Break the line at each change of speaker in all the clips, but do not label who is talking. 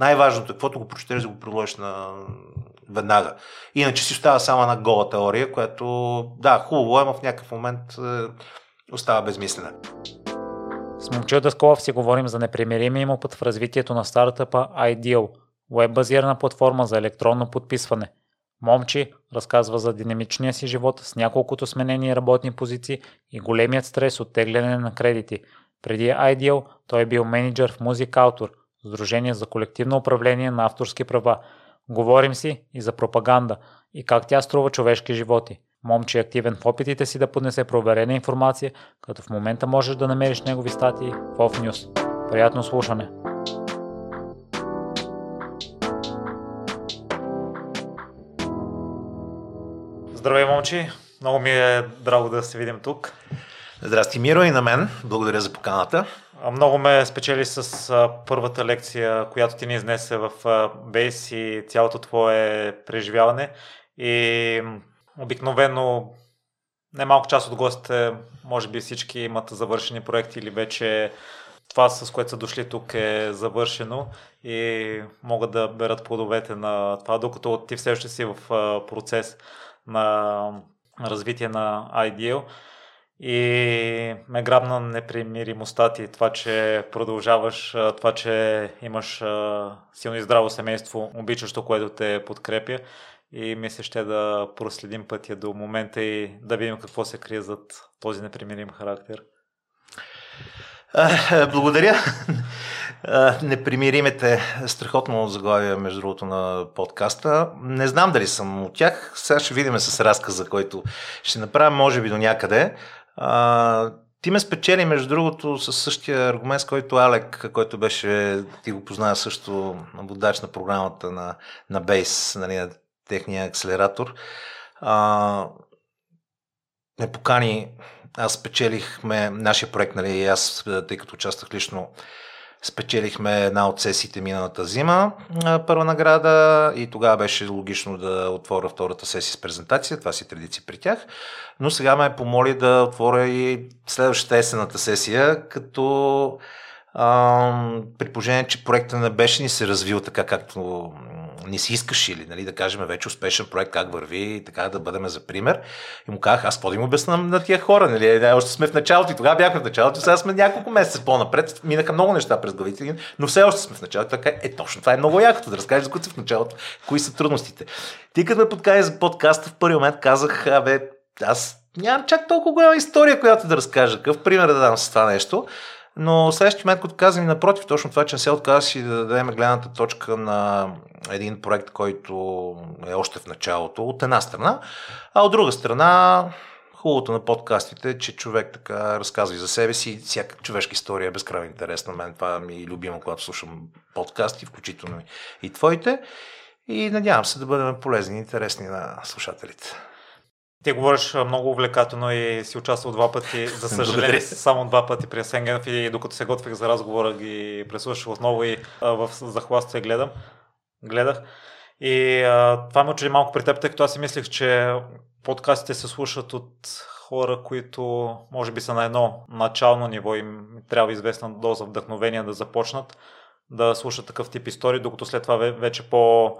Най-важното е, каквото го прочетеш, да го предложиш на веднага. Иначе си остава само една гола теория, която, да, хубаво е, но в някакъв момент е, остава безмислена.
С Момчил Даскалов си говорим за непримиримия им опит в развитието на стартъпа Ideal, веб-базирана платформа за електронно подписване. Момчи разказва за динамичния си живот с няколкото сменени работни позиции и големият стрес от тегляне на кредити. Преди Ideal той е бил менеджер в Music Autor, Сдружение за колективно управление на авторски права. Говорим си и за пропаганда и как тя струва човешки животи. Момче е активен в опитите си да поднесе проверена информация, като в момента можеш да намериш негови статии в Off News. Приятно слушане! Здравей, момчи! Много ми е драго да се видим тук.
Здрасти, Миро, и на мен. Благодаря за поканата.
Много ме спечели с първата лекция, която ти ни изнесе в Бейс и цялото твое преживяване. И обикновено немалко част от гостите, може би всички имат завършени проекти или вече това, с което са дошли тук е завършено и могат да берат плодовете на това, докато ти все още си в процес на развитие на Ideal. И ме грабна непримиримостта ти, това, че продължаваш, това, че имаш силно и здраво семейство, обичащо, което те подкрепя. И мисля, ще да проследим пътя до момента и да видим какво се крие зад този непримирим характер.
Благодаря. Непримиримете страхотно заглавие, между другото, на подкаста. Не знам дали съм от тях. Сега ще видим с разказа, който ще направя, може би до някъде. А, ти ме спечели, между другото, с същия аргумент, с който Алек, който беше, ти го познава също, водач на програмата на, на Base, нали, на техния акселератор. А, ме покани, аз спечелихме нашия проект, нали, и аз, тъй като участвах лично Спечелихме една от сесиите миналата зима, първа награда и тогава беше логично да отворя втората сесия с презентация, това си традиция при тях. Но сега ме помоли да отворя и следващата есената сесия, като при положение, че проектът не беше ни се развил така, както не си искаш или, нали, да кажем, вече успешен проект, как върви и така да бъдем за пример. И му казах, аз какво да обясна на тия хора, нали, е, още сме в началото и тогава бяхме в началото, сега сме няколко месеца по-напред, минаха много неща през главите, но все още сме в началото, така е точно, това е много якото, да разкажеш за в началото, кои са трудностите. Ти като ме подкани за подкаста, в първи момент казах, абе, аз нямам чак толкова голяма история, която да разкажа. Какъв пример да дам с това нещо? Но следващия момент, като казвам и напротив, точно това, че не се отказва си да дадем гледната точка на един проект, който е още в началото, от една страна, а от друга страна, хубавото на подкастите е, че човек така разказва и за себе си. Всяка човешка история е безкрайно интересна. Мен това ми е любимо, когато слушам подкасти, включително и твоите. И надявам се да бъдем полезни и интересни на слушателите.
Ти говориш много увлекателно и си участвал два пъти, за съжаление само два пъти при Сенгенов и докато се готвих за разговора ги преслушах отново и а, в захваст гледам. Гледах. И а, това ме очуди малко при теб, тъй като аз си мислех, че подкастите се слушат от хора, които може би са на едно начално ниво и им трябва известна доза вдъхновение да започнат да слушат такъв тип истории, докато след това вече по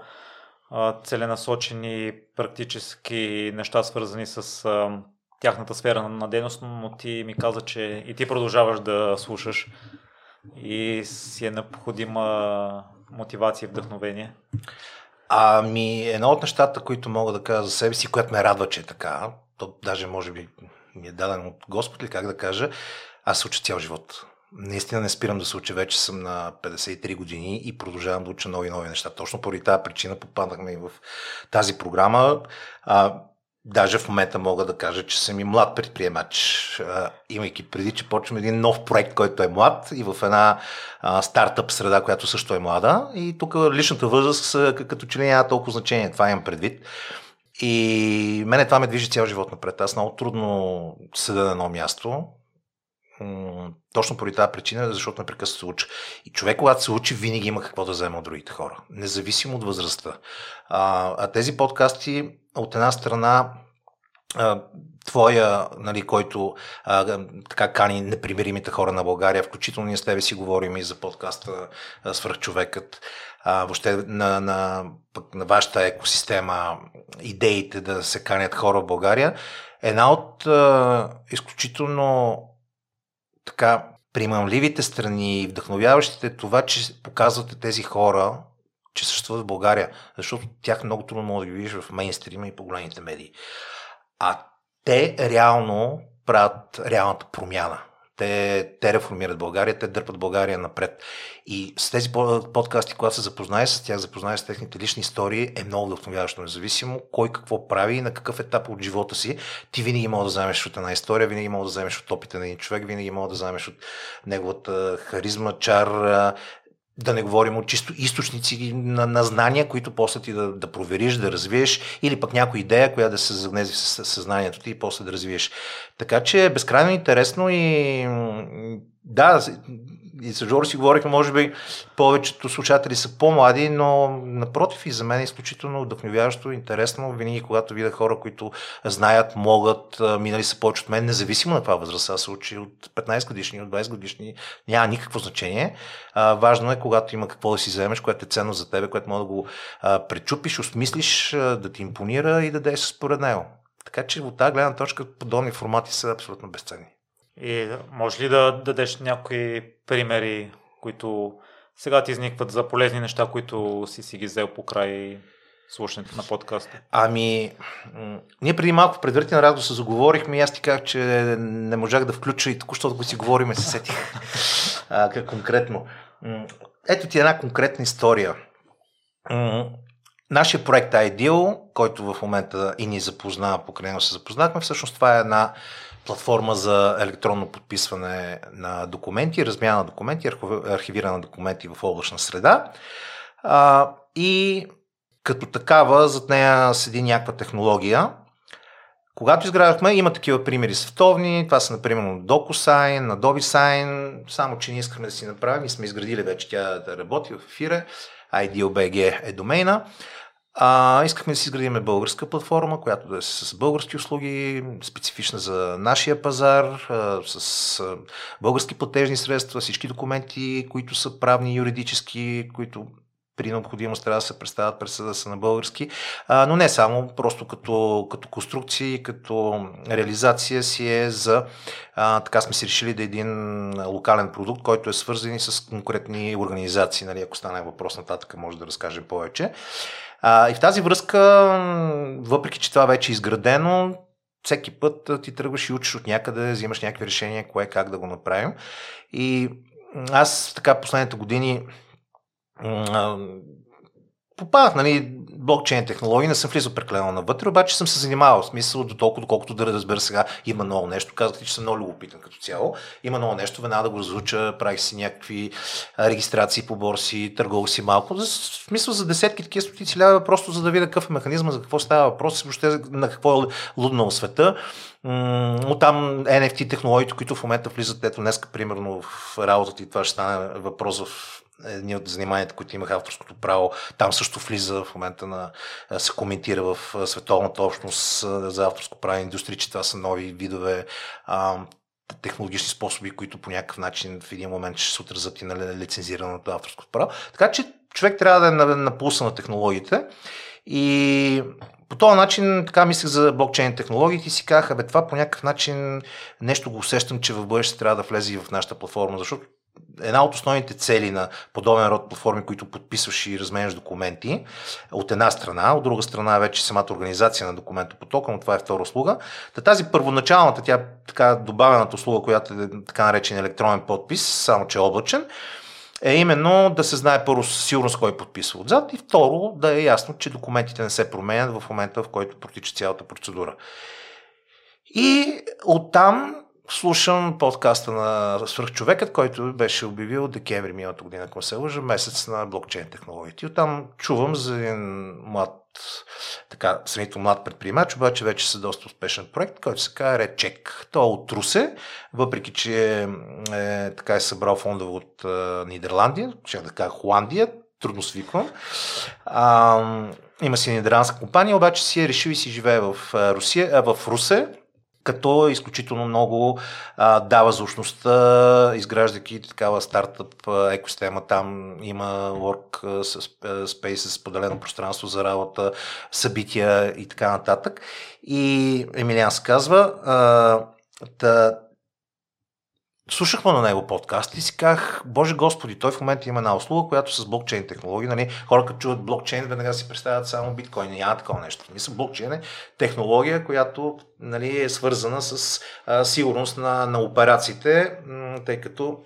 целенасочени практически неща, свързани с а, тяхната сфера на дейност, но ти ми каза, че и ти продължаваш да слушаш и си е необходима мотивация и вдъхновение.
Ами, едно от нещата, които мога да кажа за себе си, което ме радва, че е така, то даже може би ми е даден от Господ ли, как да кажа, аз се уча цял живот наистина не спирам да се уча. Вече съм на 53 години и продължавам да уча нови нови неща. Точно поради тази причина попаднахме и в тази програма. А, даже в момента мога да кажа, че съм и млад предприемач, а, имайки преди, че почвам един нов проект, който е млад и в една а, стартъп среда, която също е млада. И тук личната възраст като че ли няма толкова значение. Това имам предвид. И мене това ме движи цял живот напред. Аз много трудно седа на едно място точно поради тази причина, защото непрекъснато се учи. И човек, когато се учи, винаги има какво да вземе от другите хора, независимо от възрастта. А, а тези подкасти, от една страна, твоя, нали, който а, така кани непримиримите хора на България, включително ние с тебе си говорим и за подкаста Свърхчовекът, а, въобще на, на, пък, на вашата екосистема, идеите да се канят хора в България. Една от а, изключително така примамливите страни и вдъхновяващите това, че показвате тези хора, че съществуват в България, защото тях много трудно може да ги видиш в мейнстрима и по големите медии. А те реално правят реалната промяна. Те, те реформират България, те дърпат България напред. И с тези подкасти, когато се запознаеш с тях, запознаеш с техните лични истории, е много вдъхновяващо. Независимо кой какво прави и на какъв етап от живота си, ти винаги мога да вземеш от една история, винаги мога да вземеш от опита на един човек, винаги мога да вземеш от неговата харизма, чар, да не говорим от чисто източници на, на знания, които после ти да, да провериш, да развиеш, или пък някоя идея, която да се загнези в съзнанието ти и после да развиеш. Така че е безкрайно интересно и да, и с Жоро си говорихме, може би повечето слушатели са по-млади, но напротив и за мен е изключително вдъхновяващо, интересно. Винаги, когато видя хора, които знаят, могат, минали са повече от мен, независимо на това възраст, аз се учи от 15 годишни, от 20 годишни, няма никакво значение. А, важно е, когато има какво да си вземеш, което е ценно за тебе, което може да го а, пречупиш, осмислиш, да ти импонира и да действаш според него. Така че от тази гледна точка подобни формати са абсолютно безценни.
И може ли да дадеш някои примери, които сега ти изникват за полезни неща, които си си ги взел по край слушането на подкаста?
Ами, ние преди малко в предварителен разговор се заговорихме и аз ти казах, че не можах да включа и току-що да си говорим, се сетих а, конкретно. Ето ти една конкретна история. Нашия проект Ideal, който в момента и ни запозна, покрай него се запознахме, всъщност това е една платформа за електронно подписване на документи, размяна на документи, архивиране на документи в облачна среда. А, и като такава, зад нея седи някаква технология. Когато изграждахме, има такива примери световни. Това са, например, DocuSign, Adobe Sign, само че ние искаме да си направим и сме изградили вече тя да работи в ефира. IDOBG е домейна. А, искахме да си изградим българска платформа, която да е с български услуги, специфична за нашия пазар, а, с а, български платежни средства, всички документи, които са правни, юридически, които при необходимост трябва да се представят през съда са на български, а, но не само, просто като, като конструкции, като реализация си е за, а, така сме си решили да е един локален продукт, който е свързан и с конкретни организации, нали, ако стане въпрос нататък, може да разкажем повече. А, и в тази връзка, въпреки че това вече е изградено, всеки път ти тръгваш и учиш от някъде, взимаш някакви решения, кое как да го направим. И аз така последните години попадах, нали, блокчейн технологии, не съм влизал прекалено навътре, обаче съм се занимавал, в смисъл до толкова, доколкото да разбера сега, има много нещо. Казахте, че съм много любопитен като цяло. Има много нещо, веднага да го разуча, правих си някакви регистрации по борси, търгувах си малко. В смисъл за десетки такива стотици лява, просто за да видя какъв е механизма, за какво става въпрос, въобще на какво е луднал света. От там NFT технологиите, които в момента влизат, ето днес, примерно в работата и това ще стане въпрос в едни от заниманията, които имах авторското право, там също влиза в момента на се коментира в световната общност за авторско право индустрия, че това са нови видове а, технологични способи, които по някакъв начин в един момент ще се отразят и на лицензираното авторско право. Така че човек трябва да е на пулса на технологиите и по този начин така мислех за блокчейн технологиите и си казах, бе това по някакъв начин нещо го усещам, че в бъдеще трябва да влезе и в нашата платформа, защото една от основните цели на подобен род платформи, които подписваш и разменяш документи, от една страна, от друга страна вече самата организация на документопотока, но това е втора услуга. Та тази първоначалната, тя така добавената услуга, която е така наречен електронен подпис, само че е облачен, е именно да се знае първо със сигурност кой подписва отзад и второ да е ясно, че документите не се променят в момента, в който протича цялата процедура. И оттам слушам подкаста на Свърхчовекът, който беше обявил декември миналата година, ако се лъжа, месец на блокчейн технологиите. И оттам чувам за един млад, така, сравнително млад предприемач, обаче вече са доста успешен проект, който се казва Речек. Той е от Русе, въпреки че е, така е събрал фондове от е, Нидерландия, ще да кажа Холандия, трудно свиквам. А, има си нидерландска компания, обаче си е решил и си живее в, Русия, в Русе, като изключително много а, дава за изграждайки такава стартъп екосистема. Там има work space, споделено пространство за работа, събития и така нататък. И Емилиан се казва, а, та, слушахме на него подкаст и си казах, Боже Господи, той в момента има една услуга, която с блокчейн технологии, нали, хора като чуват блокчейн, веднага си представят само биткоин. Няма такова нещо. Мисля, блокчейн е технология, която нали, е свързана с а, сигурност на, на операциите, тъй като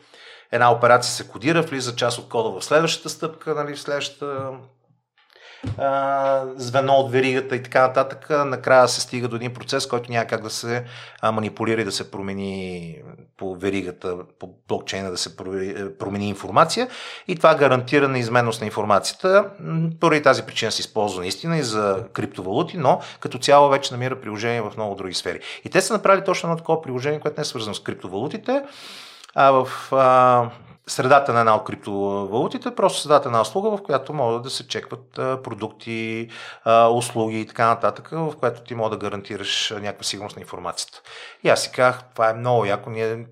една операция се кодира, влиза част от кода в следващата стъпка, нали, в следващата звено от веригата и така нататък, накрая се стига до един процес, който няма как да се манипулира и да се промени по веригата, по блокчейна да се промени информация и това гарантира неизменност на информацията. Поради тази причина се използва наистина и за криптовалути, но като цяло вече намира приложение в много други сфери. И те са направили точно едно такова приложение, което не е свързано с криптовалутите, а в средата на една от криптовалутите, просто средата на една услуга, в която могат да се чекват продукти, услуги и така нататък, в която ти може да гарантираш някаква сигурност на информацията. И аз си казах, това е много яко, ние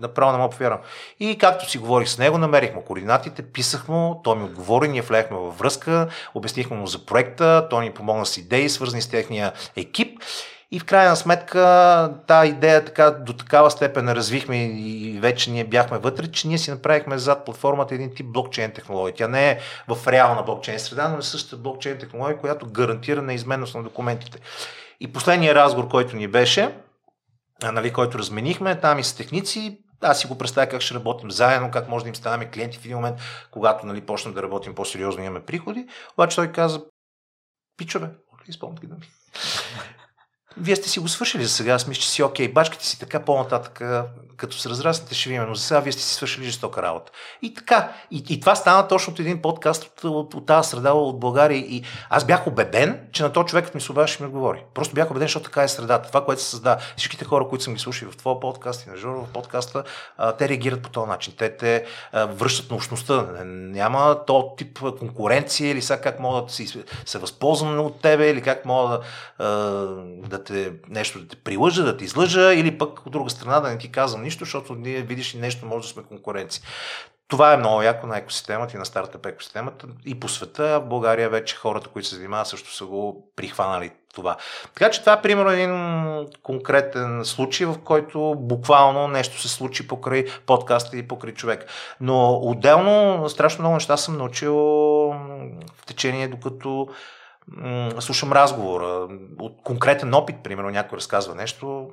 направо не мога повярвам. И както си говорих с него, намерихме координатите, писах му, той ми отговори, ние влехме във връзка, обяснихме му за проекта, той ни помогна с идеи, свързани с техния екип. И в крайна сметка тази идея така, до такава степен развихме и вече ние бяхме вътре, че ние си направихме зад платформата един тип блокчейн технология. Тя не е в реална блокчейн среда, но е същата блокчейн технология, която гарантира неизменност на документите. И последния разговор, който ни беше, нали, който разменихме, там и с техници, аз си го представя как ще работим заедно, как може да им ставаме клиенти в един момент, когато нали, почнем да работим по-сериозно и имаме приходи. Обаче той каза, пичове, изпълните ги да ми. Вие сте си го свършили за сега, аз мисля, че си окей. Бачките си така по-нататък, като се разраснете, ще видим, но за сега вие сте си свършили жестока работа. И така, и, и това стана точно от един подкаст от, от, от тази среда от България. И аз бях убеден, че на този човекът ми се обажда ще ми отговори. Просто бях убеден, защото така е средата. Това, което се създава. Всичките хора, които съм ги слушали в твоя подкаст и на Жоро в подкаста, те реагират по този начин. Те те връщат на общността. Няма то тип конкуренция или сега как могат да се, се възползвам от тебе или как мога да, да те, нещо да те прилъжа, да те излъжа или пък от друга страна да не ти казвам нищо, защото ние видиш и нещо, може да сме конкуренция. Това е много яко на екосистемата и на стартъп екосистемата и по света. В България вече хората, които се занимават, също са го прихванали това. Така че това е примерно един конкретен случай, в който буквално нещо се случи покрай подкаста и покрай човек. Но отделно страшно много неща съм научил в течение, докато слушам разговора. От конкретен опит, примерно, някой разказва нещо,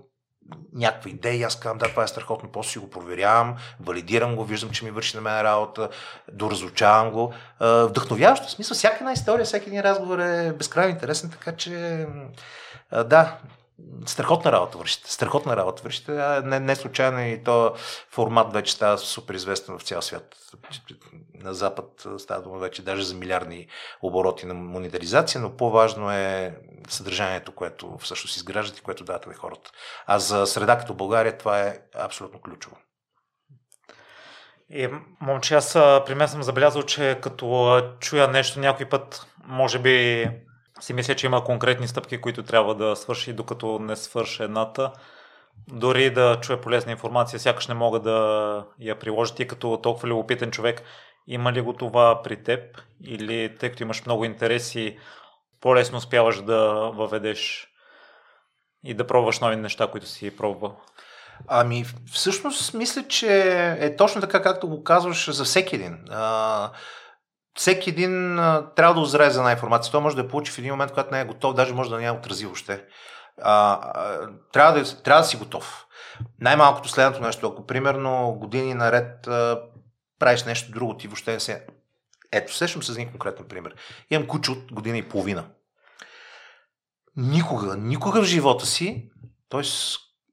някаква идея, аз казвам, да, това е страхотно, после си го проверявам, валидирам го, виждам, че ми върши на мен работа, доразучавам го. Вдъхновяващо, в смисъл, всяка една история, всеки един разговор е безкрайно интересен, така че да, страхотна работа вършите. Страхотна работа вършите. Не, не случайно и то формат вече става супер известен в цял свят. На Запад става дума вече даже за милиардни обороти на монетаризация, но по-важно е съдържанието, което всъщност изграждат и което дават на хората. А за среда като България това е абсолютно ключово.
И, момче, аз при мен съм забелязал, че като чуя нещо някой път, може би си мисля, че има конкретни стъпки, които трябва да свърши, докато не свърши едната. Дори да чуя полезна информация, сякаш не мога да я приложи, ти като толкова любопитен човек. Има ли го това при теб? Или тъй като имаш много интереси, по-лесно успяваш да въведеш и да пробваш нови неща, които си пробвал?
Ами, всъщност, мисля, че е точно така, както го казваш за всеки един. А, всеки един трябва да озрее за една информация. Той може да я получи в един момент, когато не е готов, даже може да не я отрази въобще. А, трябва, да, трябва да си готов. Най-малкото следното нещо, ако примерно години наред а, правиш нещо друго, ти въобще не се... Ето, сещам се за един конкретен пример. Имам куче от година и половина. Никога, никога в живота си, т.е.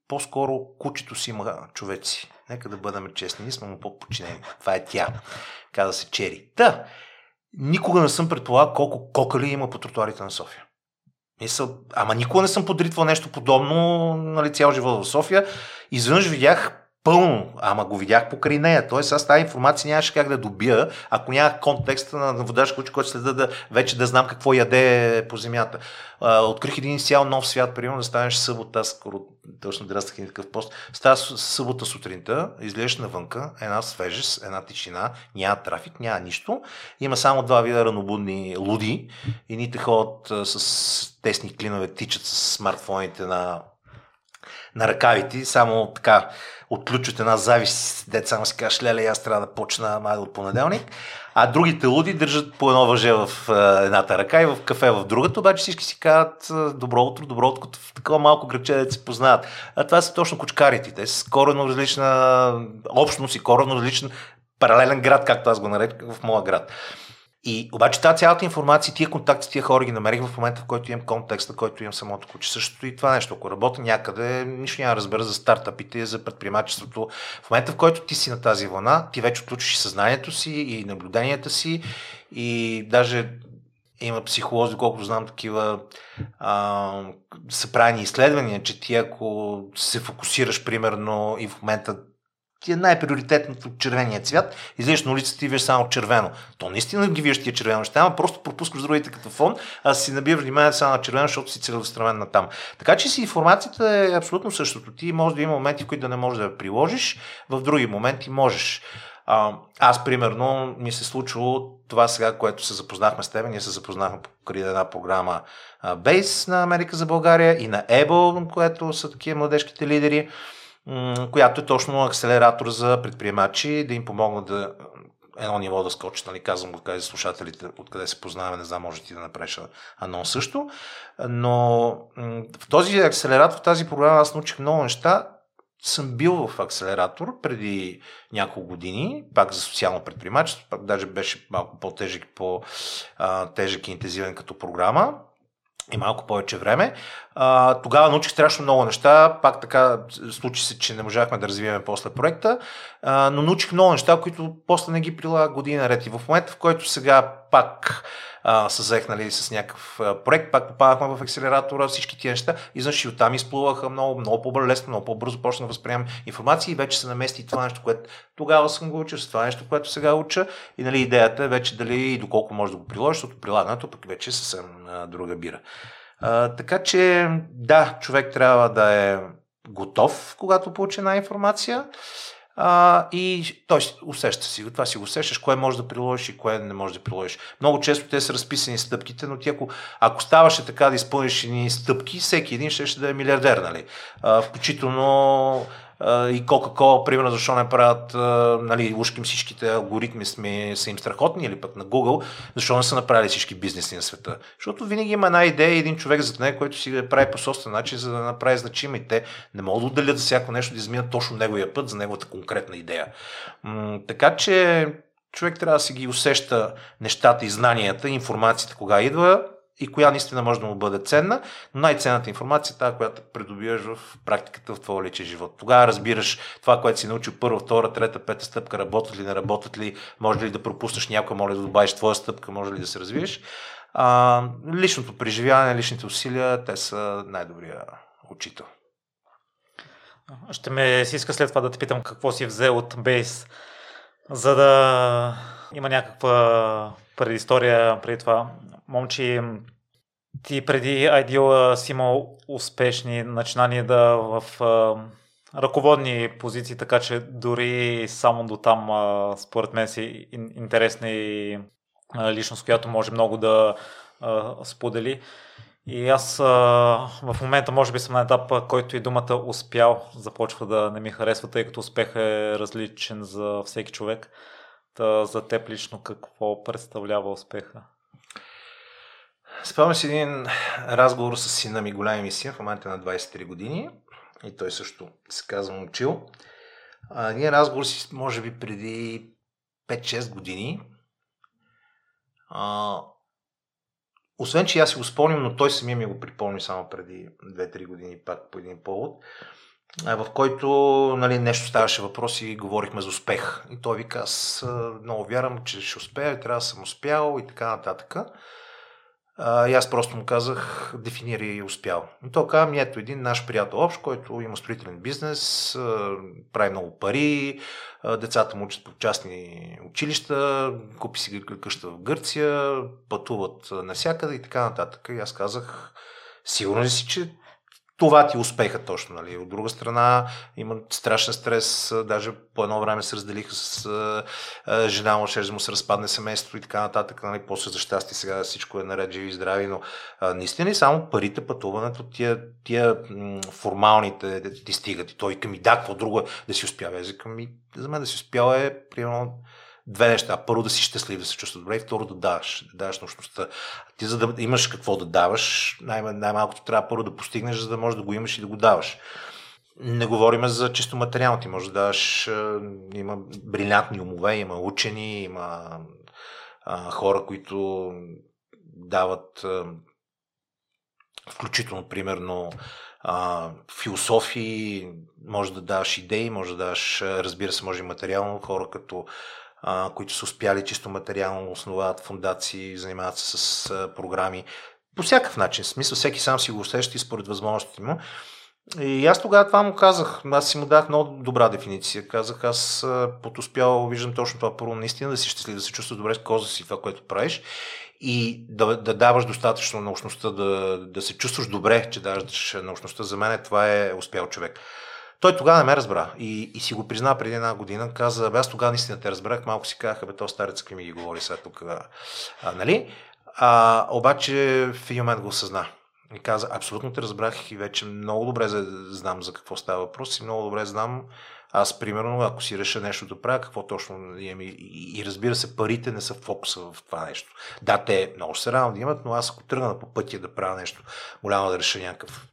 по-скоро кучето си има човеци. Нека да бъдем честни, ние сме му по-подчинени. Това е тя. Каза се Чери. Та, никога не съм предполагал колко кокали има по тротуарите на София. Мисъл, ама никога не съм подритвал нещо подобно нали, цял живот в София. Изведнъж видях пълно, ама го видях покрай нея. Тоест аз тази информация нямаше как да добия, ако нямах контекста на, на водаш ключ, който следа да вече да знам какво яде по земята. А, открих един цял нов свят, примерно да станеш събота, аз скоро точно драснах и такъв пост. Става събота сутринта, излезеш навънка, една свежест, една тишина, няма трафик, няма нищо. Има само два вида ранобудни луди. Едните ходят а, с тесни клинове, тичат с смартфоните на на ръкавите, само така отключват една завист, деца му си кажеш, леле, аз трябва да почна май от понеделник. А другите луди държат по едно въже в едната ръка и в кафе в другата, обаче всички си казват добро утро, добро утро, в такова малко граче да се познават. А това са точно кучкарите. Те са коренно различна общност и коренно различен паралелен град, както аз го нареках в моя град. И обаче тази цялата информация, тия контакти, тия хора ги намерих в момента, в който имам контекста, който имам самото куче. Същото и това нещо. Ако работя някъде, нищо няма да разбера за стартъпите, за предприемачеството. В момента, в който ти си на тази вълна, ти вече отключиш съзнанието си, и наблюденията си, и даже има психолози, колкото знам такива, а, са правени изследвания, че ти ако се фокусираш примерно и в момента ти е най-приоритетното червения цвят, излезеш на улицата и виждаш само червено. То наистина ги виждаш тия червено неща, ама просто пропускаш другите като фон, а си набиваш внимание само на червено, защото си целеустремен на там. Така че си информацията е абсолютно същото. Ти може да има моменти, в които да не можеш да я приложиш, в други моменти можеш. А, аз, примерно, ми се случило това сега, което се запознахме с теб. Ние се запознахме покрай една програма Base на Америка за България и на Able, което са такива младежките лидери която е точно акселератор за предприемачи, да им помогнат да едно ниво да скочат, нали, казвам го за слушателите, откъде се познаваме, не знам, може ти да направиш анонс също. Но в този акселератор, в тази програма аз научих много неща. Съм бил в акселератор преди няколко години, пак за социално предприемачество, пак даже беше малко по-тежък, по-тежък и интензивен като програма и малко повече време. А, тогава научих страшно много неща. Пак така случи се, че не можахме да развиваме после проекта, а, но научих много неща, които после не ги прилага години наред. И в момента, в който сега пак а, се заех нали, с някакъв проект, пак попадахме в акселератора, всички тия неща, и значи оттам изплуваха много, много по-лесно, много по-бързо почна да възприемам информация и вече се намести това нещо, което тогава съм го учил, с това нещо, което сега уча. И нали, идеята е вече дали и доколко може да го приложиш, защото прилагането пък вече е съвсем друга бира. А, така че, да, човек трябва да е готов, когато получи една информация. А, и той усеща си това си го усещаш, кое може да приложиш и кое не може да приложиш. Много често те са разписани стъпките, но ти ако, ако ставаше така да изпълниш едни стъпки, всеки един ще, ще да е милиардер, нали? А, включително и Coca-Cola, примерно, защо не правят, нали, ушким всичките алгоритми сме, са им страхотни, или пък на Google, защо не са направили всички бизнеси на света. Защото винаги има една идея един човек зад нея, който си да прави по собствен начин, за да направи значими. И те не могат да отделят за всяко нещо, да изминат точно неговия път, за неговата конкретна идея. М- така че човек трябва да си ги усеща нещата и знанията, информацията кога идва и коя наистина може да му бъде ценна, но най-ценната информация е тази, която придобиваш в практиката в твоя личен живот. Тогава разбираш това, което си научил първа, втора, трета, пета стъпка, работят ли, не работят ли, може ли да пропуснеш някой, може да добавиш твоя стъпка, може ли да се развиеш. А, личното преживяване, личните усилия, те са най-добрия учител.
Ще ме си иска след това да те питам какво си взел от Бейс, за да има някаква предистория преди това момче, ти преди Ideal си имал успешни начинания да в а, ръководни позиции, така че дори само до там а, според мен си интересна и а, личност, която може много да а, сподели. И аз а, в момента може би съм на етап, който и думата успял започва да не ми харесва, тъй като успех е различен за всеки човек. Та, за теб лично какво представлява успеха?
Спомням си един разговор с сина ми, голям ми син, в момента на 23 години, и той също се казва Момчил. А, ние разговор си, може би, преди 5-6 години. А, освен, че аз си го спомням, но той самия ми го припомни само преди 2-3 години, пак по един повод, в който нали, нещо ставаше въпрос и говорихме за успех. И той вика, аз много вярвам, че ще успея, трябва да съм успял и така нататък. И аз просто му казах, дефинирай и успял. И то каза ми, ето един наш приятел общ, който има строителен бизнес, прави много пари, децата му учат по частни училища, купи си къща в Гърция, пътуват навсякъде и така нататък. И аз казах, сигурен си, че това ти е успеха точно. Нали. От друга страна има страшен стрес, даже по едно време се разделиха с жена му, ще му се разпадне семейството и така нататък. Нали. После за щастие сега всичко е наред, живи и здрави, но наистина и само парите, пътуването, тия, тия формалните ти стигат. И той към и да, какво друго е да си успява. Езика ми, за мен да си успява е примерно две неща. Първо да си щастлив, да се чувства добре и второ да даваш, да даваш нощността. Ти за да имаш какво да даваш, най- най-малкото трябва първо да постигнеш, за да можеш да го имаш и да го даваш. Не говорим за чисто материално. Ти можеш да даваш, има брилянтни умове, има учени, има а, хора, които дават а, включително, примерно, а, философии, може да даваш идеи, може да даваш, разбира се, може и материално, хора като а, които са успяли чисто материално, основават фундации, занимават се с а, програми. По всякакъв начин, в смисъл, всеки сам си го усеща и според възможностите му. И аз тогава това му казах. Аз си му дах много добра дефиниция. Казах, аз под успял виждам точно това първо, наистина да си щастлив, да се чувстваш добре с коза си, това, което правиш и да, да даваш достатъчно научността, да, да се чувстваш добре, че даваш научността. За мен това е успял човек. Той тогава не ме разбра и, и си го призна преди една година. Каза, аз тогава наистина те разбрах, малко си казаха, бе, то старец ми ги говори сега тук. А, нали? А, обаче в един момент го осъзна. И каза, абсолютно те разбрах и вече много добре знам за какво става въпрос и много добре знам аз, примерно, ако си реша нещо да правя, какво точно имам. И, и, и разбира се, парите не са фокуса в това нещо. Да, те много се радвам да имат, но аз ако тръгна по пътя да правя нещо голямо, да реша някакъв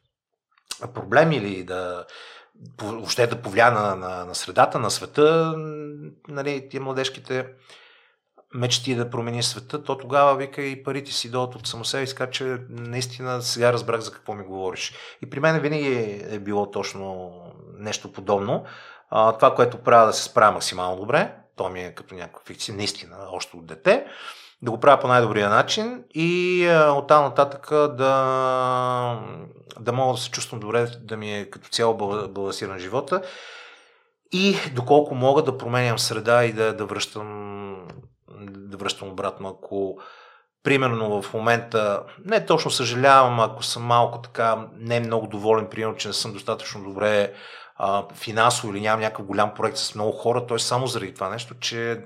проблем или да, въобще да повлия на, на, на средата, на света, нали, тия младежките мечти да промени света, то тогава вика и парите си дойдат от само себе си, че наистина сега разбрах за какво ми говориш. И при мен винаги е било точно нещо подобно. А, това, което правя да се справя максимално добре, то ми е като някаква фикция, наистина, още от дете да го правя по най-добрия начин и оттам нататък да, да мога да се чувствам добре, да ми е като цяло балансиран живота. И доколко мога да променям среда и да, да връщам да връщам обратно, ако примерно в момента, не точно съжалявам, ако съм малко така, не много доволен, примерно, че не съм достатъчно добре а, финансово или нямам някакъв голям проект с много хора, то е само заради това нещо, че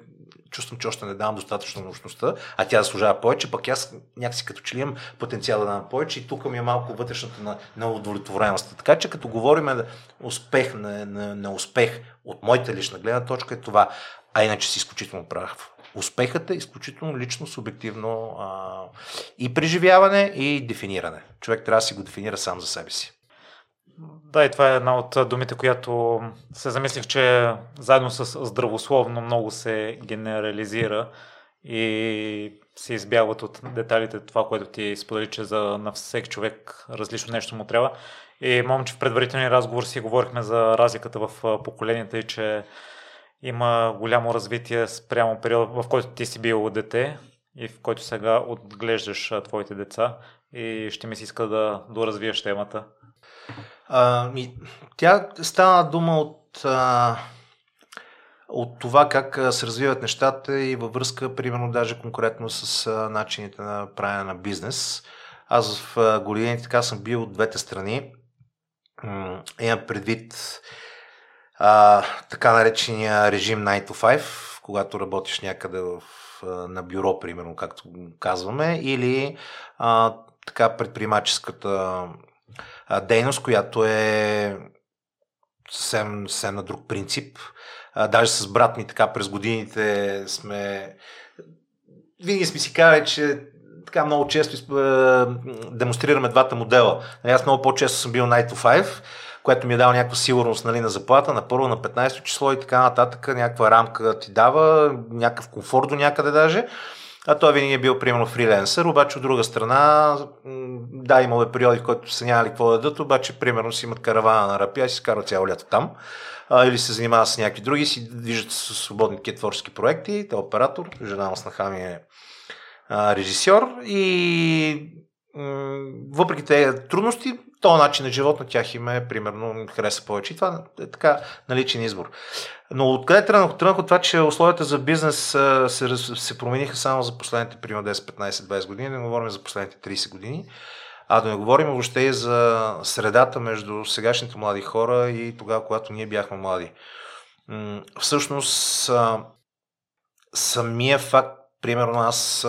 чувствам, че още не давам достатъчно научността, а тя заслужава повече, пък аз някакси като че ли имам потенциал да давам повече и тук ми е малко вътрешната на, на удовлетвореност. Така че като говорим на успех, на, на, на успех от моята лична гледна точка е това, а иначе си изключително прав. Успехът е изключително лично, субективно а, и преживяване, и дефиниране. Човек трябва да си го дефинира сам за себе си.
Да, и това е една от думите, която се замислих, че заедно с здравословно много се генерализира и се избягват от деталите това, което ти сподели, че за на всеки човек различно нещо му трябва. И мом, че в предварителния разговор си говорихме за разликата в поколенията и че има голямо развитие спрямо период, в който ти си бил дете и в който сега отглеждаш твоите деца и ще ми се иска да доразвиеш темата.
А, ми, тя стана дума от, а, от това как се развиват нещата и във връзка, примерно, даже конкретно с а, начините на правене на бизнес. Аз в а, годините така съм бил от двете страни. Имам предвид а, така наречения режим 9 to 5, когато работиш някъде в, на бюро, примерно, както казваме, или а, така предприемаческата дейност, която е съвсем, съвсем на друг принцип. Даже с брат ми така през годините сме винаги сме си казали, че така много често демонстрираме двата модела. Нали, аз много по-често съм бил 9 to 5, което ми е дал някаква сигурност нали, на заплата, на първо, на 15 число и така нататък, някаква рамка ти дава, някакъв комфорт до някъде даже. А той винаги е бил, примерно, фриленсър, обаче от друга страна, да, имало е периоди, в които са нямали какво да дадат, обаче, примерно, си имат каравана на рапия и си карат цяло лято там. А, или се занимават с някакви други, си движат с свободни творчески проекти. Те оператор, жена му ми е а, режисьор и м- въпреки тези трудности, този начин на живот на тях им е, примерно, хареса повече. И това е така наличен избор. Но откъде тръгнах? Тръгнах от това, че условията за бизнес а, се, се промениха само за последните, примерно, 10, 15, 20 години, не говорим за последните 30 години. А да не говорим въобще и за средата между сегашните млади хора и тогава, когато ние бяхме млади. Всъщност, самия факт, примерно аз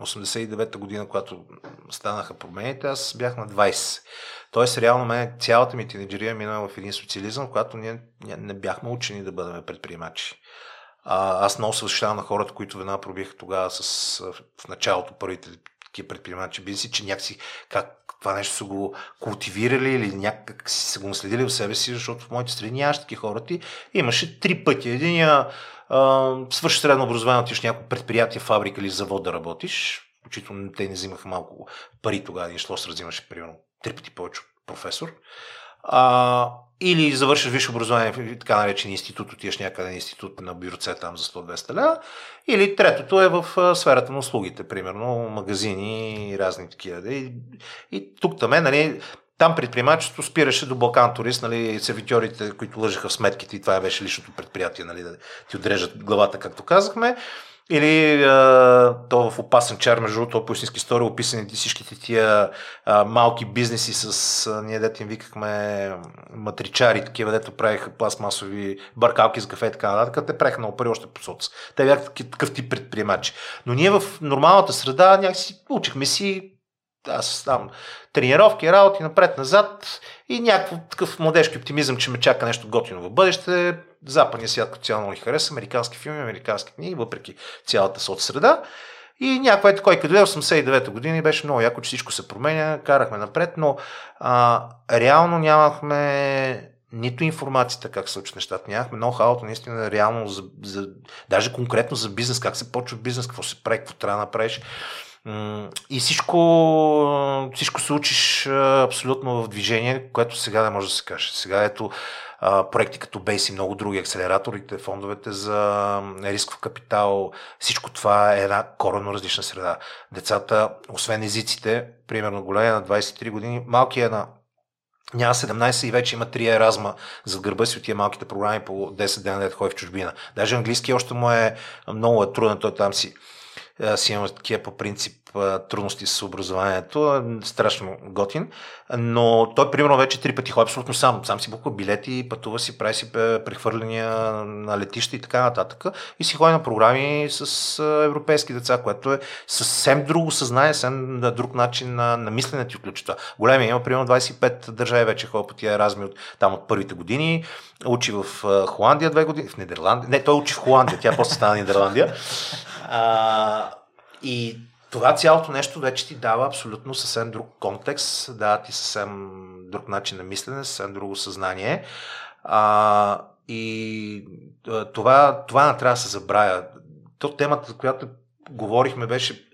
89-та година, когато станаха промените, аз бях на 20. Тоест, реално мен цялата ми тинеджерия мина в един социализъм, когато ние не бяхме учени да бъдем предприемачи. А, аз много се възхищавам на хората, които веднага пробиха тогава с, в началото първите такива предприемачи бизнеси, че някакси как това нещо са го култивирали или някак си са го наследили в себе си, защото в моите страни нямаше такива хора. Ти имаше три пъти. Единия свърши средно образование, отиш някакво предприятие, фабрика или завод да работиш, включително те не взимаха малко пари тогава, един шлос разимаше примерно три пъти повече професор. А, или завършиш висше образование така наречен институт, отиваш някъде на институт на бюроце там за 100-200 ля. Или третото е в сферата на услугите, примерно магазини и разни такива. И, и тук там е, нали, там предприемачеството спираше до Балкан Турист, нали, сервитьорите, които лъжаха в сметките и това беше личното предприятие, нали, да ти отрежат главата, както казахме. Или а, то в опасен чар, между другото, по истински история, описани всичките тия а, малки бизнеси с, а, ние дете им викахме матричари, такива, дето правиха пластмасови баркалки с кафе и така нататък, те правиха много пари още по соц. Те бяха такъв тип предприемачи. Но ние в нормалната среда някакси учихме си аз там тренировки, работи напред-назад и някакъв такъв младежки оптимизъм, че ме чака нещо готино в бъдеще. Западния свят като цяло ни хареса, американски филми, американски книги, въпреки цялата соцсреда. И някой е кой като 89-та година беше много яко, че всичко се променя, карахме напред, но а, реално нямахме нито информацията как се случват нещата. Нямахме ноу-хауто наистина реално, за, за, даже конкретно за бизнес, как се почва бизнес, какво се прави, какво трябва да направиш. И всичко, всичко се учиш абсолютно в движение, което сега не може да се каже. Сега ето проекти като Бейс и много други, акселераторите, фондовете за рисков капитал, всичко това е една коренно различна среда. Децата, освен езиците, примерно големия на 23 години, малкият е на няма 17 и вече има 3 еразма за гърба си от тия малките програми по 10 дена да ходи в чужбина. Даже английски още му е много е труден, той там си си имам такива по принцип трудности с образованието, страшно готин, но той примерно вече три пъти ходи абсолютно сам, сам си буква билети, пътува си, прави си прехвърляния на летища и така нататък и си ходи на програми с европейски деца, което е съвсем друго съзнание, съвсем друг начин на, на мислене ти отключи това. Големия има примерно 25 държави вече ходи по тия разми от, там от първите години, учи в Холандия две години, в Нидерландия, не, той учи в Холандия, тя после стана Нидерландия. А, и това цялото нещо вече ти дава абсолютно съвсем друг контекст, дава ти съвсем друг начин на мислене, съвсем друго съзнание. А, и това, това не трябва да се забравя. То темата, за която говорихме, беше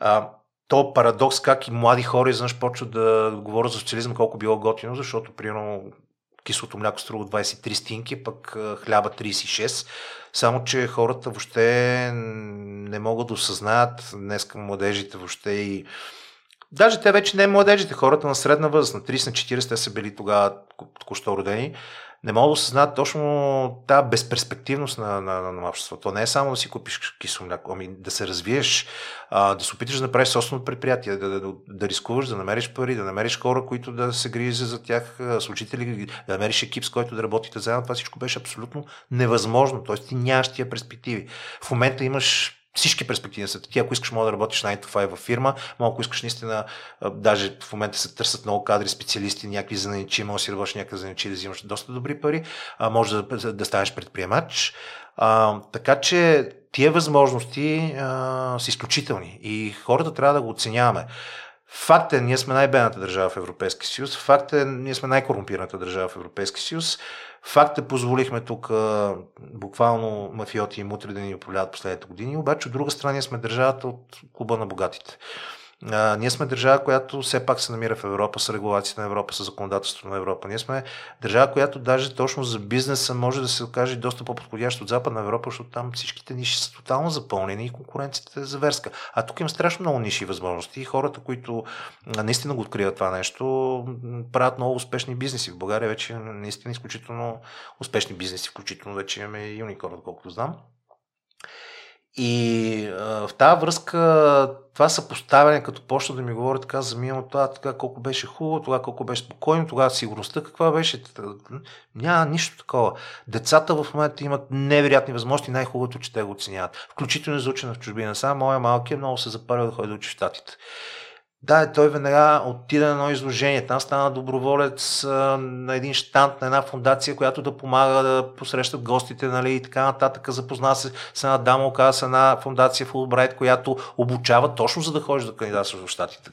а, то парадокс как и млади хора изведнъж почват да говорят за социализъм, колко било готино, защото примерно кислото мляко струва 23 стинки, пък хляба 36. Само, че хората въобще не могат да осъзнаят днес към младежите въобще и Даже те вече не младежите, хората на средна възраст, на 30 на 40, те са били тогава току-що родени не мога да осъзнаят точно тази безперспективност на, на, на, на обществото. То не е само да си купиш кисло мляко, ами да се развиеш, а, да се опиташ да направиш собствено предприятие, да, да, да, да рискуваш, да намериш пари, да намериш хора, които да се грижат за тях, служители, да намериш екип, с който да работите заедно. Това всичко беше абсолютно невъзможно. Тоест ти нямаш тия перспективи. В момента имаш всички перспективи са такива. Ако искаш, може да работиш 9 to 5 във фирма, но ако искаш наистина, даже в момента се търсят много кадри, специалисти, някакви занечи, може да си работиш някакви занечи, да взимаш доста добри пари, а може да, да станеш предприемач. А, така че тия възможности а, са изключителни и хората трябва да го оценяваме. Факт е, ние сме най-бедната държава в Европейския съюз. Факт е, ние сме най-корумпираната държава в Европейския съюз. Факт е, позволихме тук буквално мафиоти и мутри да ни управляват последните години, обаче от друга страна ние сме държавата от клуба на богатите. А, ние сме държава, която все пак се намира в Европа с регулацията на Европа, с законодателството на Европа. Ние сме държава, която даже точно за бизнеса може да се окаже доста по-подходящо от Западна Европа, защото там всичките ниши са тотално запълнени и конкуренцията е заверска. А тук има страшно много ниши и възможности и хората, които наистина го откриват това нещо, правят много успешни бизнеси. В България вече наистина изключително успешни бизнеси, включително вече имаме и Unicorn, колкото знам. И а, в тази връзка това съпоставяне, като почна да ми говори така за миналото, това, така колко беше хубаво, тогава колко беше спокойно, тогава сигурността каква беше. Няма нищо такова. Децата в момента имат невероятни възможности, най-хубавото, че те го оценяват. Включително за в чужбина. Сега моя малкият много се запарва да ходи да учи в Штатите. Да, той веднага отида на едно изложение. Там стана доброволец а, на един штант на една фундация, която да помага да посрещат гостите нали, и така нататък. Запозна се с една дама, оказа се една фундация Фулбрайт, която обучава точно за да ходиш да кандидатстваш в щатите.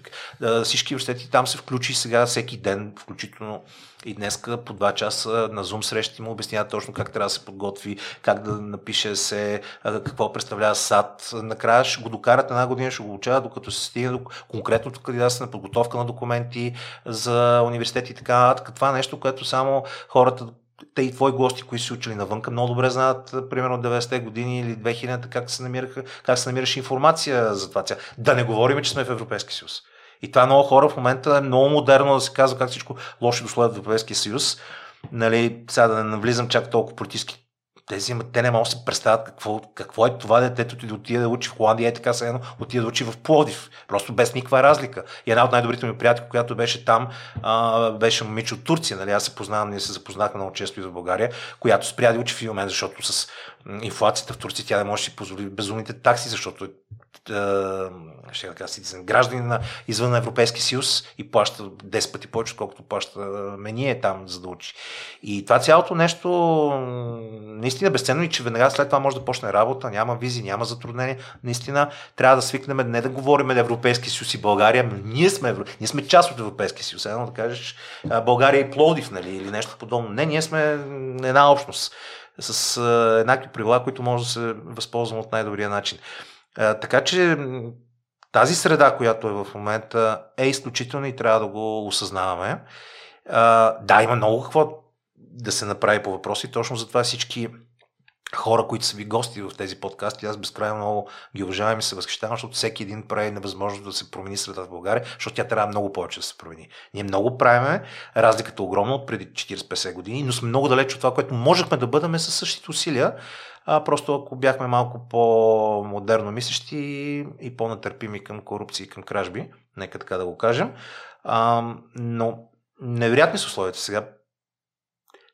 Всички университети там се включи сега всеки ден, включително и днес по два часа на Zoom срещи му обясняват точно как трябва да се подготви, как да напише се, какво представлява САД. Накрая ще го докарат една година, ще го учат, докато се стигне до конкретното кандидатстване, подготовка на документи за университети и така нататък. Това е нещо, което само хората те и твои гости, които си учили навънка, много добре знаят, примерно 90-те години или 2000-та, как се, намираха, как се намираше информация за това. Да не говорим, че сме в Европейски съюз. И това много хора в момента е много модерно да се казва как всичко лошо дошло в Европейския съюз. Нали, сега да не навлизам чак толкова политически тези, те не могат да се представят какво, какво е това детето ти да отиде да учи в Холандия, е така се едно, отиде да учи в Плодив. Просто без никаква разлика. И една от най-добрите ми приятели, която беше там, а, беше момиче от Турция. Нали? Аз се познавам, ние се запознахме много често и в България, която спря да учи в момент, защото с инфлацията в Турция тя не може да си позволи безумните такси, защото ще да кажа, граждани на извън Европейски съюз и плаща 10 пъти повече, отколкото плаща ние там, за да учи. И това цялото нещо наистина безценно и че веднага след това може да почне работа, няма визи, няма затруднения. Наистина трябва да свикнем не да говорим на Европейски съюз и България, но ние сме, ние сме част от Европейски съюз. Едно да кажеш България и Плодив, нали, или нещо подобно. Не, ние сме една общност с еднакви правила, които може да се възползвам от най-добрия начин. А, така че тази среда, която е в момента, е изключителна и трябва да го осъзнаваме. А, да, има много какво да се направи по въпроси. Точно затова всички хора, които са ви гости в тези подкасти, аз безкрайно много ги уважавам и се възхищавам, защото всеки един прави невъзможно да се промени средата в България, защото тя трябва много повече да се промени. Ние много правиме, разликата е огромна от преди 40-50 години, но сме много далеч от това, което можехме да бъдем със същите усилия, а просто ако бяхме малко по-модерно мислещи и по-натърпими към корупция и към кражби, нека така да го кажем. А, но невероятни са условията сега.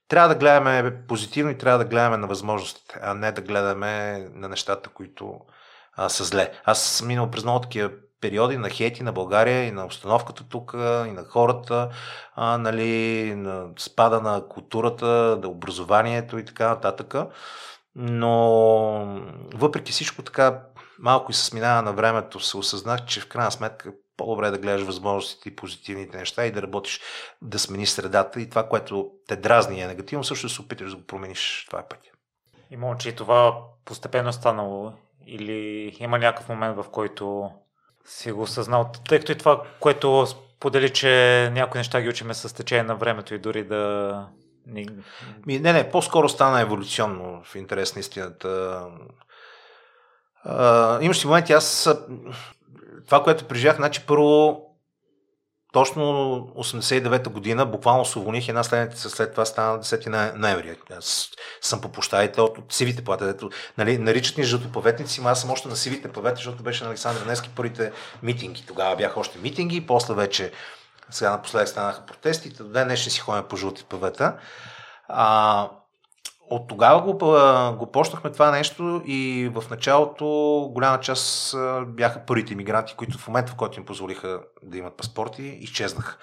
Трябва да гледаме позитивно и трябва да гледаме на възможностите, а не да гледаме на нещата, които а, са зле. Аз съм минал през много такива периоди на хейти на България и на обстановката тук, и на хората, а, нали, на спада на културата, на образованието и така нататък. Но въпреки всичко така малко и с минава на времето се осъзнах, че в крайна сметка по-добре е да гледаш възможностите и позитивните неща и да работиш, да смениш средата и това, което те дразни е негативно, също се опиташ да го промениш. Това е пътя.
Има, че това постепенно е станало или има някакъв момент, в който си го осъзнал, тъй като и това, което сподели, че някои неща ги учиме с течение на времето и дори да
Ми, не, не, по-скоро стана еволюционно в интерес на истината. А, имаше моменти, аз това, което преживях, значи първо точно 89-та година, буквално се уволних една следница след това стана 10 ноември. Аз съм по площадите от, от сивите плата. Ето, нали, наричат ни жълтоповетници, аз съм още на сивите плавета, защото беше на Александър Нески първите митинги. Тогава бяха още митинги, после вече сега напоследък станаха протестите, до ден днешни си ходим по жълти павета. А, от тогава го, го почнахме това нещо и в началото голяма част бяха първите иммигранти, които в момента, в който им позволиха да имат паспорти, изчезнаха.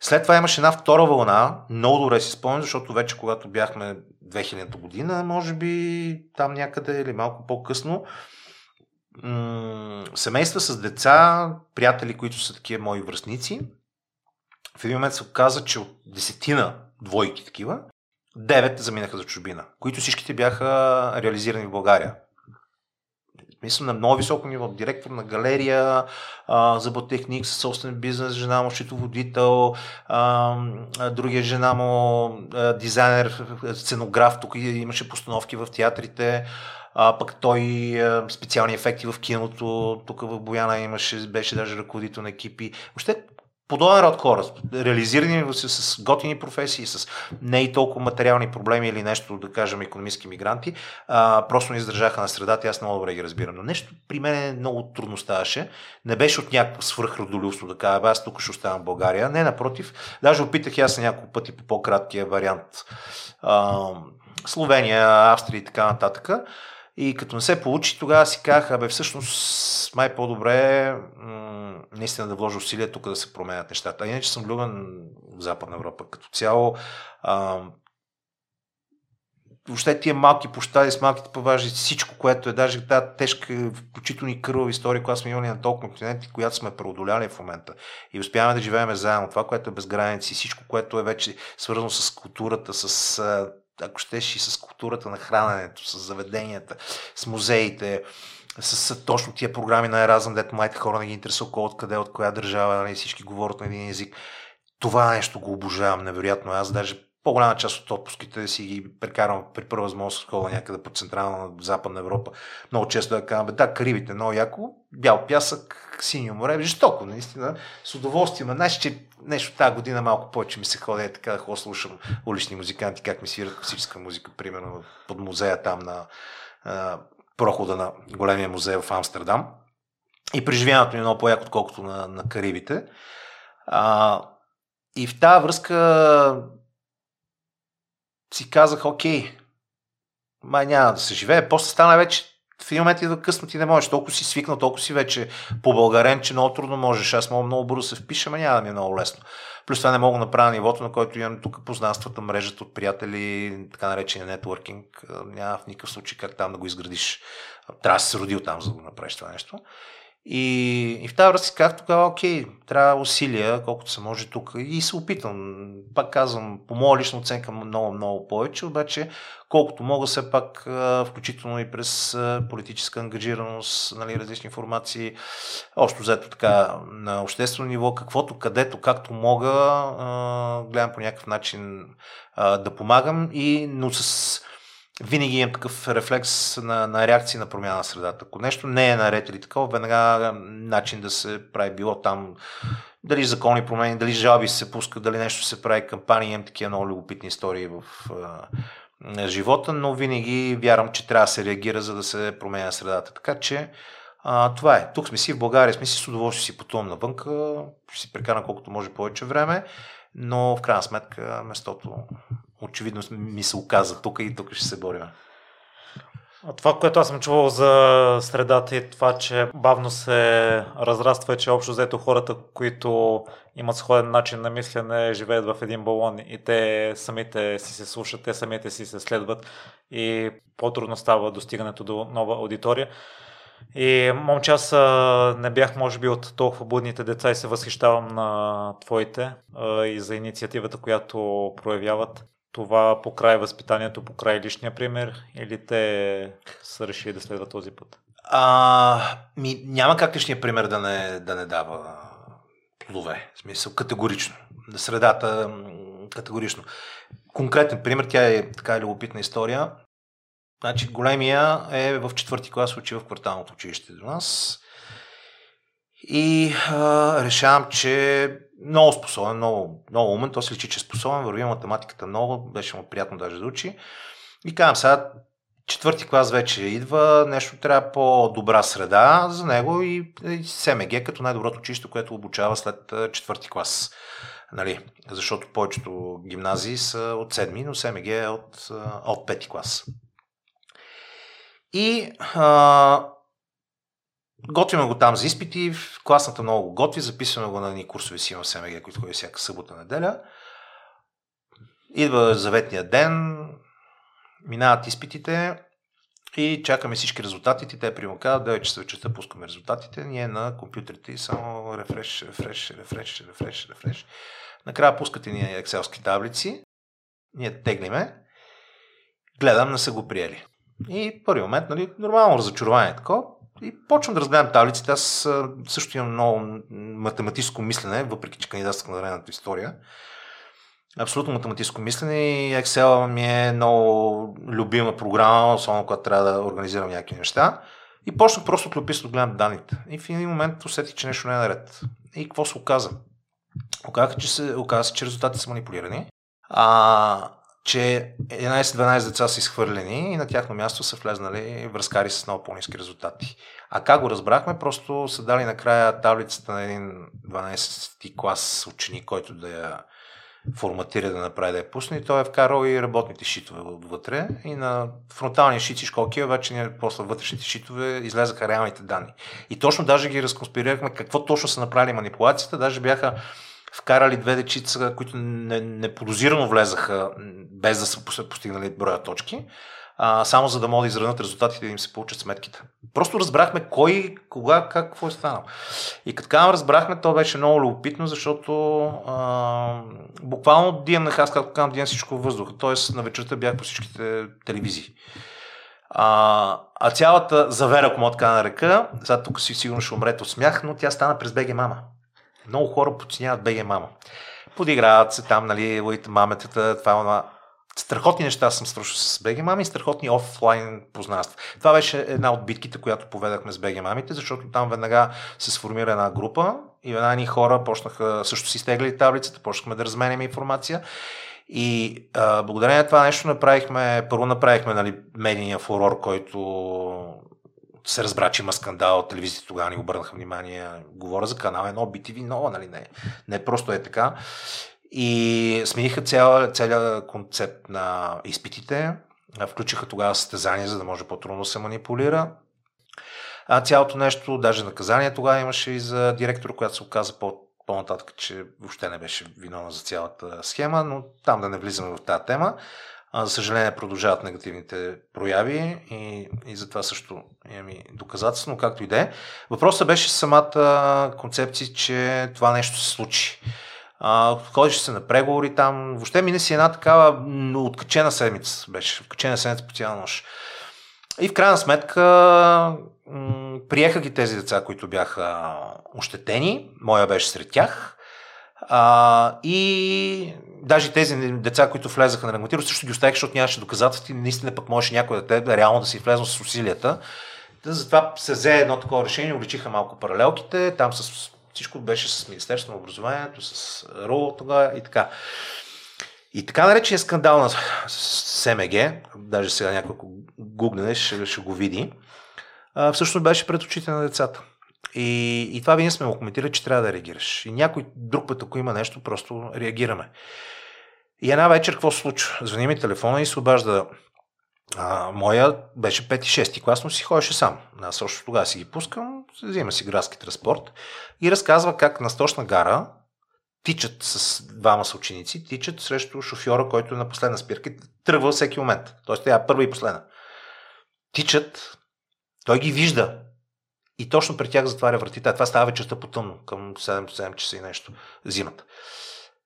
След това имаше една втора вълна, много добре си спомням, защото вече когато бяхме 2000 година, може би там някъде или малко по-късно, м- семейства с деца, приятели, които са такива мои връзници, в един момент се оказа, че от десетина двойки такива, девет заминаха за чужбина, които всичките бяха реализирани в България. Мисля на много високо ниво. Директор на галерия, а, зъботехник, със собствен бизнес, жена му счетоводител, другия жена му дизайнер, сценограф, тук имаше постановки в театрите. А, пък той специални ефекти в киното, тук в Бояна имаше, беше даже ръководител на екипи. Въобще подобен род хора, реализирани с, с готини професии, с не и толкова материални проблеми или нещо, да кажем, економически мигранти, а, просто не издържаха на средата аз много добре ги разбирам. Но нещо при мен много трудно ставаше. Не беше от някакво свръхродолюбство да кажа, аз тук ще оставам в България. Не, напротив, даже опитах аз на няколко пъти по по-краткия вариант а, Словения, Австрия и така нататък. И като не се получи, тогава си казах, абе всъщност май по-добре м- наистина да вложа усилия тук да се променят нещата. А иначе съм влюбен в Западна Европа като цяло. А, въобще тия малки площади с малките паважи, всичко, което е, даже тази тежка, включително и кървава история, която сме имали на толкова континенти, която сме преодоляли в момента. И успяваме да живеем заедно. Това, което е без граници, всичко, което е вече свързано с културата, с ако щеш и с културата на храненето, с заведенията, с музеите, с, с точно тия програми на Еразъм, дето младите хора не ги интересува кой откъде, от коя държава, нали, всички говорят на един език. Това нещо го обожавам невероятно. Аз даже по-голяма част от отпуските си ги прекарвам при първа възможност хода някъде по Централна, Западна Европа. Много често да казвам, да, Карибите, много яко, бял пясък, синьо море, жестоко, наистина, с удоволствие. Ма, знаеш, че нещо тази година малко повече ми се ходи, е така да хо слушам улични музиканти, как ми свират класическа музика, примерно под музея там на а, прохода на големия музей в Амстердам. И преживяването ми е много по-яко, отколкото на, на Карибите. А, и в тази връзка си казах, окей, май няма да се живее. После стана вече в един момент и късно ти не можеш. Толкова си свикнал, толкова си вече по българен, че много трудно можеш. Аз мога много бързо се впиша, но няма да ми е много лесно. Плюс това не мога да направя нивото, на който имам тук познанствата, мрежата от приятели, така наречения нетворкинг. Няма в никакъв случай как там да го изградиш. Трябва да се родил там, за да го направиш това нещо. И, и в тази връзка казах тогава, окей, трябва усилия, колкото се може тук. И се опитам. Пак казвам, по моя лична оценка много, много повече, обаче колкото мога все пак, включително и през политическа ангажираност, нали, различни информации, общо взето така на обществено ниво, каквото, където, както мога, гледам по някакъв начин да помагам, и, но с винаги имам такъв рефлекс на, на реакция на промяна на средата. Ако нещо не е наред или такова, веднага начин да се прави било там дали закони промени, дали жалби се пускат, дали нещо се прави кампания, имам такива много любопитни истории в а, живота, но винаги вярвам, че трябва да се реагира, за да се променя средата. Така че а, това е. Тук сме си в България, сме си с удоволствие си пътувам навънка, ще си прекарам колкото може повече време, но в крайна сметка местото очевидно ми се оказа тук и тук ще се борим.
Това, което аз съм чувал за средата и това, че бавно се разраства, че общо взето хората, които имат сходен начин на мислене, живеят в един балон и те самите си се слушат, те самите си се следват и по-трудно става достигането до нова аудитория. И момче, аз не бях, може би, от толкова будните деца и се възхищавам на твоите и за инициативата, която проявяват това по край възпитанието, по край личния пример или те са решили да следват този път?
А, ми, няма как личния пример да не, да не дава плодове. В смисъл, категорично. Средата, категорично. Конкретен пример, тя е така любопитна история. Значи, големия е в четвърти клас, учи в кварталното училище до нас. И а, решавам, че много способен, много, много умен, то се личи, че е способен, върви математиката много, беше му приятно даже да учи. И казвам сега, четвърти клас вече идва, нещо трябва по-добра среда за него и, и СМГ като най-доброто училище, което обучава след четвърти клас. Нали, защото повечето гимназии са от седми, но СМГ е от, от пети клас. И а, Готвиме го там за изпити, в класната много го готви, записваме го на ни курсови си в СМГ, които ходят всяка събота, неделя. Идва заветния ден, минават изпитите и чакаме всички резултатите. Те приема казват, 9 часа вечерта пускаме резултатите, ние на компютрите и само рефреш, рефреш, рефреш, рефреш, рефреш. Накрая пускате ни екселски таблици, ние теглиме, гледам, не са го приели. И първи момент, нали, нормално разочарование такова, И почвам да разгледам таблиците. Аз също имам много математическо мислене, въпреки че кандидатствах на наредната история. Абсолютно математическо мислене и Excel ми е много любима програма, особено когато трябва да организирам някакви неща. И почнах просто от любопитство да гледам данните. И в един момент усетих, че нещо не е наред. И какво се оказа? Оказа, че, се, оказа че резултатите са манипулирани. А, че 11-12 деца са изхвърлени и на тяхно място са влезнали връзкари с много по-низки резултати. А как го разбрахме? Просто са дали накрая таблицата на един 12-ти клас ученик, който да я форматира да направи да я пусне и той е вкарал и работните шитове вътре и на фронталния шит и школки, вече после вътрешните шитове излезаха реалните данни. И точно даже ги разконспирирахме какво точно са направили манипулацията, даже бяха вкарали две дечица, които неподозирано не влезаха без да са постигнали броя точки, а, само за да могат да изравнат резултатите и да им се получат сметките. Просто разбрахме кой, кога, как, какво е станало. И като така разбрахме, то беше много любопитно, защото а, буквално диемнах, аз както казвам, дием всичко въздуха. Тоест на вечерта бях по всичките телевизии. А, а цялата завера, ако мога така нарека, сега тук си сигурно ще умрете от смях, но тя стана през БГ Мама. Много хора подценяват БГ Мама. Подиграват се там, нали, маметата, това, това. Страхотни неща съм свършил с БГ Мами и страхотни офлайн познанства. Това беше една от битките, която поведахме с БГ Мамите, защото там веднага се сформира една група и веднага ни хора почнаха, също си стегли таблицата, почнахме да разменяме информация. И а, благодарение на това нещо направихме, първо направихме нали, медийния фурор, който се разбра, че има скандал, телевизията тогава ни обърнаха внимание. Говоря за канал 1, BTV нова, нали? Не, не просто е така. И смениха цял, целият концепт на изпитите. Включиха тогава състезания, за да може по-трудно се манипулира. А цялото нещо, даже наказание тогава имаше и за директор, която се оказа по, по-нататък, че въобще не беше виновна за цялата схема, но там да не влизаме в тази тема. За съжаление продължават негативните прояви и, и за това също имам и доказателство, но както и да е. Въпросът беше самата концепция, че това нещо се случи. А, ходиш се на преговори там. Въобще мине си една такава откачена седмица. Беше откачена седмица по цяла нощ. И в крайна сметка приеха ги тези деца, които бяха ощетени. Моя беше сред тях. А, и даже тези деца, които влезаха на регламентиране, също ги оставих, защото нямаше доказателства и наистина пък можеше някой дете да реално да си влезе с усилията. Затова се взе едно такова решение, увеличиха малко паралелките, там с всичко беше с Министерството на образованието, с РУ тогава и така. И така наречения скандал на СМГ, даже сега някой гугне, ще, ще го види, всъщност беше пред очите на децата. И, и това винаги сме го коментирали, че трябва да реагираш. И някой друг път, ако има нещо, просто реагираме. И една вечер какво се случва? Звъни ми телефона и се обажда а, моя беше 5-6 клас, но си ходеше сам. Аз още тогава си ги пускам, взима си градски транспорт и разказва как на Сточна гара тичат с двама съученици, тичат срещу шофьора, който е на последна спирка и тръгва всеки момент. Тоест тя е първа и последна. Тичат, той ги вижда, и точно при тях затваря вратите. Това става вечерта по тъмно, към 7-7 часа и нещо, зимата.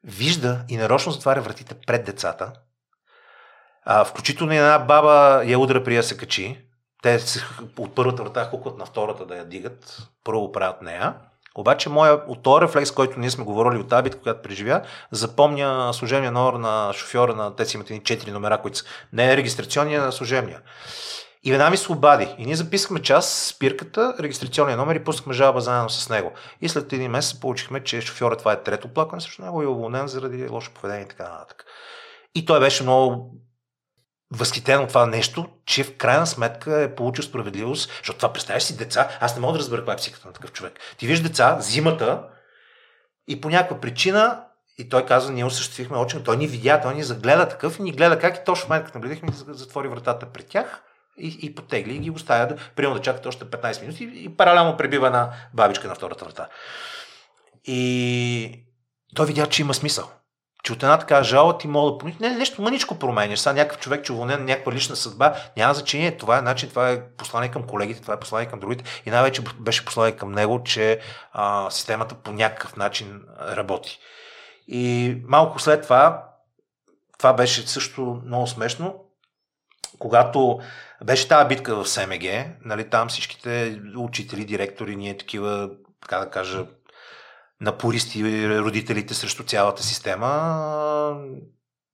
Вижда и нарочно затваря вратите пред децата. А, включително и една баба я удра при да се качи. Те от първата врата хукват на втората да я дигат. Първо правят нея. Обаче моя, от този рефлекс, който ние сме говорили от тази която преживя, запомня служебния номер на шофьора на тези имат 4 номера, които са не е регистрационния, а служебния. И веднага ми се обади. И ние записахме час спирката, регистрационния номер и пуснахме жалба заедно с него. И след един месец получихме, че шофьорът това е трето плакане срещу него и е уволнен заради лошо поведение и така нататък. И той беше много възхитен от това нещо, че в крайна сметка е получил справедливост, защото това представяш си деца, аз не мога да разбера каква е психиката на такъв човек. Ти виждаш деца, зимата и по някаква причина и той казва, ние осъществихме очи, той ни видя, той ни загледа такъв и ни гледа как и точно в момента, като наблюдахме, затвори вратата пред тях и, и потегли и ги оставя, примерно да чакат още 15 минути и, и паралелно пребива на бабичка на втората врата. И той видя, че има смисъл. Че от една така жала ти мога да помниш. Не, нещо мъничко променяш. Сега някакъв човек, че уволнен някаква лична съдба, няма значение. Това е начин, това е послание към колегите, това е послание към другите. И най-вече беше послание към него, че а, системата по някакъв начин работи. И малко след това, това беше също много смешно когато беше тази битка в СМГ, нали, там всичките учители, директори, ние такива, така да кажа, напористи родителите срещу цялата система,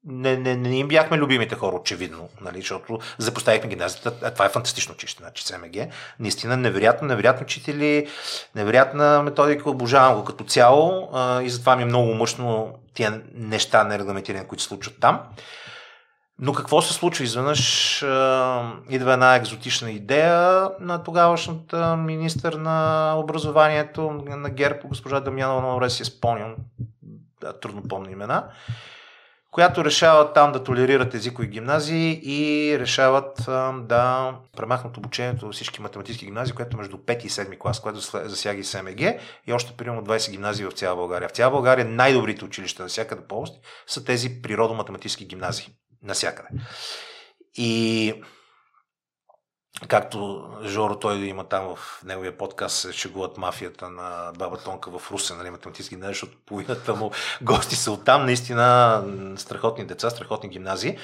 не, не, не им бяхме любимите хора, очевидно, нали, защото запоставихме гимназията. А това е фантастично училище, значи СМГ. Наистина невероятно, невероятно учители, невероятна методика, обожавам го като цяло а, и затова ми е много мъчно тия неща нерегламентирани, които се случват там. Но какво се случва? Изведнъж идва една екзотична идея на тогавашната министър на образованието на ГЕРБ, госпожа Дамянова, добре си спомням, да, трудно помня имена, която решават там да толерират езикови гимназии и решават да премахнат обучението във всички математически гимназии, което е между 5 и 7 клас, което засяга и СМГ и още примерно 20 гимназии в цяла България. В цяла България най-добрите училища навсякъде по области са тези природо-математически гимназии. Насякъде. И както Жоро той има там в неговия подкаст се шегуват мафията на Баба Тонка в Русе, нали, математически гимназия, защото половината му гости са оттам, наистина страхотни деца, страхотни гимназии.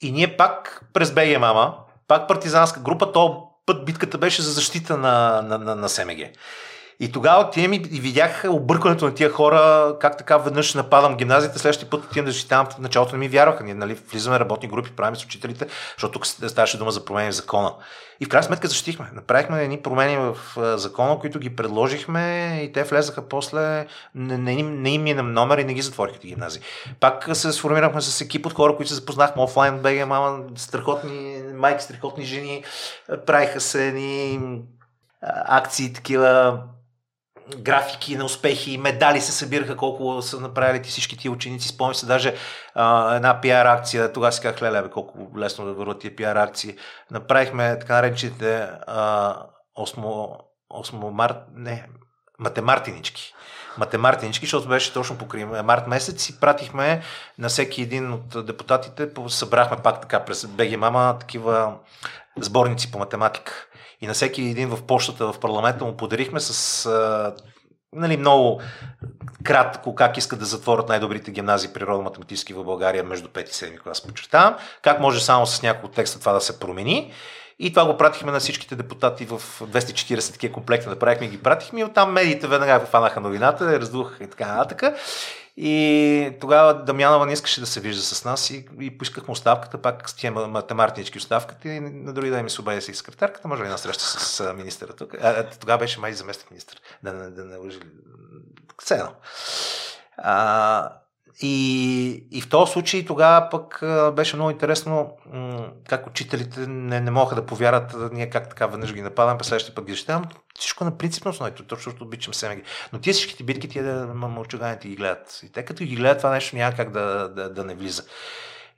И ние пак през БГ Мама, пак партизанска група, то път битката беше за защита на, на, на, на СМГ. И тогава отивам и видях объркването на тия хора, как така веднъж нападам гимназията, следващия път отивам да защитавам, в началото не ми вярваха. Ние нали, влизаме работни групи, правим с учителите, защото тук ставаше дума за промени в закона. И в крайна сметка защитихме. Направихме едни промени в закона, които ги предложихме и те влезаха после, не, не, им, не им е номер и не ги затвориха тези гимназии. Пак се сформирахме с екип от хора, които се запознахме офлайн, БГ, мама, страхотни майки, страхотни жени, правиха се едни акции, такива графики на успехи, медали се събираха, колко са направили ти всички тия ученици. Спомням се даже а, една пиар акция, тогава си казах, леле, колко лесно да върват тия пиар акции. Направихме така наречените осмо, осмо март, не, матемартинички матемартинички, защото беше точно покрай март месец и пратихме на всеки един от депутатите, събрахме пак така през БГ Мама такива сборници по математика и на всеки един в почтата в парламента му подарихме с а, нали, много кратко как искат да затворят най-добрите гимназии природо-математически в България между 5 и 7 клас, подчертавам. Как може само с няколко текста това да се промени. И това го пратихме на всичките депутати в 240 такива комплекта, направихме и ги пратихме и оттам медиите веднага фанаха новината, раздуваха и така нататък. И тогава Дамянова не искаше да се вижда с нас и, и поискахме оставката, пак с тия математички оставката и на други ден ми се обадя с секретарката, може ли на среща с министъра тук. А, тогава беше май заместник министър, да, да, да не лъжи. Все и, и в този случай тогава пък беше много интересно как учителите не, не могат да повярват ние как така веднъж ги нападам, през следващия път ги защитавам. Всичко на принципно основа, точно защото обичам семеги. Но тия всичките битки, тия мълчуганите ги гледат. И те като ги гледат, това нещо няма как да, да, да не влиза.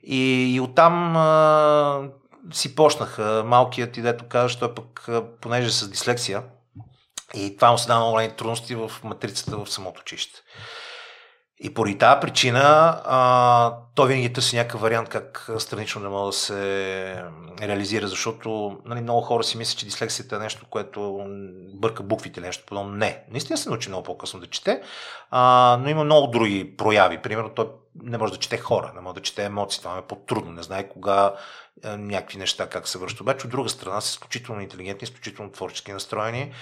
И, и оттам а, си почнаха малкият и дето казваш, той пък, понеже с дислексия, и това му се дава много трудности в матрицата в самото училище. И поради тази причина а, той винаги търси някакъв вариант как странично не може да се реализира, защото нали, много хора си мислят, че дислексията е нещо, което бърка буквите или нещо подобно. Не, наистина се научи много по-късно да чете, а, но има много други прояви. Примерно той не може да чете хора, не може да чете емоции, това е по-трудно, не знае кога е, някакви неща как се връщат. Обаче от друга страна са изключително интелигентни, изключително творчески настроени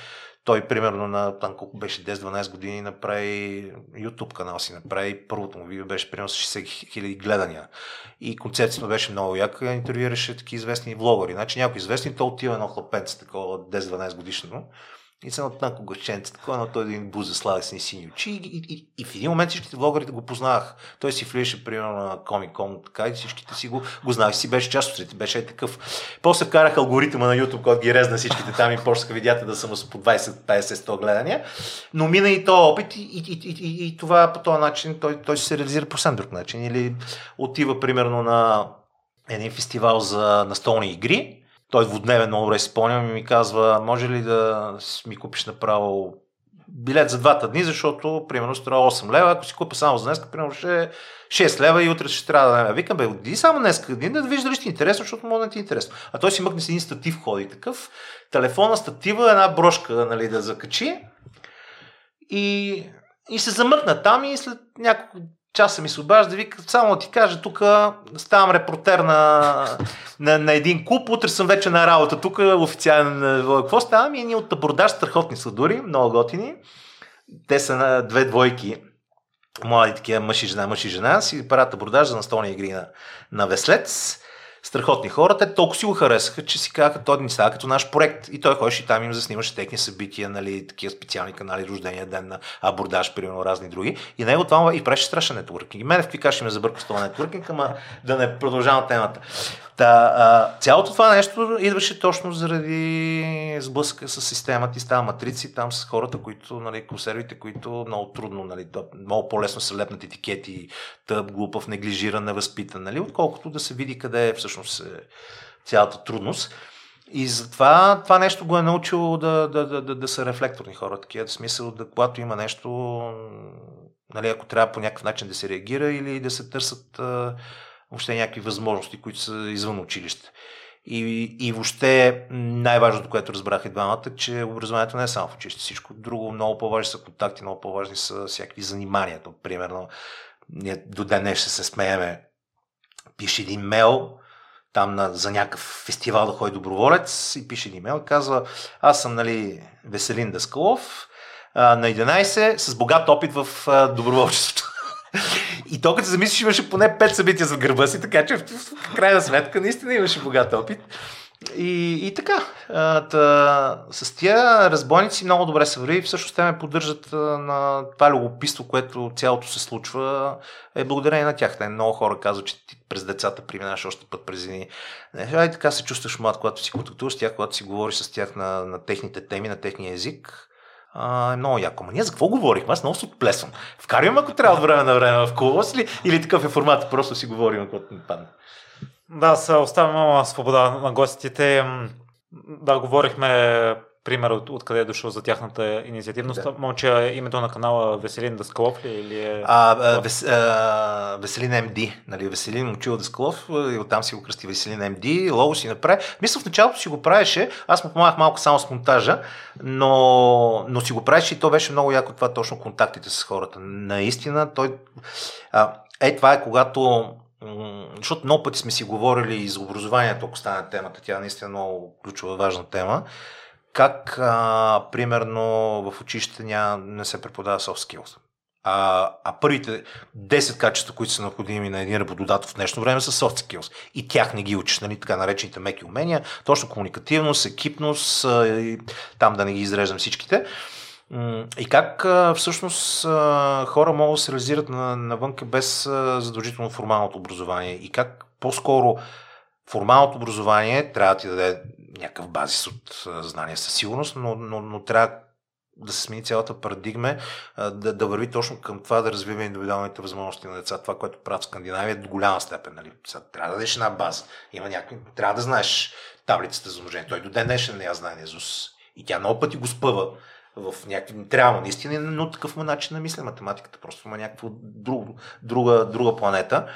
той примерно на там колко беше 10-12 години направи YouTube канал си, направи първото му видео беше примерно с 60 хиляди гледания. И концепцията беше много яка, интервюираше такива известни влогъри. Значи някой известни, то отива едно хлапенце, такова 10-12 годишно и са на тънко гъщенце, такова, но той един буз слава с сини очи. И, и, и, и, в един момент всичките влогъри го познавах. Той си влизаше, примерно, на Comic-Con, така и всичките си го, го знаех. Си беше част от беше е такъв. После вкарах алгоритъма на YouTube, който ги резна всичките там и почнаха видята да съм с по 20, 50, 100 гледания. Но мина и то опит и, и, и, и, и това по този начин той, той се реализира по съвсем друг начин. Или отива, примерно, на един фестивал за настолни игри той двудневен много добре спомням и ми казва, може ли да ми купиш направо билет за двата дни, защото примерно струва 8 лева, ако си купя само за днес, примерно ще е 6 лева и утре ще трябва да Викам, бе, отиди само днес дни да вижда дали ще ти е интересно, защото може да ти е интересно. А той си мъкне с един статив ходи такъв, телефона, статива, една брошка нали, да закачи. И, и се замъкна там и след няколко часа ми се обажда, вика, само да ти кажа, тук ставам репортер на, на, на един клуб, утре съм вече на работа, тук официален, какво става? Ми ние от абордаж страхотни сладури, много готини. Те са на две двойки, млади такива мъж и жена, мъж и жена, си правят абордаж за настолни игри на, на Веслец страхотни хора. Те толкова си го харесаха, че си казаха, той ни става като наш проект. И той ходеше и там им заснимаше техни събития, нали, такива специални канали, рождения ден на абордаж, примерно, разни други. И него това и правеше страшен нетворкинг. И мен в какви ме забърка с това нетворкинг, ама да не продължавам темата. Та, а, цялото това нещо идваше точно заради сблъска с системата и става матрици там с хората, които, нали, консервите, които много трудно, нали, много по-лесно се лепнат етикети, тъп, глупав, неглижиран, невъзпитан, нали, отколкото да се види къде е всъщност е цялата трудност. И затова това нещо го е научило да, да, да, да, да са рефлекторни хора, такива, в смисъл да когато има нещо, нали, ако трябва по някакъв начин да се реагира или да се търсят въобще някакви възможности, които са извън училище. И, и въобще най-важното, което разбрах и двамата, че образованието не е само в училище. Всичко друго много по-важни са контакти, много по-важни са всякакви занимания. То, примерно, ние до ден ще се смееме. Пише един мейл, там на, за някакъв фестивал да ходи доброволец и пише един мейл и казва, аз съм нали, Веселин Даскалов, на 11 с богат опит в доброволчеството. И то като замислиш, имаше поне 5 събития за гърба си, така че в, крайна сметка наистина имаше богат опит. И, и така, та, с тия разбойници много добре се върви. Всъщност те ме поддържат на това любопитство, което цялото се случва, е благодарение на тях. Те много хора казват, че ти през децата преминаваш още път през едни. Ай така се чувстваш млад, когато си контактуваш с тях, когато си говориш с тях на, на техните теми, на техния език а, е много яко. Ма ние за какво говорихме? Аз много се отплесвам. Вкарвам, ако трябва от време на време в колос ли, или такъв е формат, просто си говорим, ако не падне.
Да, се оставям свобода на гостите. Да, говорихме пример от, откъде е дошъл за тяхната инициативност. Да. Момче, името на канала Веселин Даскалов ли или е...
А, а, вес, а, Веселин МД, нали, Веселин Момчил Даскалов и оттам си го кръсти Веселин МД, лого си направи. Мисля, в началото си го правеше, аз му помагах малко само с монтажа, но, но си го правеше и то беше много яко това точно контактите с хората. Наистина, той... А, е, това е когато защото много пъти сме си говорили и за образованието, ако стане темата, тя е наистина много ключова, важна тема как, а, примерно, в училище ня, не се преподава soft skills. А, а първите 10 качества, които са необходими на един работодател в днешно време са soft skills. И тях не ги учиш, нали, така наречените меки умения, точно комуникативност, екипност, и там да не ги изреждам всичките. И как всъщност хора могат да се реализират навънка без задължително формалното образование и как по-скоро формалното образование трябва да ти даде някакъв базис от знания със сигурност, но, но, но трябва да се смени цялата парадигма, да, да върви точно към това да развива индивидуалните възможности на деца. Това, което в Скандинавия до голяма степен. Нали? Сега, трябва да дадеш една база. Има някакви... Трябва да знаеш таблицата за умножение. Той до ден днешен не я знае Езус. И тя много пъти го спъва в някакви... Трябва наистина, но такъв му начин на мисля математиката. Просто има някаква друг, друга, друга планета.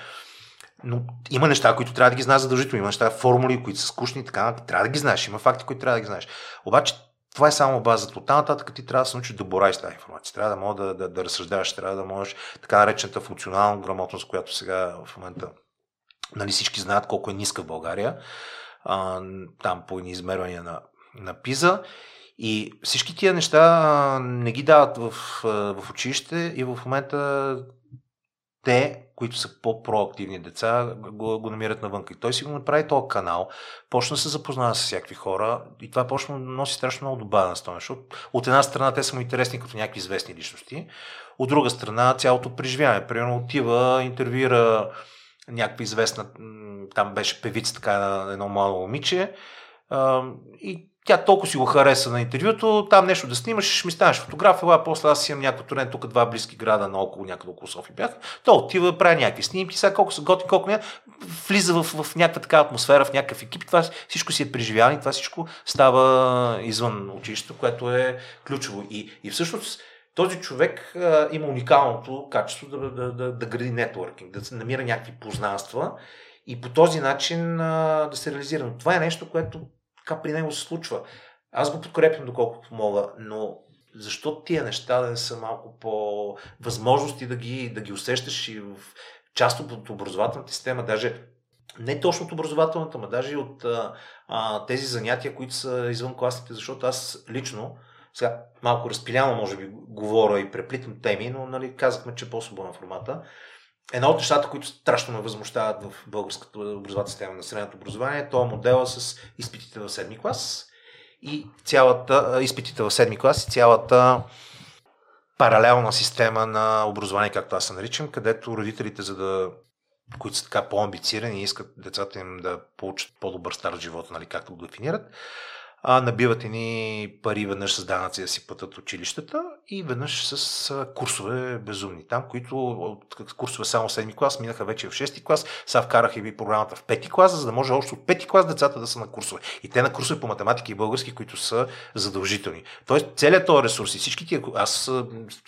Но има неща, които трябва да ги знаеш задължително. Има неща, формули, които са скучни и така. Трябва да ги знаеш. Има факти, които трябва да ги знаеш. Обаче това е само базата. От там нататък ти трябва да се научиш да бораеш тази информация. Трябва да можеш да, да, да разсъждаваш, трябва да можеш така наречената функционална грамотност, която сега в момента нали, всички знаят колко е ниска в България. А, там по едни измервания на, на ПИЗа. И всички тия неща не ги дават в, в училище и в момента те, които са по-проактивни деца, го, го намират навън. И той си го направи този канал, почна да се запознава с всякакви хора и това почна да носи страшно много добавена стойност. От, от една страна те са му интересни като някакви известни личности, от друга страна цялото преживяване. Примерно отива, интервюира някаква известна, там беше певица, така едно младо момиче и тя толкова си го хареса на интервюто, там нещо да снимаш, ще ми станеш фотограф, ела, после аз имам някакво турен, тук два близки града наоколо, някъде около София бях. То отива, прави някакви снимки, сега колко са готини, колко не, влиза в, в някаква така атмосфера, в някакъв екип, това всичко си е преживяване, това всичко става извън училището, което е ключово. И, и всъщност този човек а, има уникалното качество да, да, да, да гради нетворкинг, да намира някакви познанства и по този начин а, да се реализира. Но това е нещо, което така при него се случва. Аз го подкрепям доколкото мога, но защо тия неща да са малко по възможности да ги, да ги усещаш и в част от образователната система, даже не точно от образователната, но даже и от а, тези занятия, които са извън класните, защото аз лично, сега малко разпиляно може би говоря и преплитам теми, но нали, казахме, че е по-свободна формата. Една от нещата, които страшно ме възмущават в българската образователна система на средното образование, е това модела с изпитите в седми клас и цялата, изпитите в седми клас и цялата паралелна система на образование, както аз се наричам, където родителите, за да които са така по-амбицирани и искат децата им да получат по-добър старт в живота, нали, както го дефинират, а, набиват едни пари веднъж с данъци да си пътат училищата и веднъж с курсове безумни. Там, които от курсове само в 7 клас минаха вече в 6 клас, сега вкараха и ви програмата в 5 клас, за да може още от 5 клас децата да са на курсове. И те на курсове по математика и български, които са задължителни. Тоест, целият този ресурс и всички тия, аз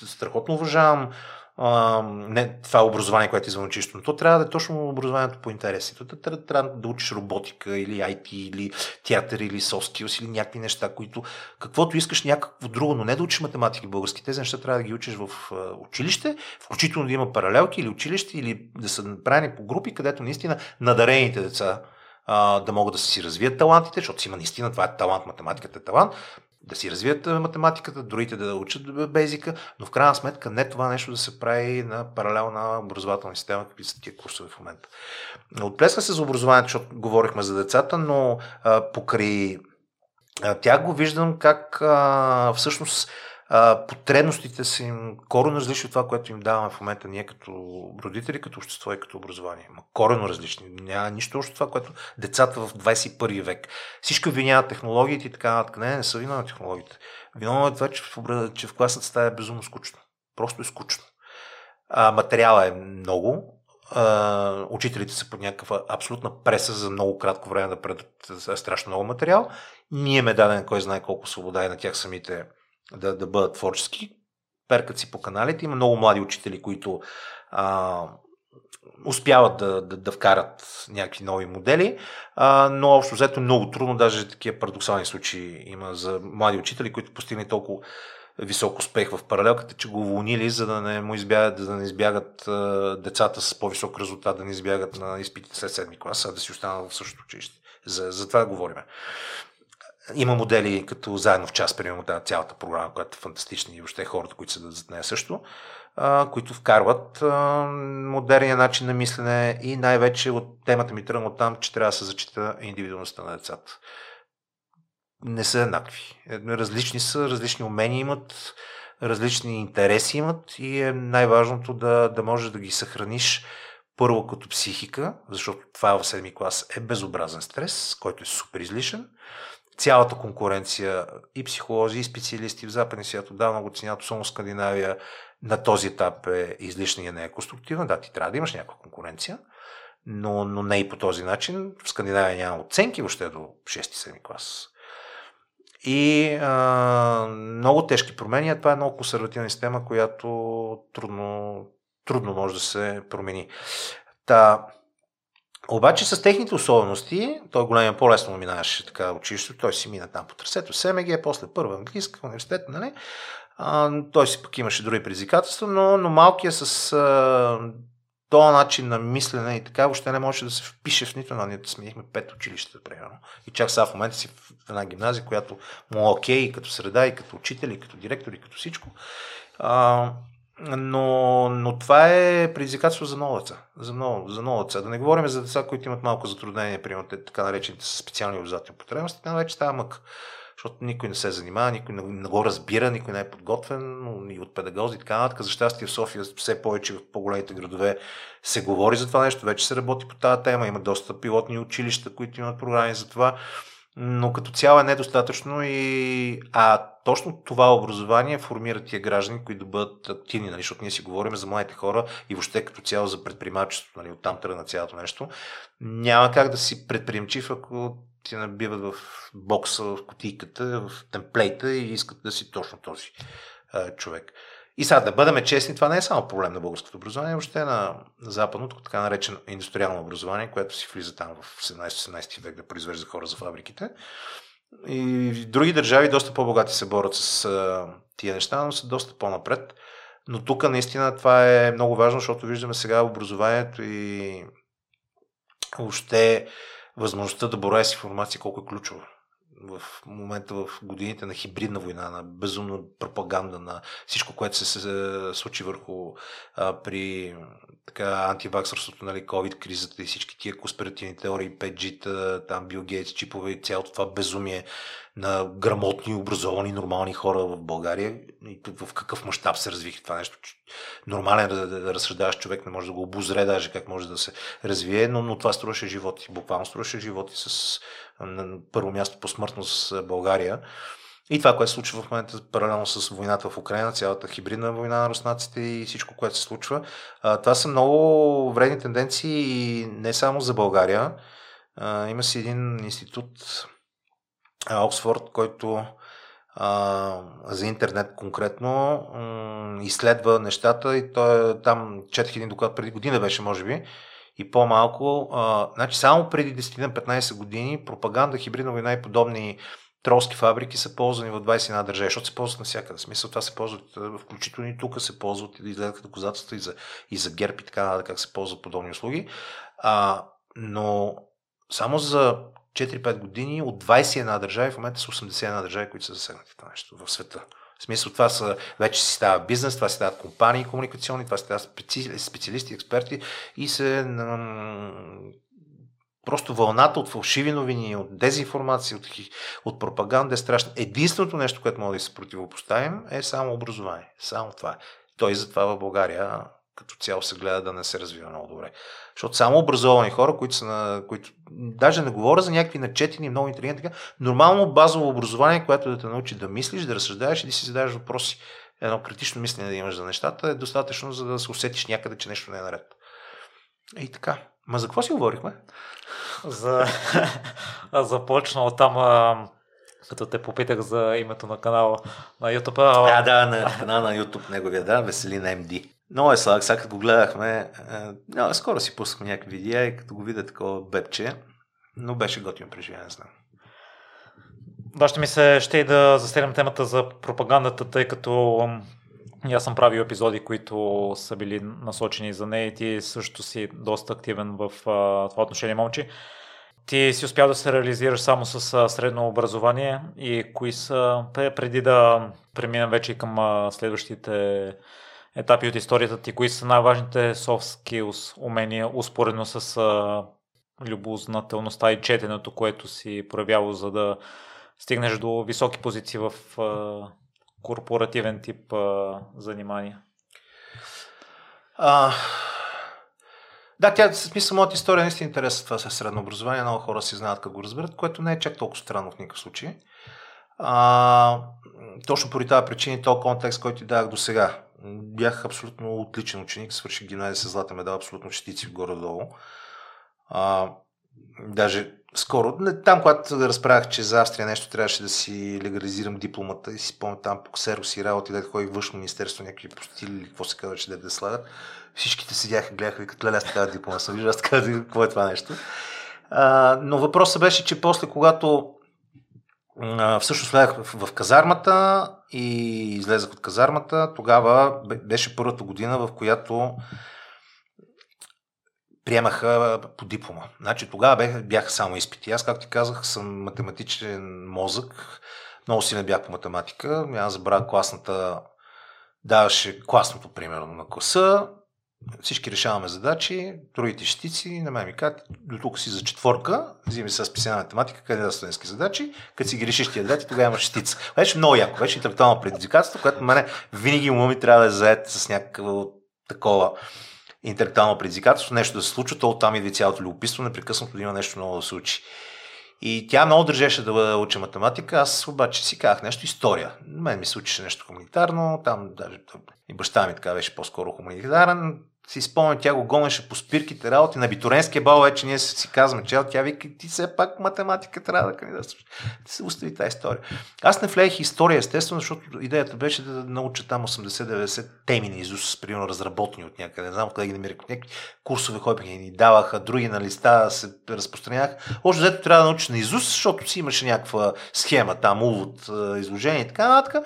страхотно уважавам а, не това образование, което е извън училището, то трябва да е точно образованието по интереси. То трябва, трябва да учиш роботика или IT, или театър, или soft skills, или някакви неща, които каквото искаш някакво друго, но не да учиш математики български. Тези неща трябва да ги учиш в училище, включително да има паралелки или училище, или да са направени по групи, където наистина надарените деца а, да могат да си развият талантите, защото си има наистина, това е талант, математиката е талант, да си развият математиката, другите да учат бейзика, но в крайна сметка не това нещо да се прави на паралелна образователна система, какви са тия курсове в момента. Отплеска се за образованието, защото говорихме за децата, но а, покрай а, тях го виждам как а, всъщност потребностите са им корено различни от това, което им даваме в момента ние като родители, като общество и като образование. Ма корено различни. Няма нищо още това, което децата в 21 век. Всички обвиняват технологиите и така нататък. Не, не са виновни технологиите. Виновно е това, че в, че в класната стая е безумно скучно. Просто е скучно. А, материала е много, Uh, учителите са под някаква абсолютна преса за много кратко време да предадат страшно много материал. Ние ме даден кой знае колко свобода и на тях самите да, да бъдат творчески. Перкат си по каналите. Има много млади учители, които а, успяват да, да, да вкарат някакви нови модели, а, но общо взето много трудно, даже такива парадоксални случаи има за млади учители, които постигнали толкова висок успех в паралелката, че го уволнили, за да не му избягат, да не избягат а, децата с по-висок резултат, да не избягат на изпитите след седми клас, а да си останат в същото училище. За, за това говорим. Има модели като заедно в час, примерно цялата програма, която е фантастична и въобще хората, които са зад нея също, а, които вкарват а, модерния начин на мислене и най-вече от темата ми тръгна от там, че трябва да се зачита индивидуалността на децата. Не са еднакви. Различни са, различни умения имат, различни интереси имат и е най-важното да, да можеш да ги съхраниш първо като психика, защото това в 7 клас е безобразен стрес, който е супер излишен цялата конкуренция и психолози, и специалисти в западния свят отдавна го ценят, особено Скандинавия, на този етап е излишна и не е конструктивна. Да, ти трябва да имаш някаква конкуренция, но, но не и по този начин. В Скандинавия няма оценки въобще до 6-7 клас. И а, много тежки промени. Това е много консервативна система, която трудно, трудно може да се промени. Та, обаче с техните особености, той големия по-лесно минаваше така училището, той си мина там по трасето, СМГ, после първа английска, университет, нали? А, той си пък имаше други предизвикателства, но, но малкият с а, този начин на мислене и така въобще не можеше да се впише в нито на ние сменихме пет училища, примерно. И чак сега в момента си в една гимназия, която му е окей и като среда, и като учители, и като директори, и като всичко. А, но, но това е предизвикателство за деца. За много, за много деца. Да не говорим за деца, които имат малко затруднение, примерно така наречените специални образователни потребности, там вече става мък. Защото никой не се занимава, никой не, го разбира, никой не е подготвен, и от педагози и така нататък. За щастие в София все повече в по-големите градове се говори за това нещо, вече се работи по тази тема, има доста пилотни училища, които имат програми за това но като цяло е недостатъчно и а точно това образование формира тия граждани, които да бъдат активни, нали, защото ние си говорим за младите хора и въобще като цяло за предприемачеството, нали, оттам тръгна цялото нещо. Няма как да си предприемчив, ако ти набиват в бокса, в кутийката, в темплейта и искат да си точно този а, човек. И сега да бъдем честни, това не е само проблем на българското образование, въобще на западното, така наречено индустриално образование, което си влиза там в 17-18 век да произвежда хора за фабриките. И други държави, доста по-богати, се борят с тия неща, но са доста по-напред. Но тук наистина това е много важно, защото виждаме сега образованието и въобще възможността да боря с информация колко е ключова в момента в годините на хибридна война, на безумна пропаганда, на всичко, което се, се случи върху а, при така антиваксърството, нали, COVID кризата и всички тия конспиративни теории, 5G, там Бил Гейтс, чипове и цялото това безумие на грамотни, образовани, нормални хора в България и в какъв мащаб се развихи това нещо. Нормален да, да, човек, не може да го обозре даже как може да се развие, но, но това струваше животи. Буквално струваше животи с на първо място по смъртност в България. И това, което се случва в момента паралелно с войната в Украина, цялата хибридна война на руснаците и всичко, което се случва. Това са много вредни тенденции и не само за България. Има си един институт, Оксфорд, който за интернет конкретно изследва нещата и той там четах един доклад преди година беше, може би, и по-малко. А, значи само преди 10-15 години пропаганда, хибридна война и подобни тролски фабрики са ползвани в 21 държави, защото се ползват навсякъде. В смисъл това се ползват, включително и тук се ползват и изгледат доказателства и за, и за герб и така как се ползват подобни услуги. А, но само за 4-5 години от 21 държави, в момента са 81 държави, които са засегнати това нещо в света. В смисъл това са, вече си става бизнес, това си стават компании комуникационни, това си стават специалисти, експерти и се просто вълната от фалшиви новини, от дезинформация, от, от пропаганда е страшна. Единственото нещо, което може да се противопоставим е само образование. Само това. Той затова в България като цяло се гледа да не се развива много добре. Защото само образовани хора, които са на. Които, даже не говоря за някакви начетени, много интелигентни, нормално базово образование, което да те научи да мислиш, да разсъждаваш и да си задаваш въпроси. Едно критично мислене да имаш за нещата е достатъчно, за да се усетиш някъде, че нещо не е наред. И така. Ма за какво си говорихме?
За... Започна от там, а, като те попитах за името на канала на YouTube.
А, а да, на канала на YouTube неговия, да, Веселина MD. Много е сладък, сега като го гледахме, е, скоро си пускахме някакви видеа и като го видя такова бебче, но беше готино преживяване, знам.
Да, ще ми се ще и да засегнем темата за пропагандата, тъй като аз съм правил епизоди, които са били насочени за нея и ти също си доста активен в а, това отношение, момче. Ти си успял да се реализираш само с средно образование и кои са, преди да преминем вече и към следващите етапи от историята ти, кои са най-важните soft skills, умения, успоредно с а, любознателността и четенето, което си проявявал, за да стигнеш до високи позиции в а, корпоративен тип а, занимания?
А, да, тя, смисъл, моята история наистина интересна това с средно образование. Много хора си знаят как го разберат, което не е чак толкова странно в никакъв случай. А, точно поради тази причина и този контекст, който ти дах до сега. Бях абсолютно отличен ученик, свърших гимназия с златен медал, абсолютно частици горе-долу. А, даже скоро, там, когато разправях, че за Австрия нещо трябваше да си легализирам дипломата и си спомням там по ксерос и работи, да ходих външно министерство, някакви постили или какво се казва, че да, да слагат. Всичките седяха, гледаха и като леля с такава диплома. Съм виждал, аз така, какво е това нещо. А, но въпросът беше, че после, когато всъщност влязах в, казармата и излезах от казармата. Тогава беше първата година, в която приемаха по диплома. Значи тогава бях, бяха само изпити. Аз, както ти казах, съм математичен мозък. Много силен бях по математика. Аз забравя класната даваше класното, примерно, на класа всички решаваме задачи, другите щици, на мен ми казват, до тук си за четворка, взими с специална математика, къде да студентски задачи, като си ги решиш тия дати, тогава имаш щица. Беше много яко, беше интелектуално предизвикателство, което мене винаги ума ми трябва да е заед с някакво такова интелектуално предизвикателство, нещо да се случва, то оттам идва цялото любопитство, непрекъснато да има нещо ново да се учи. И тя много държеше да уча математика, аз обаче си казах нещо история. Мен ми се учеше нещо хуманитарно, там даже и баща ми така беше по-скоро хуманитарен, си спомням, тя го гонеше по спирките работи. На Битуренския бал вече ние си казваме, че тя вика, ти все пак математика трябва да кандидатстваш. Ти се остави тази история. Аз не влеях история, естествено, защото идеята беше да науча там 80-90 теми на Изус, примерно разработени от някъде. Не знам къде ги намирах. Някакви курсове, които ни даваха, други на листа се разпространях. Още взето трябва да научиш на Изус, защото си имаше някаква схема там, увод, изложение и така нататък.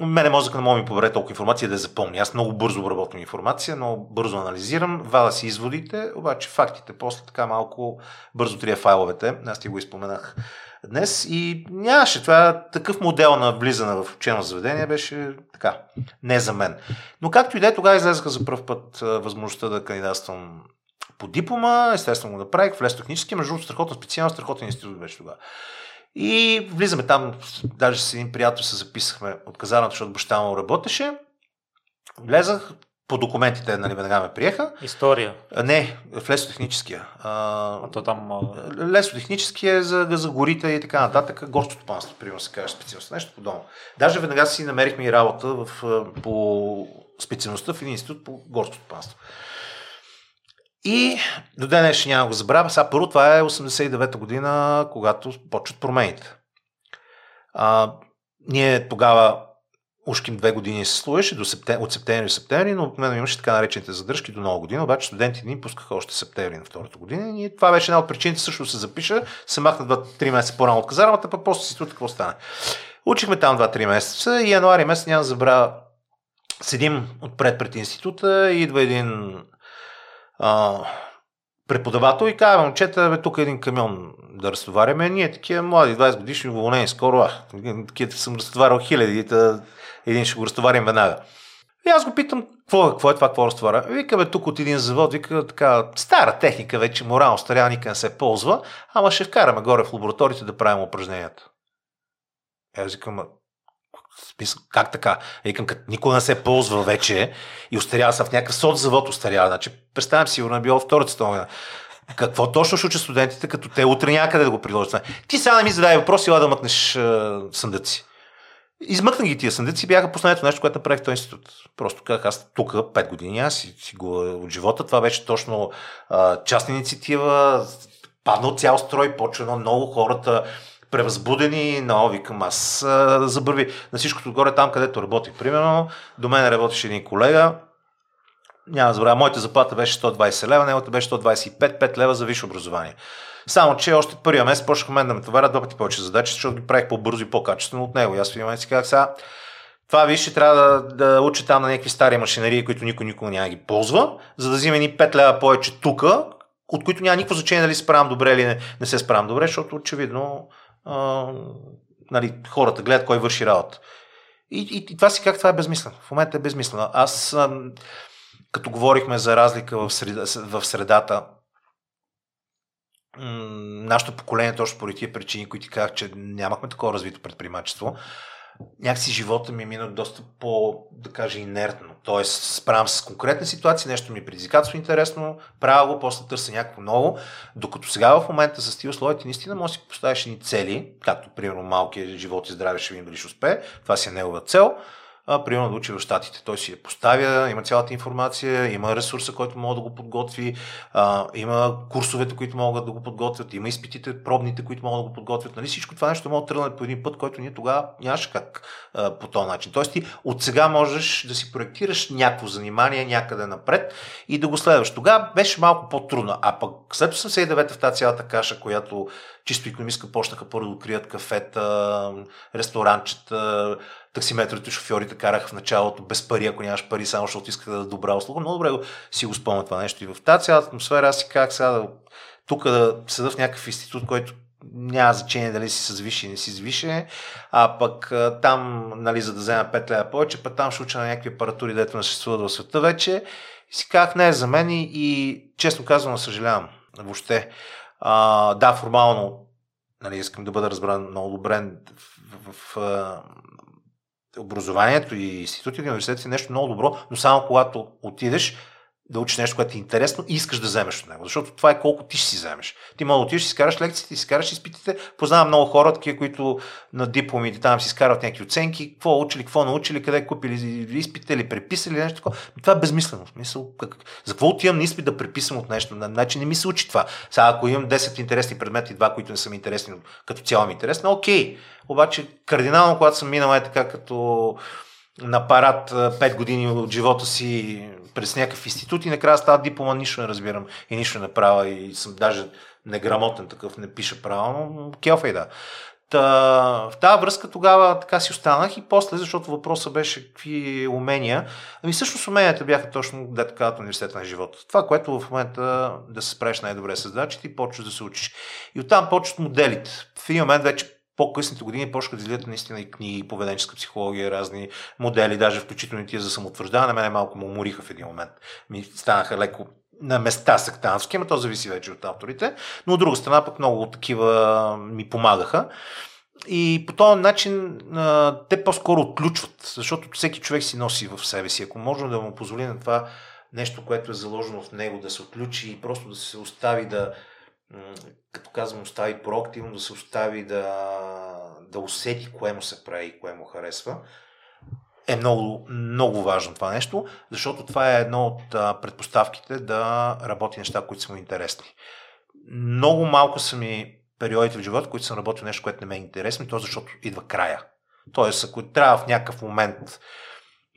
Мене мозъка не мога ми побере толкова информация да я запомня. Аз много бързо обработвам информация, но бързо анализирам, вада си изводите, обаче фактите после така малко бързо трия файловете. Аз ти го изпоменах днес и нямаше. Това такъв модел на влизане в учено заведение беше така, не за мен. Но както и да е, тогава излезаха за първ път възможността да кандидатствам по диплома, естествено го направих, влез технически, между другото страхотна специалност, страхотен институт беше тогава. И влизаме там, даже с един приятел се записахме от казарната, защото баща му работеше. Влезах, по документите, нали, веднага ме приеха.
История?
Не, в лесотехническия.
А, а то там...
Лесотехническия е за, за горите и така нататък. Горско стопанство, примерно се каже специалност. Нещо подобно. Даже веднага си намерихме и работа в, по специалността в един институт по горско стопанство. И до ден ще няма го забравя. Сега първо това е 89-та година, когато почват промените. А, ние тогава ушким две години се служеше до септем, от септември до септември, но обикновено имаше така наречените задръжки до нова година, обаче студентите ни пускаха още септември на втората година и това беше една от причините също се запиша, се махна 2-3 месеца по-рано от казармата, пък после си какво стане. Учихме там 2-3 месеца и януари месец няма забравя, седим отпред пред института и идва един а, преподавател и казва, момчета, бе, тук е един камион да разтоваряме. Ние такива млади, 20 годишни, уволнени скоро, а, такива съм разтоварял хиляди, един ще го разтоварим веднага. И аз го питам, какво, какво е това, какво разтоваря? Вика, бе, тук от един завод, вика, така, стара техника, вече морално старя, никъде не се ползва, ама ще вкараме горе в лабораторията да правим упражненията. Аз викам, как така? Викам, като никога не се ползва вече и остарява са в някакъв соцзавод остарява. Значи, представям си, сигурно е било втората световна какво точно ще учат студентите, като те утре някъде да го приложат? Ти сега не ми задай въпрос и да мъкнеш съндъци. Измъкна ги тия съндъци бяха последното нещо, което направих в този институт. Просто казах, аз тук 5 години, аз си, си го от живота. Това беше точно а, частна инициатива, паднал цял строй, почва едно много хората превъзбудени, но викам аз забърви на всичкото отгоре там, където работих. Примерно, до мен работеше един колега, няма да забравя, моята заплата беше 120 лева, неговата беше 125, 5 лева за висше образование. Само, че още първия месец почнаха мен да ме товарят два пъти повече задачи, защото ги правих по-бързо и по-качествено от него. И аз в един си казах, сега, това виж, трябва да, да учи там на някакви стари машинерии, които никой никога няма ги ползва, за да взима ни 5 лева повече тук, от които няма никакво значение дали се справям добре или не, не се справям добре, защото очевидно а, нали, хората гледат кой върши работа. И, и, и това си как това е безмислено. В момента е безмислено. Аз, а, като говорихме за разлика в, среда, в средата, нашето поколение, точно поради тия причини, които ти казах, че нямахме такова развито предприемачество, някакси живота ми е минал доста по, да кажа, инертно. Тоест, справям с конкретна ситуация, нещо ми предизвикателство интересно, правя го, после търся някакво ново, докато сега в момента с тия условия ти наистина можеш да си поставиш едни цели, както примерно малкият живот и здраве ще видим дали ще успее, това си е негова цел, примерно да учи в Штатите. Той си я поставя, има цялата информация, има ресурса, който може да го подготви, а, има курсовете, които могат да го подготвят, има изпитите, пробните, които могат да го подготвят. Нали? Всичко това нещо може да тръгне по един път, който ние тогава нямаше как а, по този начин. Тоест ти от сега можеш да си проектираш някакво занимание някъде напред и да го следваш. Тогава беше малко по-трудно. А пък след 89-та в тази цялата каша, която чисто економистка почнаха първо да открият кафета, ресторанчета, таксиметрите, шофьорите караха в началото без пари, ако нямаш пари, само защото исках да добра услуга. Много добре си го спомня това нещо. И в тази цялата атмосфера аз си как сега да, тук да седа в някакъв институт, който няма значение дали си с висше не си с висше, а пък там, нали, за да взема 5 лева повече, пък там ще уча на някакви апаратури, дето не съществуват в света вече. И си казах, не е за мен и, и честно казвам, съжалявам. Въобще. А, да, формално, нали, искам да бъда разбран много добре в, в, в образованието и институтите и университетите е нещо много добро, но само когато отидеш, да учиш нещо, което е интересно и искаш да вземеш от него. Защото това е колко ти ще си вземеш. Ти мога да отидеш, си скараш лекциите, си скараш изпитите. Познавам много хора, такива, които на дипломите там си скарат някакви оценки, какво учили, какво научили, къде купили изпитите или преписали нещо такова. Това е безмислено. Смисъл, как... За какво отивам на изпит да преписам от нещо? Значи не ми се учи това. Сега, ако имам 10 интересни предмети, два, които не са ми интересни, като цяло ми е интересно, окей. Обаче, кардинално, когато съм минал е така като на парад 5 години от живота си през някакъв институт и накрая става диплома, нищо не разбирам и нищо не правя и съм даже неграмотен такъв, не пиша правилно, но келфа и да. Та, в тази връзка тогава така си останах и после, защото въпросът беше какви умения. Ами всъщност уменията бяха точно, да така, от университета на живота. Това, което в момента да се справиш най-добре с задачите и почваш да се учиш. И оттам почват моделите. В един момент вече по-късните години почнаха да излизат наистина и книги, поведенческа психология, разни модели, даже включително и тия за самоутвърждаване. Мене малко му умориха в един момент. Ми станаха леко на места сектантски, но то зависи вече от авторите. Но от друга страна пък много такива ми помагаха. И по този начин те по-скоро отключват, защото всеки човек си носи в себе си. Ако можем да му позволи на това нещо, което е заложено в него, да се отключи и просто да се остави да, като казвам, остави проактивно, да се остави да, да усети кое му се прави и кое му харесва, е много, много важно това нещо, защото това е едно от предпоставките да работи неща, които са му интересни. Много малко са ми периодите в живота, които съм работил нещо, което не ме е интересно, то защото идва края. Тоест, ако трябва в някакъв момент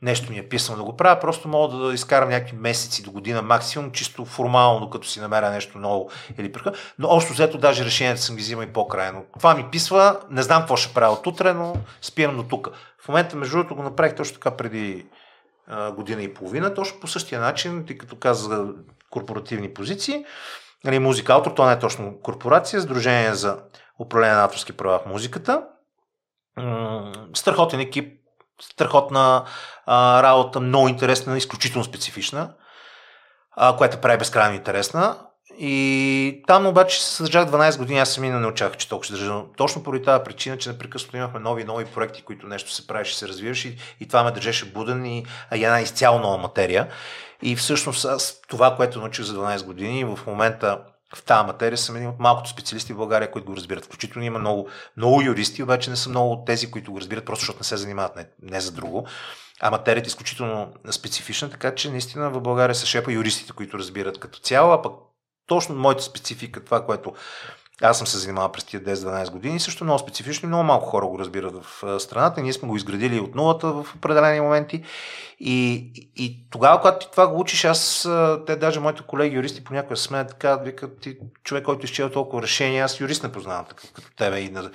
нещо ми е писано да го правя, просто мога да изкарам някакви месеци до година максимум, чисто формално, докато си намеря нещо ново или прика. Но общо взето даже решението съм ги взима и по-крайно. Това ми писва, не знам какво ще правя от утре, но спирам до тук. В момента, между другото, го направих точно така преди а, година и половина, точно по същия начин, ти като каза корпоративни позиции. Нали, музика автор, това не е точно корпорация, Сдружение за управление на авторски права в музиката. Страхотен екип, страхотна а, работа, много интересна, изключително специфична, а, която прави безкрайно интересна. И там обаче се съдържах 12 години, аз самина не очаквах, че толкова ще държа. Точно поради тази причина, че непрекъснато имахме нови нови проекти, които нещо се правеше, се развиваше и, и това ме държеше буден и, и една изцяло нова материя. И всъщност аз това, което научих за 12 години, в момента в тази материя съм един от малкото специалисти в България, които го разбират. Включително има много, много юристи, обаче не са много от тези, които го разбират, просто защото не се занимават не, не за друго. А материята е изключително специфична, така че наистина в България са шепа юристите, които разбират като цяло, а пък точно моята специфика, това, което аз съм се занимавал през тия 10-12 години, също много специфично и много малко хора го разбират в страната. Ние сме го изградили от нулата в определени моменти. И, и тогава, когато ти това го учиш, аз, те даже моите колеги юристи понякога сме така, викат ти човек, който изчел толкова решения, аз юрист не познавам такъв като тебе и на,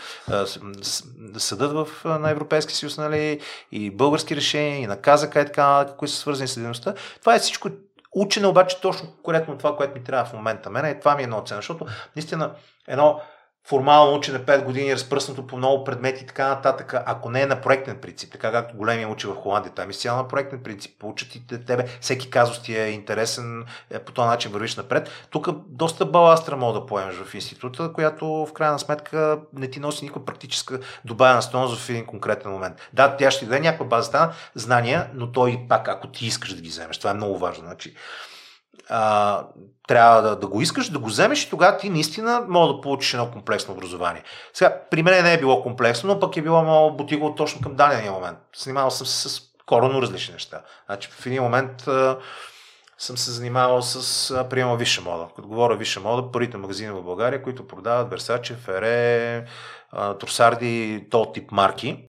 съдът в, на Европейския съюз, нали, и български решения, и на казака и така, които са свързани с дейността. Това е всичко Учене обаче точно коректно това, което ми трябва в момента. Мене и това ми е много ценно, защото наистина едно формално учене 5 години, разпръснато по много предмети и така нататък, ако не е на проектен принцип, така както големия учи в Холандия, там е изцяло на проектен принцип, получат и тебе, всеки казус ти е интересен, е, по този начин вървиш напред. Тук доста баластра мога да поемеш в института, която в крайна сметка не ти носи никаква практическа добавена стойност в един конкретен момент. Да, тя ще даде някаква база знания, но той пак, ако ти искаш да ги вземеш, това е много важно. Значи, а, трябва да, да го искаш, да го вземеш и тогава ти наистина може да получиш едно комплексно образование. Сега, при мен не е било комплексно, но пък е било много бутиго точно към дадения момент. Снимавал съм се с коренно различни неща. Значи, в един момент а, съм се занимавал с приема висша мода. Като говоря висша мода, първите магазини в България, които продават Versace, Ferre, Трусарди, то тип марки.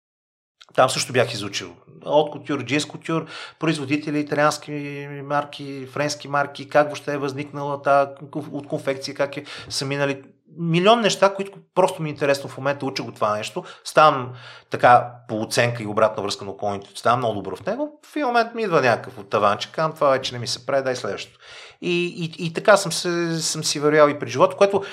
Там също бях изучил. От кутюр, джинс кутюр, производители, италиански марки, френски марки, как въобще е възникнала та от конфекция, как е, са минали милион неща, които просто ми е интересно в момента, уча го това нещо, ставам така по оценка и обратна връзка на околните, ставам много добро в него, в един момент ми идва някакъв от таванче, казвам, това вече не ми се прави, дай следващото. И, и, и така съм, се, съм си вървял и при живота, което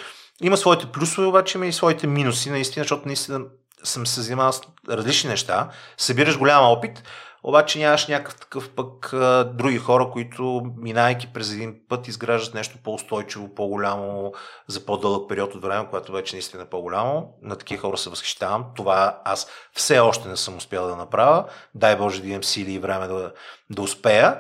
има своите плюсове, обаче има и своите минуси, наистина, защото наистина съм се занимавал с различни неща, събираш голям опит, обаче нямаш някакъв такъв пък други хора, които минайки през един път изграждат нещо по-устойчиво, по-голямо за по-дълъг период от време, което вече наистина е по-голямо. На такива хора се възхищавам. Това аз все още не съм успял да направя. Дай Боже да имам сили и време да, да успея.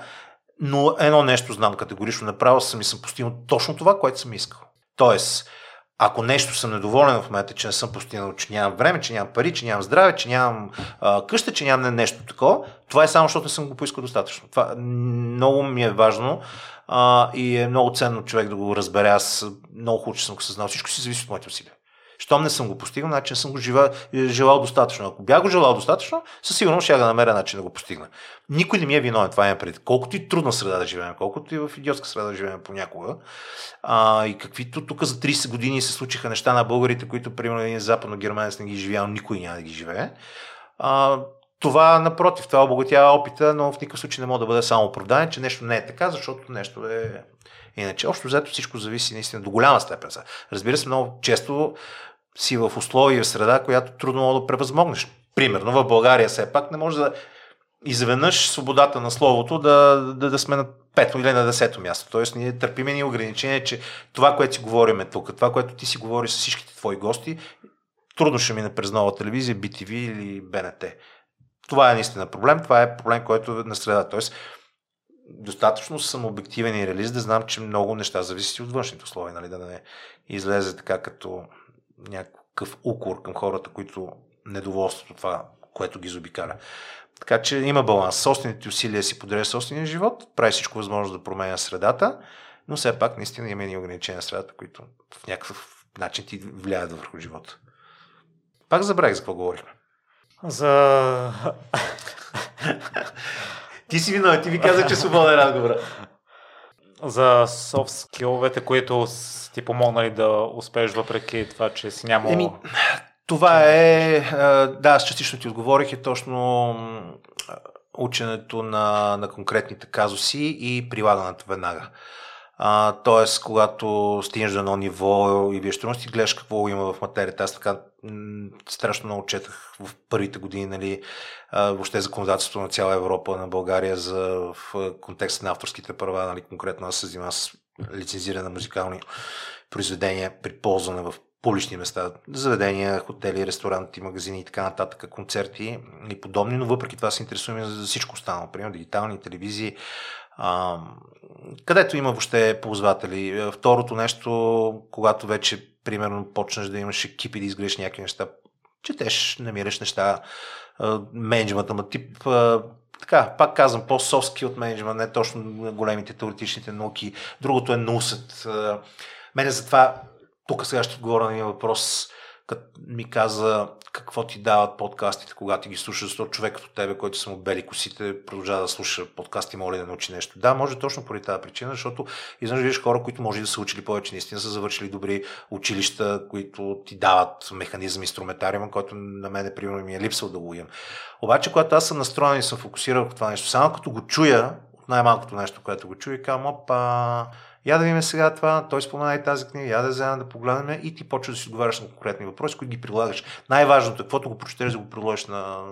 но едно нещо знам категорично, направил съм и съм постигнал точно това, което съм искал. Тоест, ако нещо съм недоволен в момента, че не съм постигнал, че нямам време, че нямам пари, че нямам здраве, че нямам а, къща, че нямам нещо такова, това е само защото не съм го поискал достатъчно. Това много ми е важно а, и е много ценно човек да го разбере. Аз много хубаво, че съм го съзнал. Всичко си зависи от моите усилия. Щом не съм го постигнал, значи не съм го жива, желал достатъчно. Ако бях го желал достатъчно, със сигурност ще да намеря начин да го постигна. Никой не ми е виновен, това е пред. Колкото и трудна среда да живеем, колкото и в идиотска среда да живеем понякога. А, и каквито тук за 30 години се случиха неща на българите, които, примерно, един западно германец не ги живял, никой няма да ги живее. А, това, напротив, това обогатява опита, но в никакъв случай не може да бъде само оправдание, че нещо не е така, защото нещо е Иначе, общо взето всичко зависи наистина до голяма степен. Разбира се, много често си в условия в среда, която трудно мога да превъзмогнеш. Примерно в България все пак не може да изведнъж свободата на словото да, да, да сме на пето или на десето място. Тоест ние търпиме ни ограничения, че това, което си говориме тук, това, което ти си говориш с всичките твои гости, трудно ще мине през нова телевизия, BTV или БНТ. Това е наистина проблем. Това е проблем, който е на среда. Тоест, достатъчно съм обективен и реалист да знам, че много неща зависят от външните условия, нали, да не излезе така като някакъв укор към хората, които недоволстват от това, което ги заобикаля. Така че има баланс. Собствените усилия си подрежда собствения живот, прави всичко възможно да променя средата, но все пак наистина има и ограничения на средата, които в някакъв начин ти влияят върху живота. Пак забравих за какво говорихме.
За...
ти си виновен, ти ми каза, че е свободен разговор.
За софт скиловете, които ти помогнали да успееш въпреки това, че си нямал... Еми,
това е... Да, аз частично ти отговорих е точно ученето на, на конкретните казуси и прилагането веднага. А, тоест, когато стигнеш до едно ниво и вие трудности, гледаш какво има в материята. Аз така м- страшно много четах в първите години, нали, а, въобще законодателство на цяла Европа, на България за в контекста на авторските права, нали, конкретно аз се занимавам с лицензиране на музикални произведения при ползване в публични места, заведения, хотели, ресторанти, магазини и така нататък, концерти и подобни, но въпреки това се интересуваме за всичко останало, примерно дигитални телевизии, а, където има въобще ползватели. Второто нещо, когато вече, примерно, почнеш да имаш екипи да изградиш някакви неща, четеш, намираш неща, менеджмента, ма тип така, пак казвам, по-соски от менеджмент, не точно големите теоретичните науки. Другото е нусът. Мене затова, тук сега ще отговоря на един въпрос, като ми каза какво ти дават подкастите, когато ти ги слушаш, защото човекът от тебе, който съм бели косите, продължава да слуша подкасти, моля да научи нещо. Да, може точно поради тази причина, защото изведнъж виждаш хора, които може да са учили повече, наистина са завършили добри училища, които ти дават механизъм, инструментариум, който на мен, примерно, ми е липсал да го имам. Обаче, когато аз съм настроен и съм фокусирал в това нещо, само като го чуя, от най-малкото нещо, което го чуя, казвам, опа, я да видим сега това, той спомена и тази книга, я да вземем да погледнем и ти почваш да си отговаряш на конкретни въпроси, които ги прилагаш. Най-важното, каквото го прочетеш, да го приложиш на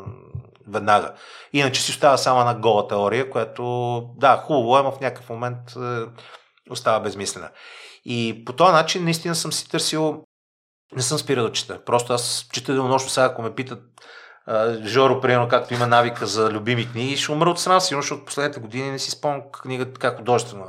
веднага. Иначе си остава само една гола теория, която, да, хубаво е, но в някакъв момент е, остава безмислена. И по този начин наистина съм си търсил, не съм спирал да чета. Просто аз чета денонощно сега, ако ме питат Жоро, примерно, както има навика за любими книги, ще умра от страна, сигурно, защото последните години не си спомням книгата как художествена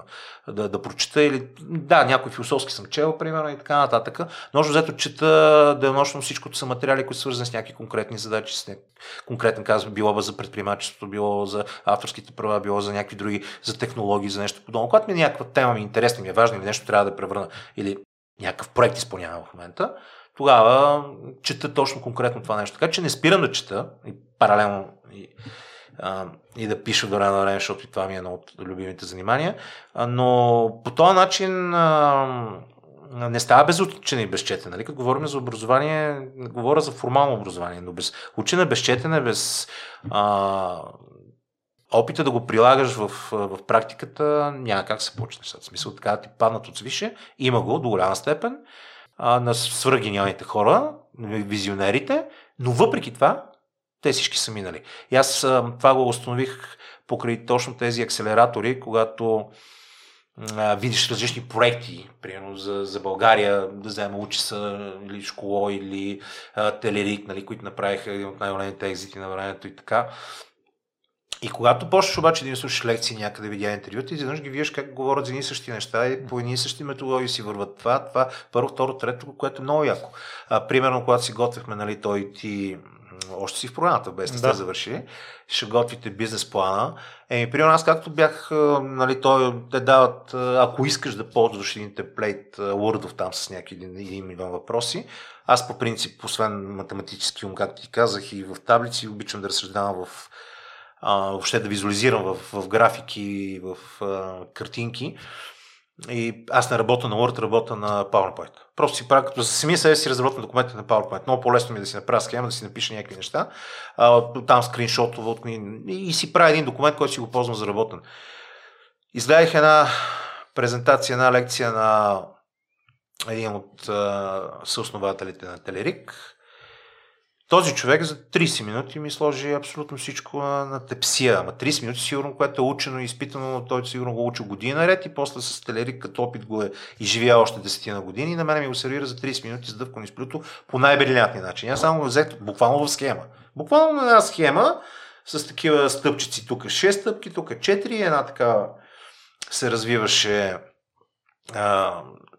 да, да прочита. Или, да, някои философски съм чел, примерно, и така нататък. Но, взето чета денонощно всичкото са материали, които са свързани с някакви конкретни задачи, с някакви, конкретно казвам, било за предприемачеството, било за авторските права, било за някакви други, за технологии, за нещо подобно. Когато ми е някаква тема ми е интересна, ми е важна или нещо трябва да превърна, или някакъв проект изпълнявам в момента, тогава чета точно конкретно това нещо. Така че не спирам да чета и паралелно и, а, и да пиша до време на време, защото и това ми е едно от любимите занимания. А, но по този начин а, не става без учене и без четене. Нали? Като говорим за образование, говоря за формално образование, но без учене, без четене, без а, опита да го прилагаш в, в практиката, няма как се почне. В смисъл така ти паднат от свише. Има го до голяма степен а, на свръгениалните хора, визионерите, но въпреки това, те всички са минали. И аз а, това го установих покрай точно тези акселератори, когато а, видиш различни проекти, примерно за, за България, да взема Учиса или Школо или а, Телерик, нали, които направиха един от най-големите екзити на времето и така. И когато почнеш обаче да им слушаш лекции някъде, видя интервюта, изведнъж ги виждаш как говорят за едни същи неща и по едни същи методологии си върват това, това, първо, второ, трето, което е много яко. А, примерно, когато си готвихме, нали, той ти още си в програмата, без да сте завършили, ще готвите бизнес плана. Еми, примерно аз както бях, нали, той, те дават, ако искаш да ползваш един темплейт Wordов там с някакви един милион въпроси, аз по принцип, освен математически ум, както ти казах, и в таблици, обичам да разсъждавам в а, въобще да визуализирам в, в графики, в а, картинки. И аз не работя на Word, работя на PowerPoint. Просто си правя, като за самия себе си разработвам документи на PowerPoint. Много по-лесно ми е да си направя схема, да си напиша някакви неща, а, там скриншотове от и, и си правя един документ, който си го ползвам за работен. Изгледах една презентация, една лекция на един от съоснователите на Телерик, този човек за 30 минути ми сложи абсолютно всичко на тепсия. Ама 30 минути сигурно, което е учено и изпитано, той сигурно го учи година наред и после с телерик като опит го е изживял още 10 на години и на мен ми го сервира за 30 минути с дъвкано изплюто по най-брилянтния начин. Аз само го взех буквално в схема. Буквално на една схема с такива стъпчици. Тук 6 стъпки, тук 4, една така се развиваше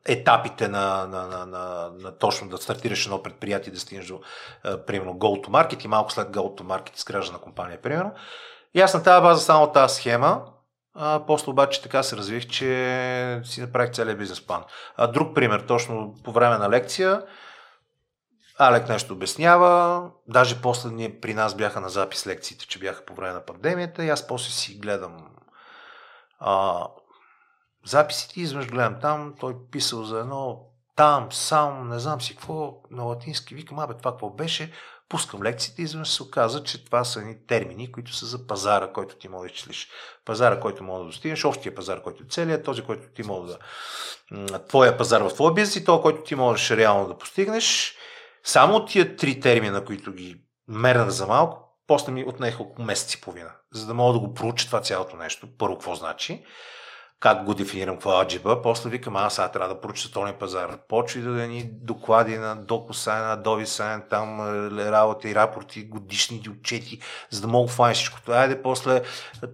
етапите на, на, на, на, на точно да стартираш едно предприятие, да стигнеш до, а, примерно, go to market и малко след go to market изграждана компания, примерно. И аз на тази база само тази схема, а, после обаче така се развих, че си направих целият бизнес план. А, друг пример, точно по време на лекция, Алек нещо обяснява, даже после при нас бяха на запис лекциите, че бяха по време на пандемията и аз после си гледам а, записите, изведнъж гледам там, той писал за едно там, сам, не знам си какво, на латински, викам, абе, това какво беше, пускам лекциите и изведнъж се оказа, че това са едни термини, които са за пазара, който ти можеш да числиш. Пазара, който може да достигнеш, общия пазар, който е целият, този, който ти може да... Твоя пазар в твоя бизнес и този, който ти можеш реално да постигнеш. Само тия три термина, които ги мернах за малко, после ми отнеха около месец и половина, за да мога да го проуча това цялото нещо. Първо, какво значи как го дефинирам, какво е алджиба. После викам, аз сега трябва да поруча световния пазар. Почва да ни доклади на на Adobe там е, работи, рапорти, годишни отчети, за да мога файн всичко това. Айде, после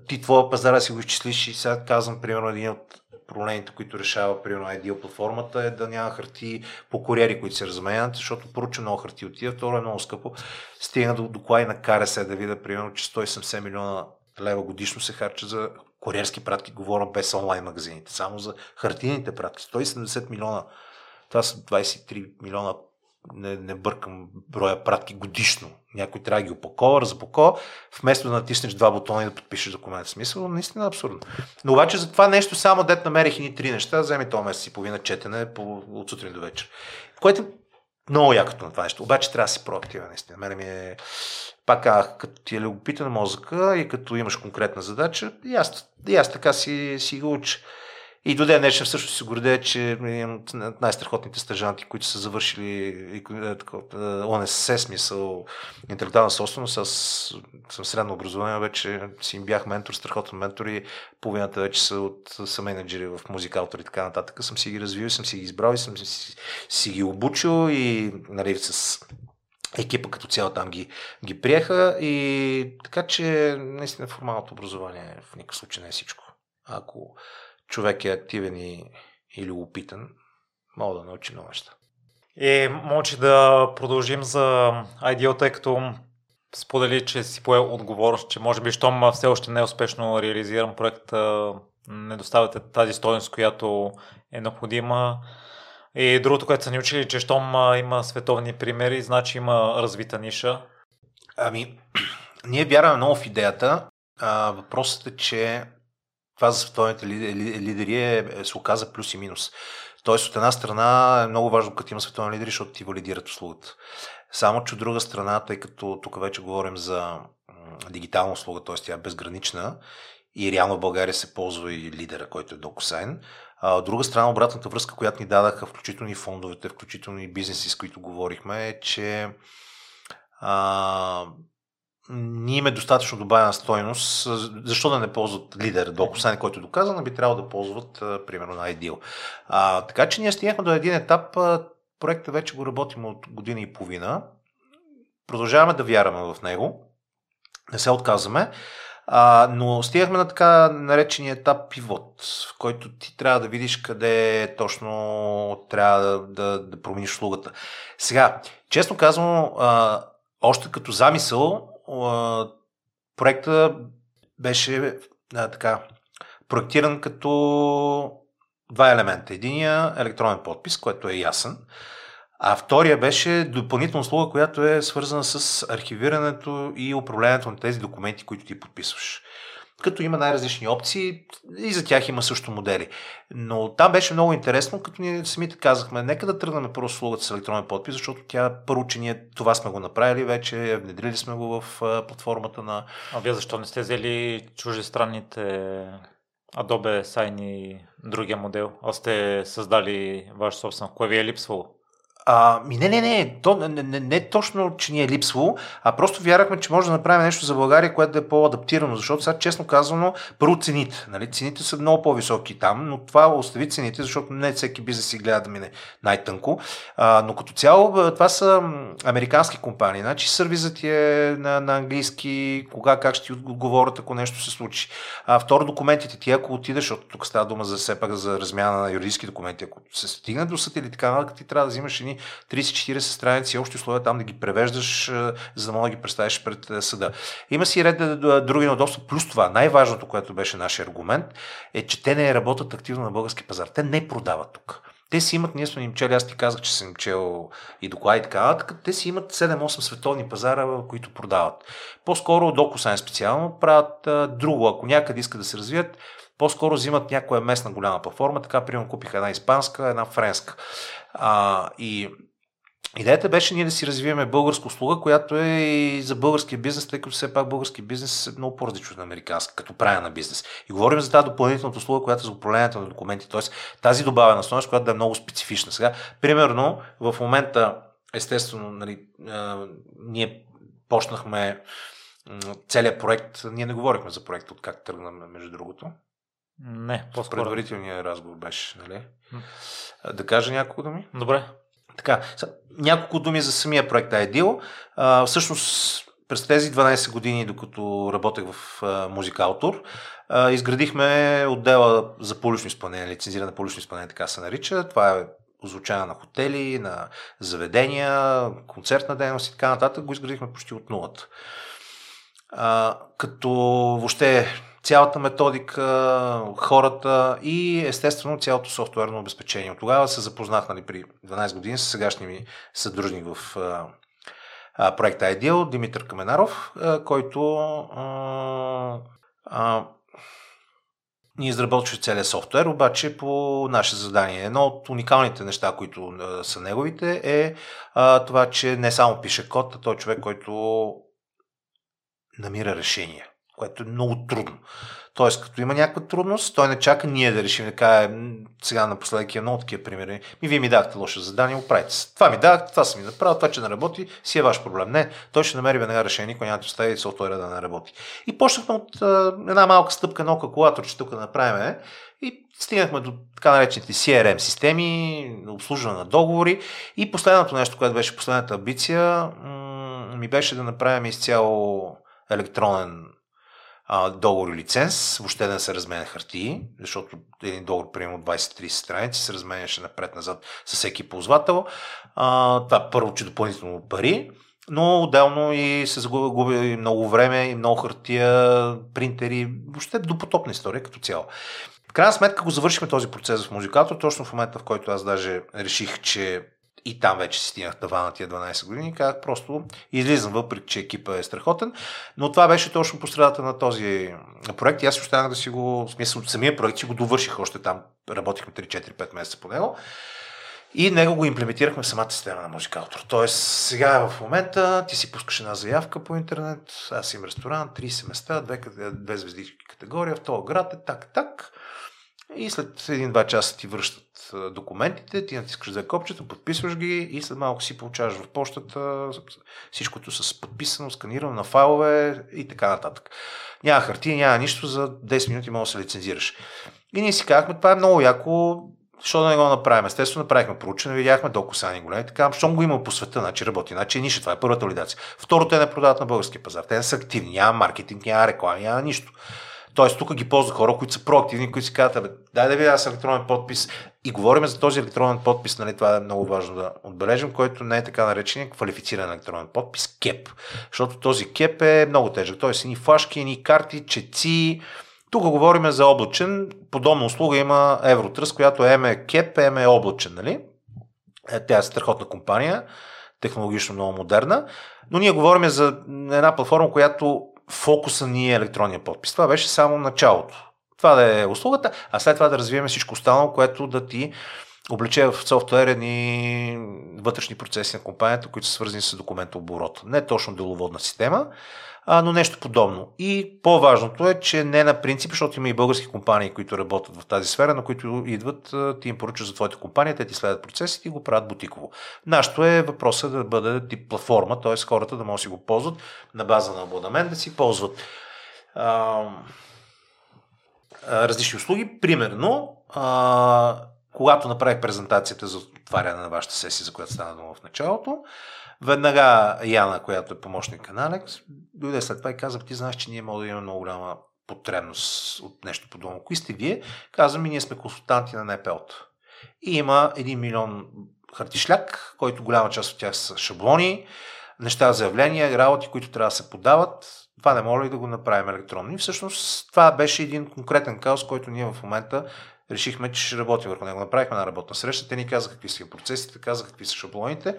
ти твоя пазар си го изчислиш и сега казвам, примерно, един от проблемите, които решава, примерно, Ideal платформата е да няма харти по куриери, които се разменят, защото поруча много харти от тия, второ е много скъпо. Стигна до доклади на КРС да видя, примерно, че 170 милиона лева годишно се харча за куриерски пратки, говоря без онлайн магазините, само за хартийните пратки. 170 милиона, това са 23 милиона, не, не бъркам броя пратки годишно. Някой трябва да ги опакова, разопакова, вместо да натиснеш два бутона и да подпишеш документ. Смисъл, наистина абсурдно. Но обаче за това нещо само дет намерих и три неща, вземи този месец и половина четене по, от сутрин до вечер. Което много якото на това нещо. Обаче трябва да си проактивен, наистина. Мене ми е пак казах, като ти е любопитен мозъка и като имаш конкретна задача, и аз, и аз така си, си го уча. И до ден днешен също се гордея, че имам най-страхотните стъжанти, които са завършили е, ОНСС, смисъл интелектуална собственост. Аз съм средно образование, вече си им бях ментор, страхотен ментор и половината вече са от са менеджери в музикалтор и така нататък. Съм си ги развил, съм си ги избрал и съм си, си ги обучил и нали, с екипа като цяло там ги, ги приеха и така че наистина формалното образование в никакъв случай не е всичко. Ако човек е активен и, или опитан, мога да научи много неща.
И може да продължим за IDEO, тъй като сподели, че си поел отговорност, че може би, щом все още не е успешно реализиран проект, не доставяте тази стоеност, която е необходима. И другото, което са ни учили, че щом има световни примери, значи има развита ниша.
Ами, ние вярваме много в идеята. А, въпросът е, че това за световните лидери е, е, се оказа плюс и минус. Тоест, от една страна е много важно, като има световни лидери, защото ти валидират услугата. Само, че от друга страна, тъй като тук вече говорим за дигитална услуга, т.е. тя е безгранична и реално в България се ползва и лидера, който е DocuSign, а, от друга страна, обратната връзка, която ни дадаха, включително и фондовете, включително и бизнеси, с които говорихме, е, че а, ние имаме достатъчно добавена стойност. Защо да не ползват лидер DocuSign, който е доказан, би трябвало да ползват, а, примерно, на Ideal. А, така че ние стигнахме до един етап, а, проекта вече го работим от година и половина. Продължаваме да вярваме в него. Не се отказваме. А, но стигахме на така наречения етап пивот, в който ти трябва да видиш къде точно трябва да, да, да промениш услугата. Сега, честно казвам, а, още като замисъл, а, проекта беше а, така проектиран като два елемента. Единия електронен подпис, което е ясен. А втория беше допълнителна услуга, която е свързана с архивирането и управлението на тези документи, които ти подписваш. Като има най-различни опции и за тях има също модели. Но там беше много интересно, като ние самите казахме, нека да тръгнем първо услугата с електронен подпис, защото тя първо, че ние това сме го направили вече, внедрили сме го в платформата на...
А вие защо не сте взели чужестранните Adobe Sign и другия модел? А сте създали ваш собствен. Кое ви е липсвало?
А, ми не, не, не, то, не, не, не точно, че ни е липсвало, а просто вярвахме, че може да направим нещо за България, което да е по-адаптирано, защото сега, честно казано, първо цените. Нали? Цените са много по-високи там, но това остави цените, защото не всеки бизнес си гледа да мине най-тънко. А, но като цяло, това са американски компании. Значи сервизът е на, на английски, кога, как ще ти отговорят, ако нещо се случи. А, второ, документите ти, ако отидеш, защото тук става дума за все пак за размяна на юридически документи, ако се стигне до съд или така, ти трябва да взимаш едни 30-40 страници общи условия там да ги превеждаш, за да мога да ги представиш пред съда. Има си ред други неудобства. Плюс това, най-важното, което беше нашия аргумент, е, че те не работят активно на български пазар. Те не продават тук. Те си имат, ние сме им чели, аз ти казах, че съм чел и доклади и така, така те си имат 7-8 световни пазара, които продават. По-скоро DocuSign специално правят а, друго. Ако някъде искат да се развият, по-скоро взимат някоя местна голяма платформа, така примерно купиха една испанска, една френска. А, и Идеята беше ние да си развиваме българска услуга, която е и за българския бизнес, тъй като все пак български бизнес е много по-различно от американски, като правя на бизнес. И говорим за тази допълнителната услуга, която е за управлението на документи, т.е. тази добавена стоеност, която да е много специфична. Сега, примерно, в момента, естествено, нали, а, ние почнахме целият проект, ние не говорихме за проекта, от как тръгнаме, между другото.
Не,
по-скоро. Предварителният разговор беше, нали? Да кажа няколко думи?
Добре.
Така, няколко думи за самия проект Ideal. А, всъщност, през тези 12 години, докато работех в Музикалтор, изградихме отдела за публично изпълнение, лицензиране публично изпълнение, така се нарича. Това е озвучаване на хотели, на заведения, концертна дейност и така нататък. Го изградихме почти от нулата. А, като въобще цялата методика, хората и естествено цялото софтуерно обезпечение. От тогава се запознах нали, при 12 години с сегашния ми съдружник в а, проекта Ideal, Димитър Каменаров, а, който а, а, ни изработваше целият софтуер, обаче по наше задание. Едно от уникалните неща, които а, са неговите е а, това, че не само пише код, а той е човек, който намира решения което е много трудно. Тоест, като има някаква трудност, той не чака ние да решим, да каже, сега напоследък е много такива примери. Ми вие ми дахте лошо задание, оправите се. Това ми дахте, това съм ми направил, това, че не работи, си е ваш проблем. Не, той ще намери веднага решение, никой няма да остави софтуера да не работи. И почнахме от а, една малка стъпка, едно калкулатор, че тук да направим и стигнахме до така наречените CRM системи, обслужване на договори. И последното нещо, което беше последната амбиция, ми беше да направим изцяло електронен а, и лиценз, въобще да не се разменя хартии, защото един договор, примерно 20-30 страници, се разменяше напред-назад с всеки ползвател. А, това първо, че допълнително пари, но отделно и се загуби много време и много хартия, принтери, въобще допотопна история като цяло. В крайна сметка го завършихме този процес в музикатор, точно в момента, в който аз даже реших, че и там вече си стигнах това на тия 12 години. Казах просто излизам, въпреки че екипа е страхотен. Но това беше точно по средата на този проект. И аз останах да си го, в смисъл, самия проект си го довърших още там. Работихме 3-4-5 месеца по него. И него го имплементирахме в самата система на Музикалтор. Тоест, сега в момента ти си пускаш една заявка по интернет, аз имам ресторант, 30 места, две, две звезди категория, в този град е так, так. И след един-два часа ти връщат документите, ти натискаш две копчета, подписваш ги и след малко си получаваш в почтата всичкото с подписано, сканирано на файлове и така нататък. Няма хартия, няма нищо, за 10 минути може да се лицензираш. И ние си казахме, това е много яко, Защо да не го направим? Естествено, направихме проучване, видяхме долко са ни големи. Така, щом го има по света, значи работи, значи ниша. Това е първата валидация. Второ, те не продават на българския пазар. Те не са активни, няма маркетинг, няма реклама, няма нищо. Тоест, тук ги ползва хора, които са проактивни, които си казват, дай да ви аз електронен подпис. И говорим за този електронен подпис, нали, това е много важно да отбележим, който не е така наречен квалифициран електронен подпис, КЕП. Защото този КЕП е много тежък. Тоест, ни флашки, ни карти, четци, тук говорим за облачен. Подобна услуга има Евротръс, която е ме КЕП, е облачен, нали? Е, тя е страхотна компания, технологично много модерна. Но ние говорим за една платформа, която фокуса ни е електронния подпис. Това беше само началото. Това да е услугата, а след това да развием всичко останало, което да ти облече в софтуер едни вътрешни процеси на компанията, които са свързани с документооборот. Не точно деловодна система, а, но нещо подобно. И по-важното е, че не на принцип, защото има и български компании, които работят в тази сфера, на които идват, ти им поръчат за твоята компания, те ти следят процесите и го правят бутиково. Нашето е въпросът да бъде тип платформа, т.е. хората да могат да си го ползват на база на абонамент, да си ползват а, различни услуги. Примерно, а, когато направих презентацията за отваряне на вашата сесия, за която стана дума в началото, Веднага Яна, която е помощник на Алекс, дойде след това и каза, ти знаеш, че ние можем да имаме много голяма потребност от нещо подобно. Кои сте вие? Казваме, ние сме консултанти на НПО-то. И има 1 милион хартишляк, който голяма част от тях са шаблони, неща, заявления, работи, които трябва да се подават. Това не може ли да го направим електронно? И всъщност това беше един конкретен казус, който ние в момента решихме, че ще работим върху него. Направихме една работна среща, те ни казаха какви са процесите, казаха какви са шаблоните.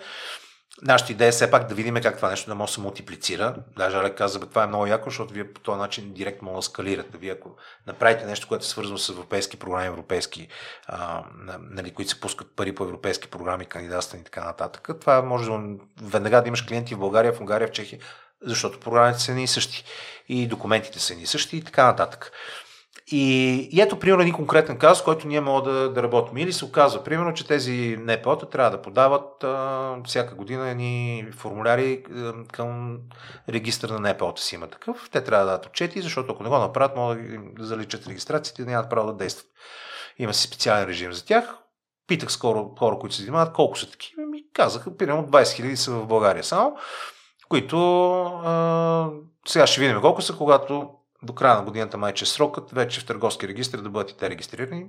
Нашата идея е все пак да видим как това нещо да може да се мултиплицира. Даже Алек каза, това е много яко, защото вие по този начин директно може да скалирате. Вие ако направите нещо, което е свързано с европейски програми, европейски, а, нали, които се пускат пари по европейски програми, кандидатства и така нататък, това може да, веднага да имаш клиенти в България, в Унгария, в Чехия, защото програмите са ни същи и документите са ни същи и така нататък. И, и ето, примерно, един конкретен казус, който ние можем да, да работим. Или се оказва, примерно, че тези НПО-та трябва да подават а, всяка година едни формуляри а, към регистър на НПО-та си има такъв. Те трябва да дадат отчети, защото ако не го направят, могат да заличат регистрацията и да нямат право да действат. Има си специален режим за тях. Питах скоро хора, които се занимават, колко са такива. Ми казаха, примерно 20 000 са в България само, които а, сега ще видим колко са, когато до края на годината майче срокът вече в търговски регистр да бъдат и те регистрирани.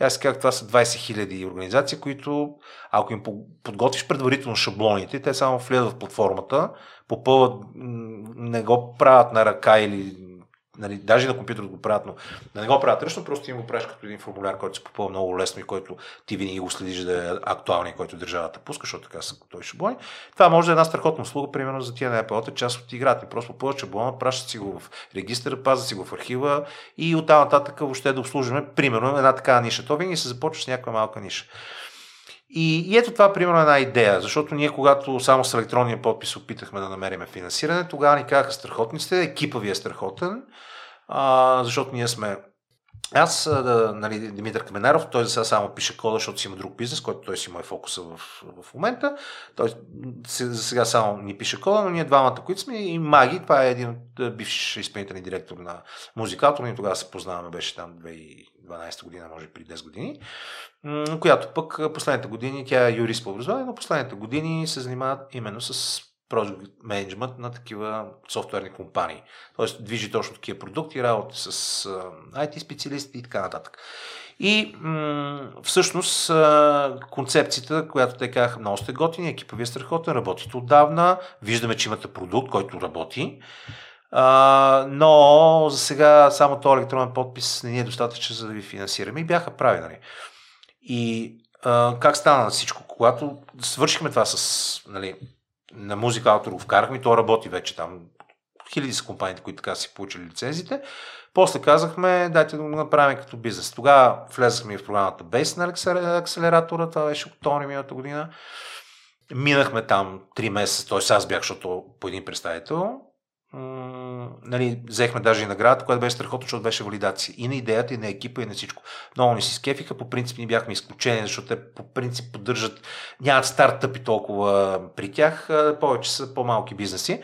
И аз казах, това са 20 000 организации, които ако им подготвиш предварително шаблоните, те само влизат в платформата, попълват, не го правят на ръка или нали, даже на компютър го правят, но да не го правят ръчно, просто им го правиш като един формуляр, който се попълва много лесно и който ти винаги го следиш да е актуален, който държавата пуска, защото така са той шаблони. Това може да е една страхотна услуга, примерно за тия НПО-та, част от играта. Просто попълват шаблона, пращат си го в регистъра, пазят си го в архива и оттам нататък въобще да обслужваме, примерно, една такава ниша. То винаги се започва с някаква малка ниша. И, и ето това примерно е една идея, защото ние когато само с електронния подпис опитахме да намерим финансиране, тогава ни казаха страхотни сте, екипа ви е страхотен, а, защото ние сме аз, да, нали, Димитър Каменаров, той за сега само пише кода, защото си има друг бизнес, който той си му е фокуса в, в момента. Той за сега само ни пише кода, но ние двамата, които сме и Маги, това е един от бивш изпълнителен директор на музикатор, ние тогава се познаваме, беше там 2012 година, може при 10 години, която пък последните години, тя е юрист по образование, но последните години се занимава именно с project management на такива софтуерни компании. Тоест движи точно такива продукти, работи с IT специалисти и така нататък. И м- всъщност концепцията, която те казаха много сте готини, екипа ви е страхотен, работите отдавна, виждаме, че имате продукт, който работи, а, но за сега само този електронен подпис не ни е достатъчен за да ви финансираме и бяха прави. Нали. И а, как стана на всичко? Когато свършихме това с нали, на музика автор го вкарахме и то работи вече там. Хиляди са компаниите, които така си получили лицензите. После казахме, дайте да го направим като бизнес. Тогава влезахме в програмата Base на акселератора, това беше октомври миналата година. Минахме там 3 месеца, т.е. аз бях, защото по един представител нали, взехме даже и наградата, която беше страхотно, защото беше валидация и на идеята, и на екипа, и на всичко. Много ни си скефиха, по принцип ни бяхме изключени, защото те по принцип поддържат, нямат стартъпи толкова при тях, повече са по-малки бизнеси.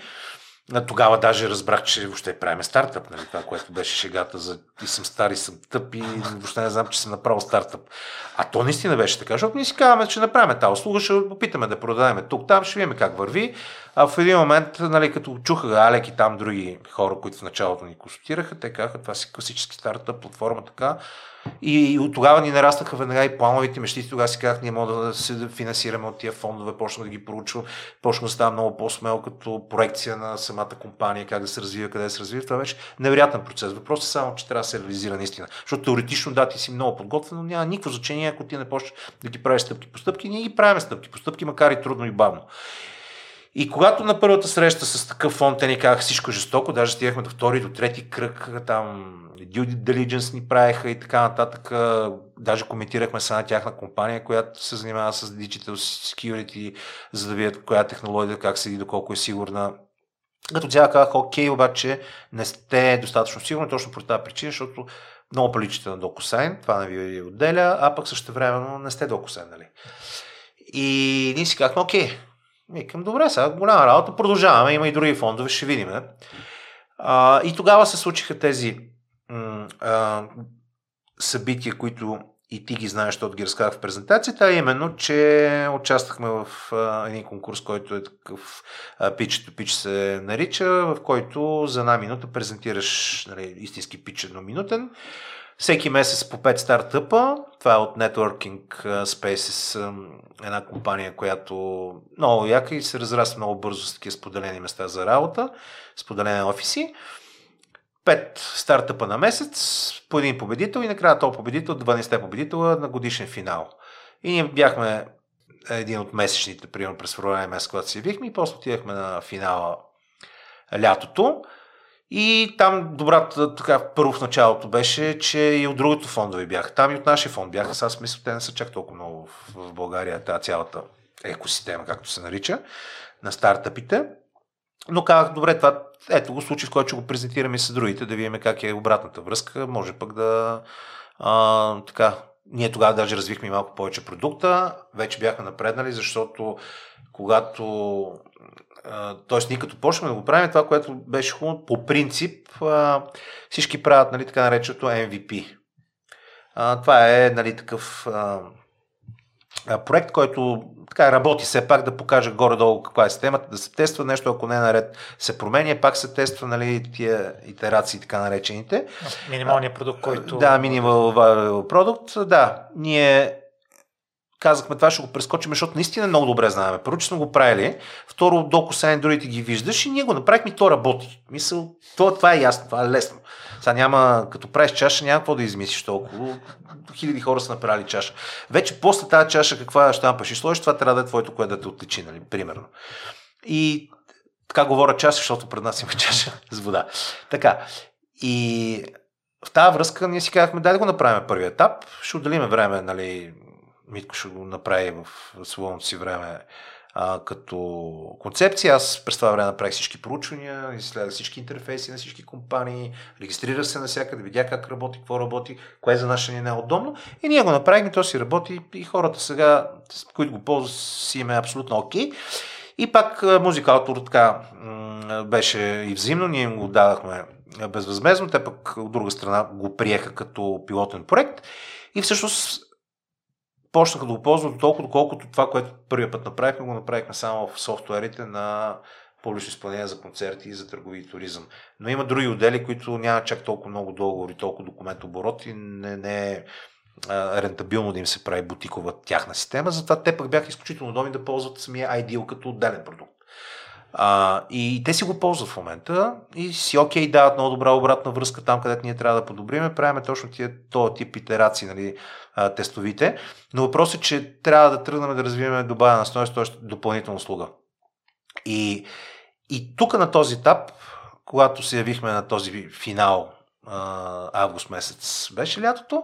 Тогава даже разбрах, че въобще правиме стартъп, нали? това, което беше шегата за и съм стар и съм тъп и въобще не знам, че съм направил стартъп. А то наистина беше така, защото ние си казваме, че направим тази услуга, ще опитаме да продадем тук, там, ще видим как върви. А в един момент, нали, като чуха Алек и там други хора, които в началото ни консултираха, те казаха, това си класически стартъп, платформа така. И от тогава ни нарастаха веднага и плановите мечти. Тогава си казах, ние можем да се финансираме от тия фондове, почнах да ги проучвам, почнах да става много по-смел като проекция на самата компания, как да се развива, къде да се развива. Това беше невероятен процес. Въпросът е само, че трябва да се реализира наистина. Защото теоретично да, ти си много подготвен, но няма никакво значение, ако ти не почнеш да ги правиш стъпки по стъпки. Ние ги правим стъпки по стъпки, макар и трудно и бавно. И когато на първата среща с такъв фонд те ни казаха всичко жестоко, даже стигахме до втори, до трети кръг, там due diligence ни правеха и така нататък. Даже коментирахме с една тяхна компания, която се занимава с digital security, за да видят коя е технология, как седи, доколко е сигурна. Като цяло казах, окей, обаче не сте достатъчно сигурни, точно по тази причина, защото много приличате на DocuSign, това не ви отделя, а пък също времено не сте DocuSign, нали? И ние си казахме, окей, Викам, добре, сега голяма работа, продължаваме, има и други фондове, ще видим. А, и тогава се случиха тези м- а, събития, които и ти ги знаеш, защото ги разказах в презентацията, а именно, че участвахме в а, един конкурс, който е такъв to pitch се нарича, в който за една минута презентираш нали, истински пич едноминутен. Всеки месец по 5 стартъпа. Това е от Networking Spaces, една компания, която много яка и се разраства много бързо с такива споделени места за работа, споделени офиси. Пет стартъпа на месец, по един победител и накрая този победител, 12 победителя на годишен финал. И ние бяхме един от месечните, примерно през февруари месец, когато се явихме и после отидахме на финала лятото. И там добрата, така, първо в началото беше, че и от другото фондове бяха. Там и от нашия фонд бяха. Сега смисъл, те не са чак толкова много в, България, тази цялата екосистема, както се нарича, на стартъпите. Но казах, добре, това ето го случай, в който ще го презентираме с другите, да видим как е обратната връзка. Може пък да а, така, ние тогава даже развихме малко повече продукта, вече бяхме напреднали, защото когато т.е. ние като почнем да го правим, това, което беше хубаво, по принцип всички правят нали, така нареченото MVP. Това е нали, такъв проект, който така работи все пак да покаже горе-долу каква е системата, да се тества нещо, ако не е наред се променя, пак се тества нали, тия итерации, така наречените.
Минималният продукт, който...
Да, минимал продукт, да. Ние казахме това ще го прескочим, защото наистина много добре знаем. Първо, че сме го правили, второ, доко сега другите ги виждаш и ние го направихме и то работи. Мисъл, това, това е ясно, това е лесно. Сега няма, като правиш чаша, няма какво да измислиш толкова. Хиляди хора са направили чаша. Вече после тази чаша, каква щампаш и сложиш, това трябва да е твоето, което да те отличи, нали, примерно. И така говоря чаша, защото пред нас има чаша с вода. Така. И в тази връзка ние си казахме, дай да го направим първи етап, ще отделиме време, нали, Митко ще го направи в свободното си време а, като концепция. Аз през това време направих всички проучвания, изследвах всички интерфейси на всички компании, регистрирах се навсякъде, видя как работи, какво работи, кое за нас не е най-удобно. И ние го направихме, то си работи и хората сега, които го ползват, си им е абсолютно окей. И пак музикалтор така беше и взаимно, ние им го дадахме безвъзмезно, те пък от друга страна го приеха като пилотен проект. И всъщност почнаха да го ползват толкова, доколкото това, което първият път направихме, го направихме само в софтуерите на публично изпълнение за концерти и за търгови и туризъм. Но има други отдели, които нямат чак толкова много договори, толкова документ оборот и не, не е рентабилно да им се прави бутикова тяхна система, затова те пък бяха изключително удобни да ползват самия Ideal като отделен продукт. А, и те си го ползват в момента и си окей, дават много добра обратна връзка там, където ние трябва да подобриме. Правиме точно тия, този тип итерации, нали, а, тестовите. Но въпросът е, че трябва да тръгнем да развиваме добавена стойност, т.е. допълнителна услуга. И, и тук на този етап, когато се явихме на този финал а, август месец, беше лятото,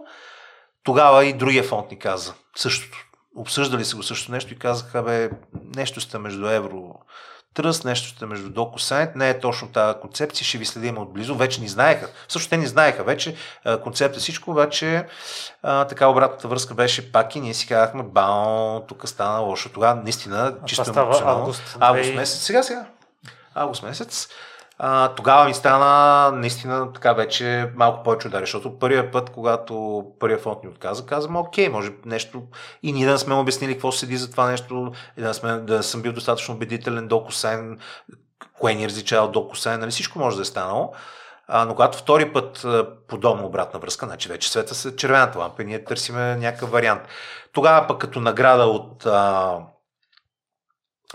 тогава и другия фонд ни каза същото. Обсъждали се го също нещо и казаха, бе, нещо сте между евро Тръст, нещо сте между DocuSign, не е точно тази концепция, ще ви следим отблизо, вече ни знаеха. Също те ни знаеха вече концепта всичко, обаче а, така обратната връзка беше пак и ние си казахме, бао, тук стана лошо. Тогава наистина,
чисто става август,
август месец, сега, сега, август месец, а, тогава ми стана наистина така вече малко повече удари, защото първия път, когато първия фонд ни отказа, казвам, окей, може нещо и ние да сме обяснили какво седи за това нещо, и да, сме, да съм бил достатъчно убедителен, докосайн, кое ни различава от докосайн, нали всичко може да е станало. А, но когато втори път подобна обратна връзка, значи вече света се червената лампа и ние търсиме някакъв вариант. Тогава пък като награда от а,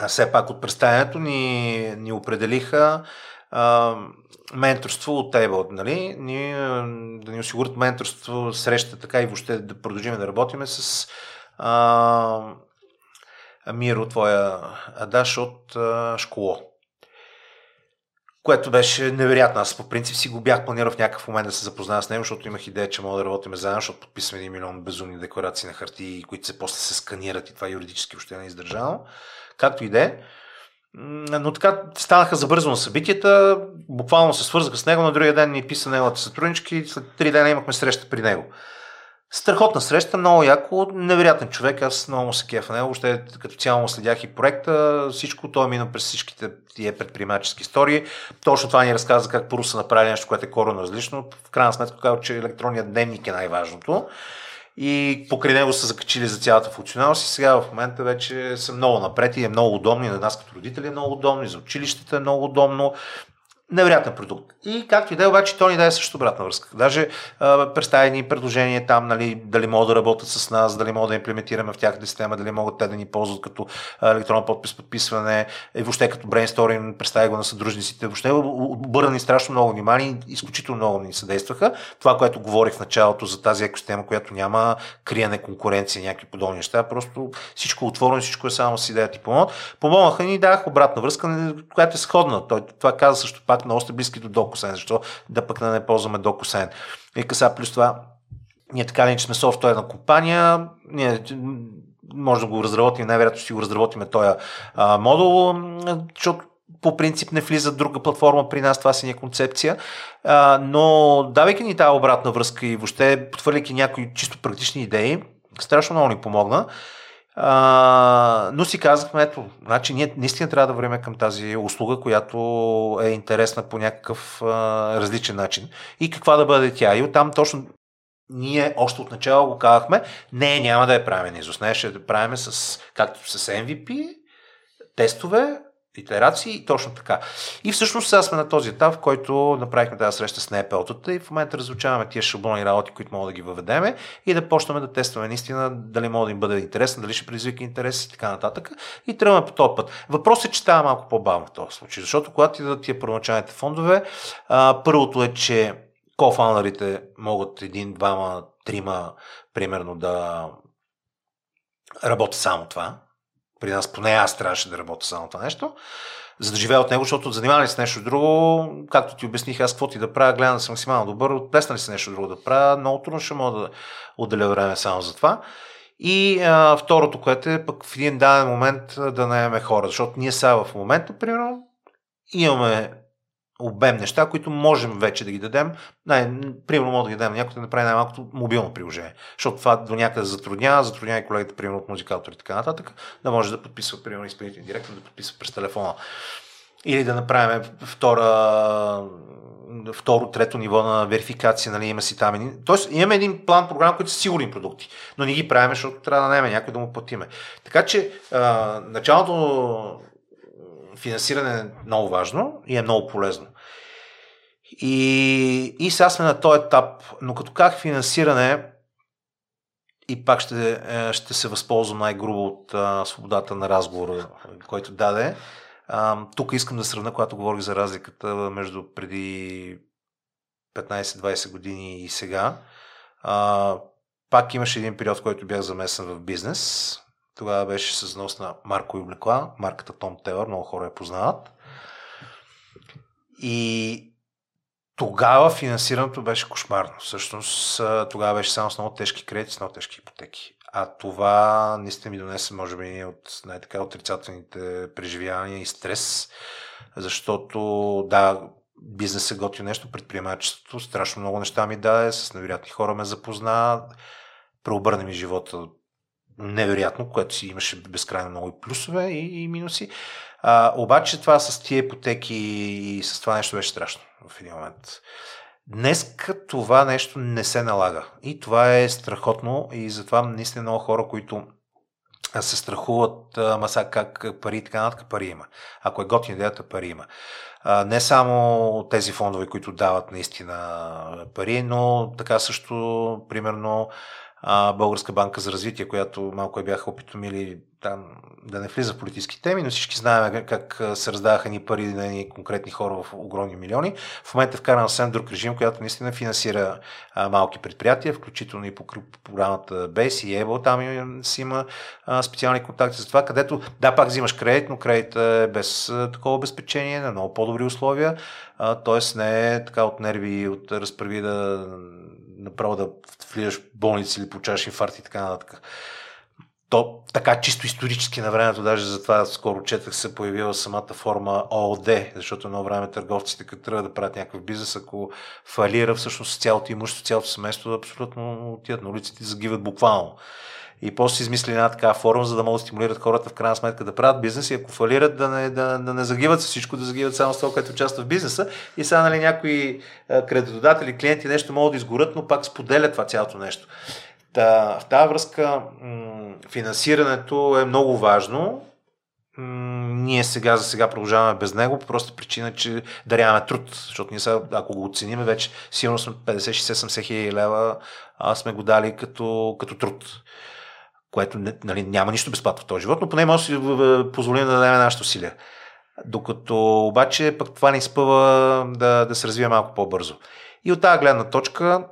все пак от представянето ни, ни определиха менторство от Table, нали? Ни, да ни осигурят менторство, среща така и въобще да продължим да работиме с а, Миро, твоя Адаш от а, Школо което беше невероятно. Аз по принцип си го бях планирал в някакъв момент да се запозная с него, защото имах идея, че мога да работим заедно, защото подписваме един милион безумни декларации на хартии, които се после се сканират и това юридически още не е издържано. Както и да е. Но така станаха забързано събитията, буквално се свързаха с него, на другия ден ни писа неговата сътруднички и след три дена имахме среща при него. Страхотна среща, много яко, невероятен човек, аз много му се кефа него, въобще като цяло му следях и проекта, всичко, той минал през всичките тия предприемачески истории. Точно това ни разказа как първо са направили нещо, което е коренно различно. В крайна сметка казва, че електронният дневник е най-важното. И покрай него са закачили за цялата функционалност и сега в момента вече са много напред и е много удобно. И на нас като родители е много удобно, и за училищата е много удобно невероятен продукт. И както и да е, обаче, то ни даде също обратна връзка. Даже а, представи ни предложение там, нали, дали могат да работят с нас, дали могат да имплементираме в тяхната система, дали могат те да ни ползват като електронен подпис, подписване, и въобще като брейнсторинг, представи го на съдружниците. Въобще обърна ни страшно много внимание, изключително много ни съдействаха. Това, което говорих в началото за тази екосистема, която няма криене конкуренция, някакви подобни неща, просто всичко е отворено, всичко е само с идеята и. Помогнаха ни, дах обратна връзка, която е сходна. Той това каза също пак много сте близки до DocuSign, защо да пък да не ползваме DocuSign. И сега плюс това, ние така ли, че сме софтуерна компания, ние може да го разработим, най-вероятно ще го разработим този модул, защото по принцип не влиза друга платформа при нас, това си ни е концепция, а, но давайки ни тази обратна връзка и въобще потвърляйки някои чисто практични идеи, страшно много ни помогна. А, но си казахме, ето, значи ние наистина трябва да време към тази услуга, която е интересна по някакъв а, различен начин. И каква да бъде тя. И оттам точно ние още от начало го казахме, не, няма да я правим на изос, не, ще да правим с, както с MVP, тестове, итерации и точно така. И всъщност сега сме на този етап, в който направихме тази среща с NPL-тата и в момента разучаваме тия шаблони работи, които могат да ги въведеме и да почнем да тестваме наистина дали може да им бъде интересно, дали ще предизвика интерес и така нататък. И тръгваме по този път. Въпросът е, че става малко по-бавно в този случай, защото когато идват тия първоначалните фондове, а, първото е, че кофаундърите могат един, двама, трима, примерно да работят само това, при нас поне аз трябваше да работя само това нещо, за да живея от него, защото занимавали с нещо друго, както ти обясних, аз какво ти да правя, гледам да съм максимално добър, плеснали се нещо друго да правя, много трудно ще мога да отделя време само за това. И а, второто, което е пък в един даден момент да наеме хора, защото ние сега в момента, примерно, имаме обем неща, които можем вече да ги дадем. Най- примерно мога да ги дадем някой да направи най-малкото мобилно приложение. Защото това до някъде затруднява, затруднява и колегите, примерно от музикатори и така нататък, да може да подписва, примерно, изпълнителен директор да подписва през телефона. Или да направим втора, второ, трето ниво на верификация, нали, има си там. Тоест, имаме един план, програма, които са сигурни продукти, но не ги правим, защото трябва да наеме някой да му платиме. Така че, а, началото финансиране е много важно и е много полезно. И, и сега сме на този етап, но като как финансиране, и пак ще, е, ще се възползвам най-грубо от а, свободата на разговора, който даде. А, тук искам да сравня, когато говорих за разликата между преди 15-20 години и сега. А, пак имаше един период, в който бях замесен в бизнес. Тогава беше с нос на Марко и облекла, марката Том Телър, много хора я познават. И тогава финансирането беше кошмарно. Всъщност тогава беше само с много тежки кредити, с много тежки ипотеки. А това наистина ми донесе, може би, от най-така отрицателните преживявания и стрес, защото да, бизнес е готви нещо, предприемачеството, страшно много неща ми даде, с невероятни хора ме запозна, преобърна ми живота невероятно, което си имаше безкрайно много и плюсове и, и минуси. А, обаче това с тия ипотеки и с това нещо беше страшно в един момент. Днес това нещо не се налага. И това е страхотно и затова наистина много хора, които се страхуват, ама сега как пари и така нататък, пари има. Ако е готина идеята, пари има. Не само тези фондове, които дават наистина пари, но така също, примерно, Българска банка за развитие, която малко я бяха опитомили там да не влиза в политически теми, но всички знаем как се раздаваха ни пари на ни конкретни хора в огромни милиони. В момента е вкаран съвсем друг режим, който наистина финансира а, малки предприятия, включително и по програмата BASE и EBO, там си има а, специални контакти за това, където да, пак взимаш кредит, но кредит е без а, такова обезпечение, на много по-добри условия, т.е. не е така от нерви, от разправи да направо да влизаш в болница или получаваш инфаркт и така нататък то така чисто исторически на времето, даже затова скоро четах се появила самата форма ООД, защото едно време търговците, като трябва да правят някакъв бизнес, ако фалира всъщност цялото имущество, цялото семейство, абсолютно отиват на улиците и загиват буквално. И после измисли една такава форма, за да могат да стимулират хората в крайна сметка да правят бизнес и ако фалират да не, да, да не загиват всичко, да загиват само с това, което участва в бизнеса. И сега нали, някои кредитодатели, клиенти нещо могат да изгорят, но пак споделят това цялото нещо. Та, в тази връзка м- финансирането е много важно. Ние сега за сега продължаваме без него, по проста причина, че даряваме труд. Защото ние сега, ако го оценим, вече сигурно сме 50-60-70 хиляди лева, а сме го дали като, като труд което нали, няма нищо безплатно в този живот, но поне може да си позволим да дадем нашите усилия. Докато обаче пък това не изпъва да, да се развива малко по-бързо. И от тази гледна точка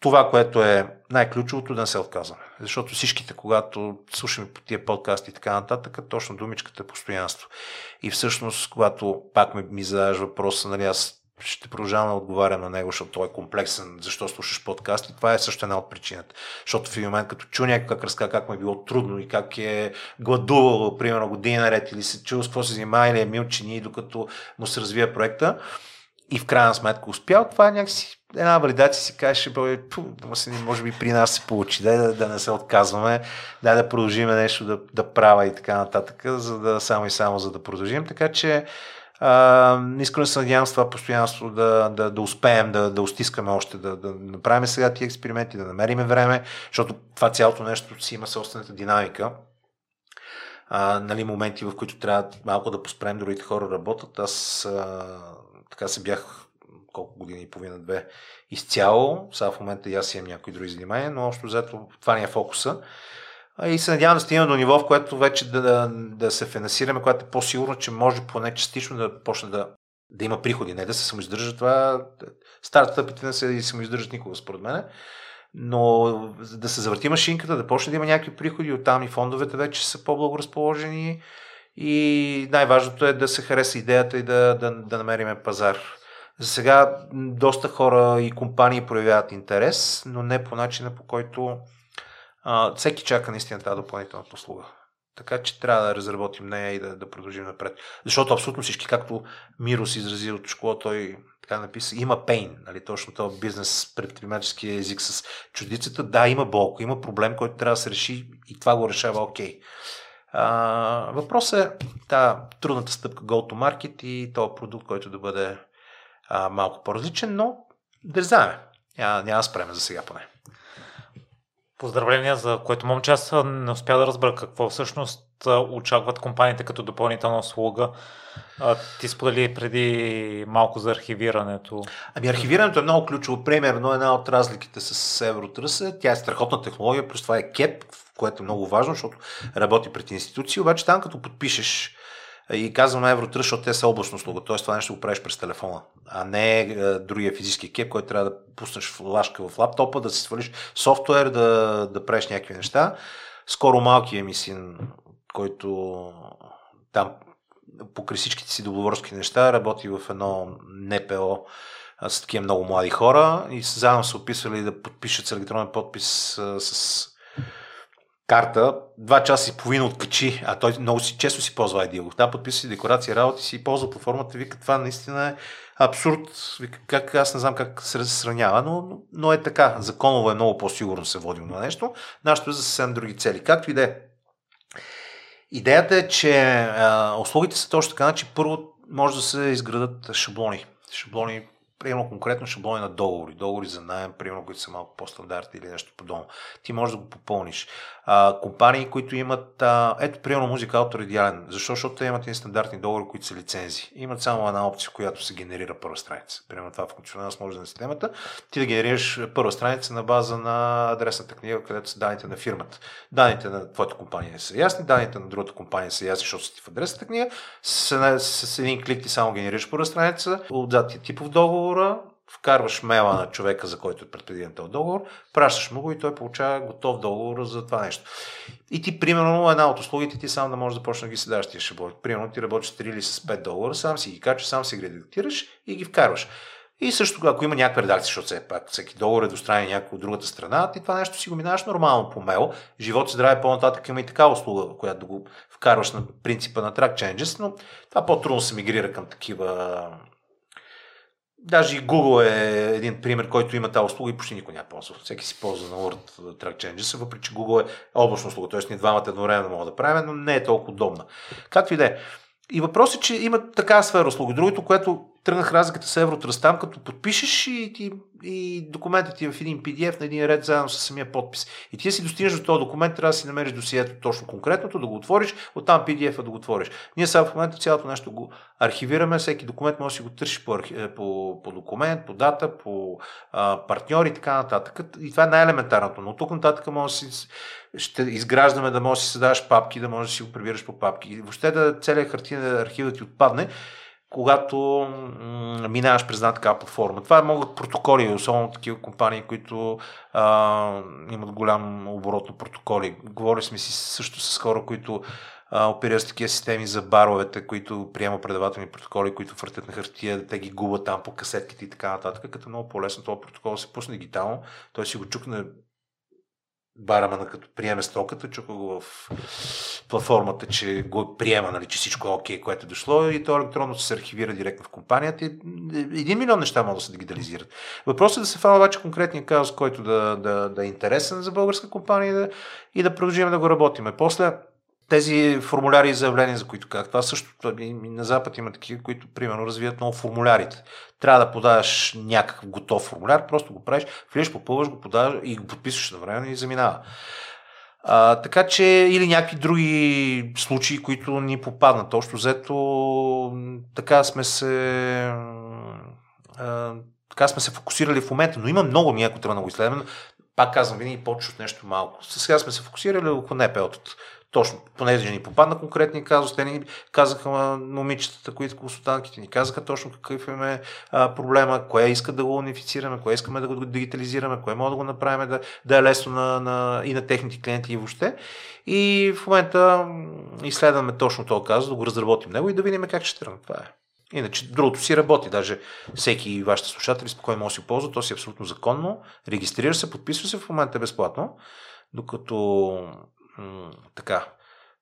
това, което е най-ключовото, да не се отказваме. Защото всичките, когато слушаме по тия подкасти и така нататък, точно думичката е постоянство. И всъщност, когато пак ми, ми задаваш въпроса, нали, аз ще продължавам да отговарям на него, защото той е комплексен, защо слушаш подкасти. Това е също една от причината. Защото в един момент, като чу някой как разказва как му е било трудно и как е гладувал, примерно година наред, или се чул с какво се занимава, или е милчини, докато му се развива проекта, и в крайна сметка успял, това е някакси една валидация си каже, бе, може би при нас се получи, дай да, да не се отказваме, дай да продължим нещо да, да правя и така нататък, за да само и само за да продължим. Така че а, искрено се надявам с това постоянство да, да, да успеем да, да устискаме още, да, да направим сега тия експерименти, да намерим време, защото това цялото нещо си има собствената динамика. А, нали, моменти, в които трябва малко да поспрем, другите хора работят. Аз а, така се бях колко години и половина-две изцяло. Сега в момента и аз имам някои други занимания, но общо взето това ни е фокуса. И се надявам да стигнем до ниво, в което вече да, да, да се финансираме, което е по-сигурно, че може поне частично да почне да, да има приходи, не да се самоиздържа това. Стартъпите не се самоиздържат никога, според мен. Но да се завърти машинката, да почне да има някакви приходи, оттам и фондовете вече са по-благоразположени. И най-важното е да се хареса идеята и да, да, да намериме пазар. За сега доста хора и компании проявяват интерес, но не по начина по който а, всеки чака наистина тази допълнителна услуга. Така че трябва да разработим нея и да, да продължим напред. Защото абсолютно всички, както Миро изрази от школа, той така написа, има пейн, нали, точно този бизнес, предприемачески език с чудицата. Да, има болко, има проблем, който трябва да се реши и това го решава окей. Okay. въпросът е та трудната стъпка go to market и този продукт, който да бъде а, малко по-различен, но дързаме. Няма, няма спреме за сега поне.
Поздравления за което момче. Аз не успя да разбера какво всъщност очакват компаниите като допълнителна услуга. Ти сподели преди малко за архивирането.
Ами архивирането е много ключово. Примерно една от разликите с Евротръс е, тя е страхотна технология, плюс това е КЕП, което е много важно, защото работи пред институции, обаче там като подпишеш и казвам Евротръж, защото те са областно услуга, т.е. това нещо го правиш през телефона, а не е, другия физически кеп, който трябва да пуснеш флашка в лаптопа, да си свалиш софтуер, да, да правиш някакви неща. Скоро малкият ми син, който там покрай всичките си договорски неща, работи в едно НПО с такива много млади хора и заедно са описали да подпишат с електронен подпис с карта, два часа и половина откачи, а той много си, често си ползва ID. Там подписва си декларация, работи си и ползва платформата. Вика, това наистина е абсурд. Вика, как, аз не знам как се сравнява, но, но е така. Законово е много по-сигурно се водим на нещо. Нашето е за съвсем други цели. Както и да е. Идеята е, че а, услугите са точно така, че първо може да се изградат шаблони. Шаблони примерно конкретно шаблони на договори, договори за найем, примерно, които са малко по-стандартни или нещо подобно. Ти можеш да го попълниш. А, компании, които имат, а, ето, примерно, музика автор идеален. Защо? Защото те имат и стандартни договори, които са лицензии. Имат само една опция, която се генерира първа страница. Примерно това функционалност може да на системата. Ти да генерираш първа страница на база на адресната книга, където са данните на фирмата. Данните на твоята компания са ясни, данните на другата компания са ясни, защото са ти в адресната книга. С, с, с един клик ти само генерираш първа страница, отзад ти е типов договора, вкарваш мейла на човека, за който е предпреден този договор, пращаш му го и той получава готов договор за това нещо. И ти, примерно, една от услугите ти сам да можеш да почнеш да ги седаш тия шаблони. Примерно ти работиш с 3 или с 5 долара, сам си ги качваш, сам си ги и ги вкарваш. И също, ако има някаква редакция, защото все пак всеки договор е достранен някой от другата страна, ти това нещо си го минаваш нормално по мейл. Живот и здраве по-нататък има и така услуга, която да го вкарваш на принципа на track changes, но това по-трудно се мигрира към такива Даже и Google е един пример, който има тази услуга и почти никой няма ползва. Всеки си ползва на Word Track Changes, въпреки че Google е облачна услуга, т.е. ние двамата едновременно мога да правим, но не е толкова удобна. Както и да е. И въпросът е, че има такава сфера услуги. Другото, което тръгнах разликата с Евротръст там, като подпишеш и, ти, и документът ти е в един PDF на един ред заедно с самия подпис. И ти си достигнеш до този документ, трябва да си намериш досието точно конкретното, да го отвориш, оттам PDF-а да го отвориш. Ние сега в момента цялото нещо го архивираме, всеки документ може да си го търсиш по, е, по, по документ, по дата, по а, партньори и така нататък. И това е най-елементарното. Но тук нататък може да си ще изграждаме да можеш да си създаваш папки, да можеш да си го прибираш по папки. И въобще да целият хартиен архив да ти отпадне когато минаваш през една такава платформа. Това могат протоколи, особено такива компании, които а, имат голям оборот на протоколи. Говорили сме си също с хора, които а, оперират с такива системи за баровете, които приемат предавателни протоколи, които въртят на хартия, те ги губят там по касетките и така нататък, като много по-лесно този протокол се пусне дигитално, той си го чукне барамана като приеме стоката, чука го в платформата, че го приема, нали, че всичко е окей, което е дошло и то електронно се архивира директно в компанията. Един милион неща могат да се дигитализират. Въпросът е да се фана обаче конкретния казус, който да, да, да е интересен за българска компания и да, и да продължим да го работиме. После тези формуляри и заявления, за които казах, това също на Запад има такива, които примерно развият много формулярите. Трябва да подаваш някакъв готов формуляр, просто го правиш, влизаш, попълваш го, подаваш и го подписваш на време и заминава. А, така че, или някакви други случаи, които ни попаднат. Още взето, така сме се а, така сме се фокусирали в момента, но има много ми, ако трябва да го изследваме. Пак казвам, винаги почва от нещо малко. Сега сме се фокусирали върху НПО-тата точно, понеже ни попадна конкретни казус, те ни казаха момичетата, които консултантките ни казаха точно какъв е проблема, кое искат да го унифицираме, кое искаме да го дигитализираме, кое може да го направим да, да е лесно на, на, и на техните клиенти и въобще. И в момента изследваме точно този казус, да го разработим него и да видим как ще тръгне. Това е. Иначе другото си работи. Даже всеки вашите слушатели спокойно може да си ползва. То си е абсолютно законно. Регистрира се, подписва се в момента безплатно. Докато така,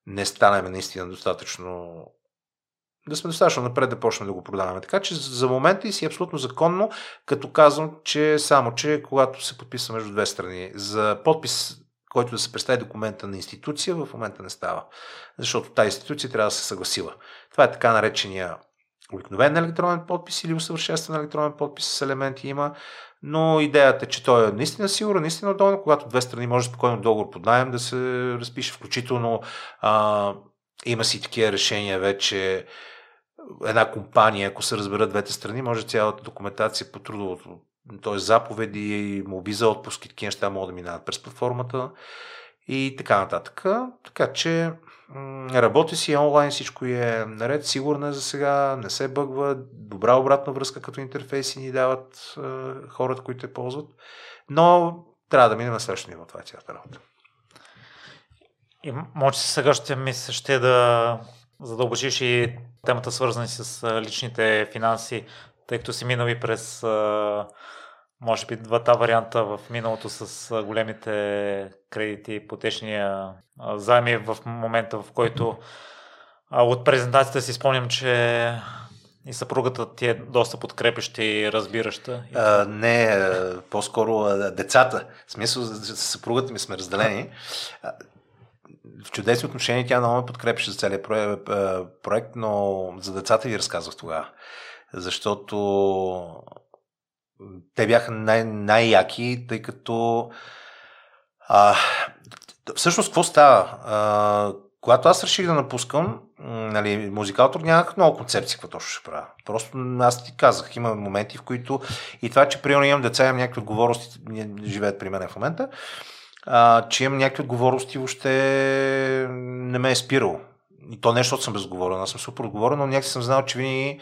не станем наистина достатъчно да сме достатъчно напред да почнем да го продаваме. Така че за момента и си е абсолютно законно, като казвам, че само, че когато се подписва между две страни, за подпис, който да се представи документа на институция, в момента не става. Защото тази институция трябва да се съгласила. Това е така наречения обикновен електронен подпис или усъвършенстван електронен подпис с елементи има но идеята е, че той е наистина сигурен, наистина удобно, когато две страни може спокойно договор под найем да се разпише, включително а, има си такива решения вече една компания, ако се разберат двете страни, може цялата документация по трудовото, т.е. заповеди, моби за отпуски, такива неща могат да минават през платформата и така нататък. Така че Работи си онлайн, всичко е наред, сигурно е за сега, не се бъгва, добра обратна връзка като интерфейси ни дават е, хората, които те ползват, но трябва да минем на следващото ниво, това е цялата работа.
И може се сега ще ми се ще да задълбочиш и темата свързана с личните финанси, тъй като си минал и през може би двата варианта в миналото с големите кредити, ипотечния заеми в момента, в който от презентацията си спомням, че и съпругата ти е доста подкрепеща и разбираща.
А, не, по-скоро децата. В смисъл, с съпругата ми сме разделени. В чудесни отношения тя много ме подкрепеше за целият проект, но за децата ви разказвах тогава. Защото те бяха най- най-яки, тъй като а, всъщност какво става? А, когато аз реших да напускам, нали, музикалтор нямах много концепции какво точно ще правя. Просто аз ти казах, има моменти, в които и това, че примерно имам деца, имам някакви отговорности, живеят при мен в момента, а, че имам някакви отговорности, въобще не ме е спирало. И то нещо, защото съм безговорен, аз съм супер отговорен, но някакси съм знал, че винаги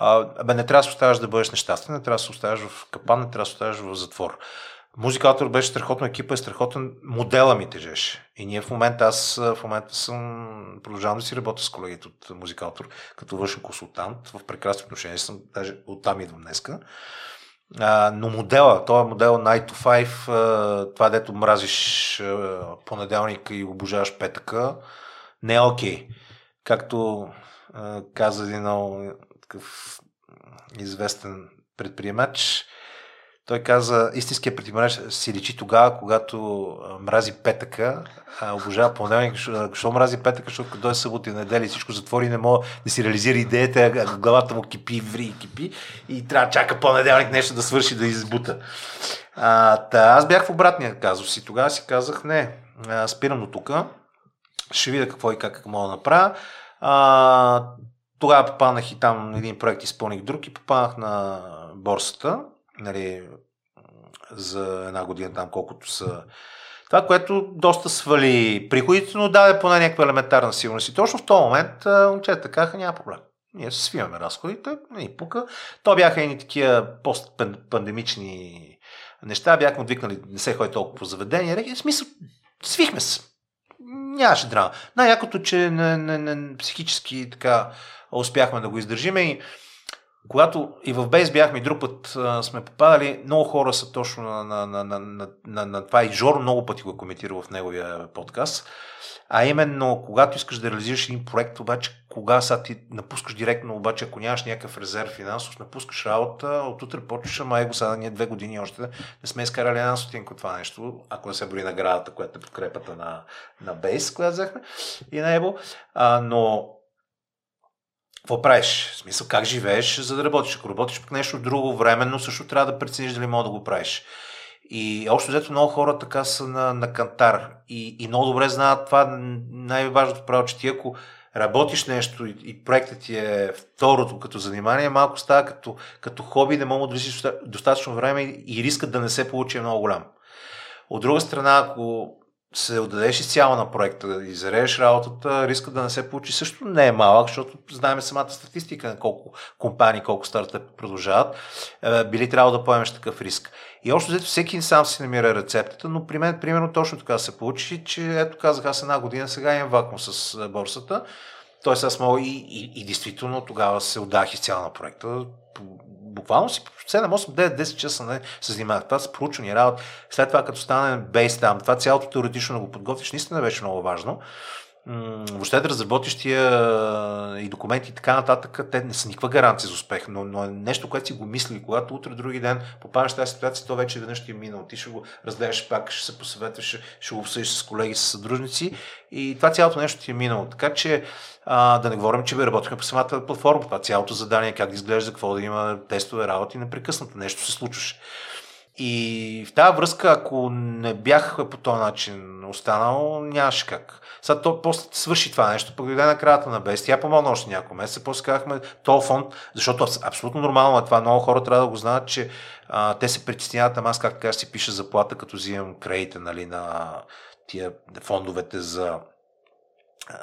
а, бе, не трябва да се оставаш да бъдеш нещастен, не трябва да се оставаш в капан, не трябва да се оставаш в затвор. Музикатор беше страхотно, екипа е страхотен, модела ми тежеше. И ние в момента, аз в момента съм, продължавам да си работя с колегите от музикатор, като външен консултант, в прекрасни отношения съм, даже оттам идвам днеска. А, но модела, този модел 9 to 5, това дето мразиш понеделник и обожаваш петъка, не е окей. Okay. Както каза един такъв известен предприемач, той каза, истинският предприемач си личи тогава, когато мрази петъка, а обожава понеделник, защо мрази петъка, защото като е събота и неделя и всичко затвори, не мога да си реализира идеята, главата му кипи, ври и кипи и трябва да чака понеделник нещо да свърши, да избута. А, та, аз бях в обратния казус и тогава си казах, не, спирам до тук, ще видя какво и как мога да направя. А, тогава попаднах и там един проект изпълних друг и попаднах на борсата нали, за една година там колкото са. Това, което доста свали приходите, но даде поне някаква елементарна сигурност. И точно в този момент момчета казаха, няма проблем. Ние се свиваме разходите, и пука. То бяха едни такива постпандемични неща, бяхме отвикнали, не се ходи толкова по заведения. В смисъл, свихме се. Нямаше драма. Най-якото, че не, не, не, психически така успяхме да го издържиме и когато и в Бейс бяхме и друг път а, сме попадали, много хора са точно на, на, на, на, на, на, на това и Жор много пъти го коментира в неговия подкаст. А именно, когато искаш да реализираш един проект, обаче, кога са ти напускаш директно, обаче, ако нямаш някакъв резерв финансов, напускаш работа, от утре почваш, ама его сега ние две години още не сме изкарали една стотинка това нещо, ако не се брои наградата, която е подкрепата на, на Бейс, която взехме и на Ебо. А, но какво правиш? В смисъл, как живееш, за да работиш? Ако работиш по нещо друго временно, също трябва да прецениш дали мога да го правиш. И общо взето много хора така са на, на кантар и, и много добре знаят това. Най-важното право, че ти ако работиш нещо и, и проектът ти е второто като занимание, малко става като, като хоби, не мога да влизаш достатъчно време и рискът да не се получи е много голям. От друга страна, ако се отдадеш изцяло на проекта и зарееш работата, риска да не се получи също не е малък, защото знаем самата статистика на колко компании, колко стартъпи продължават, е, били трябва да поемеш такъв риск. И още взето всеки сам си намира рецептата, но при мен примерно точно така се получи, че ето казах аз една година, сега имам вакуум с е, борсата, т.е. аз мога и, и, и действително тогава се отдах изцяло на проекта буквално си 7, 8, 9, 10 часа не, се занимавах. Това са проучвани работа. След това, като стане бейс там, това цялото теоретично да го подготвиш, наистина беше много важно. Въобще да разработиш тия и документи и така нататък, те не са никаква гаранция за успех, но, но е нещо, което си го мисли, когато утре, други ден попадаш в тази ситуация, то вече веднъж ти е минало. Ти ще го разгледаш пак, ще се посъветваш, ще го обсъдиш с колеги, с съдружници и това цялото нещо ти е минало. Така че а, да не говорим, че ви работихме по самата платформа. Това цялото задание, как да изглежда, какво да има тестове, работи, непрекъснато нещо се случваше. И в тази връзка, ако не бях по този начин останал, нямаше как. Сега то после свърши това нещо, пък дойде на края на без. Тя помогна още няколко месеца, после казахме то фонд, защото абсолютно нормално е това. Много хора трябва да го знаят, че а, те се притесняват, ама аз как така си пиша заплата, като взимам кредите нали, на тия фондовете за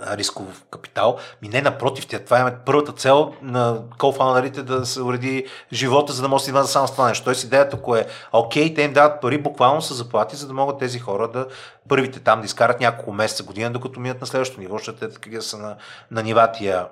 рисков капитал. Ми не, напротив, тя, това е първата цел на кофаундерите да се уреди живота, за да може да само с това нещо. Тоест идеята, ако е окей, те им дават пари буквално са заплати, за да могат тези хора да първите там да изкарат няколко месеца, година, докато минат на следващото ниво, защото те така са на, на нива тия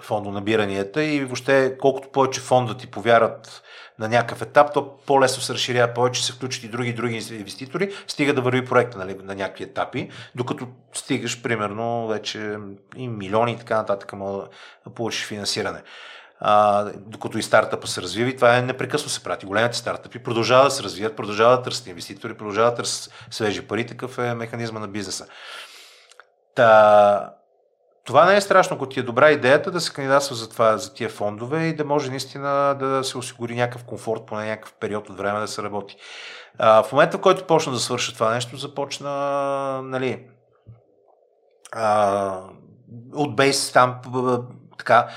фондонабиранията и въобще колкото повече фонда ти повярат на някакъв етап, то по-лесно се разширява, повече се включат и други други инвеститори, стига да върви проекта нали, на някакви етапи, докато стигаш примерно вече и милиони и така нататък, да получиш финансиране. А, докато и стартъпа се развива и това е непрекъсно се прати. Големите стартъпи продължават да се развият, продължават да търсят инвеститори, продължават да търсят свежи пари, такъв е механизма на бизнеса. Та, това не е страшно, ако ти е добра идеята да се кандидатства за, това, за тия фондове и да може наистина да се осигури някакъв комфорт по някакъв период от време да се работи. А, в момента, в който почна да свърша това нещо, започна нали, а, от бейс там така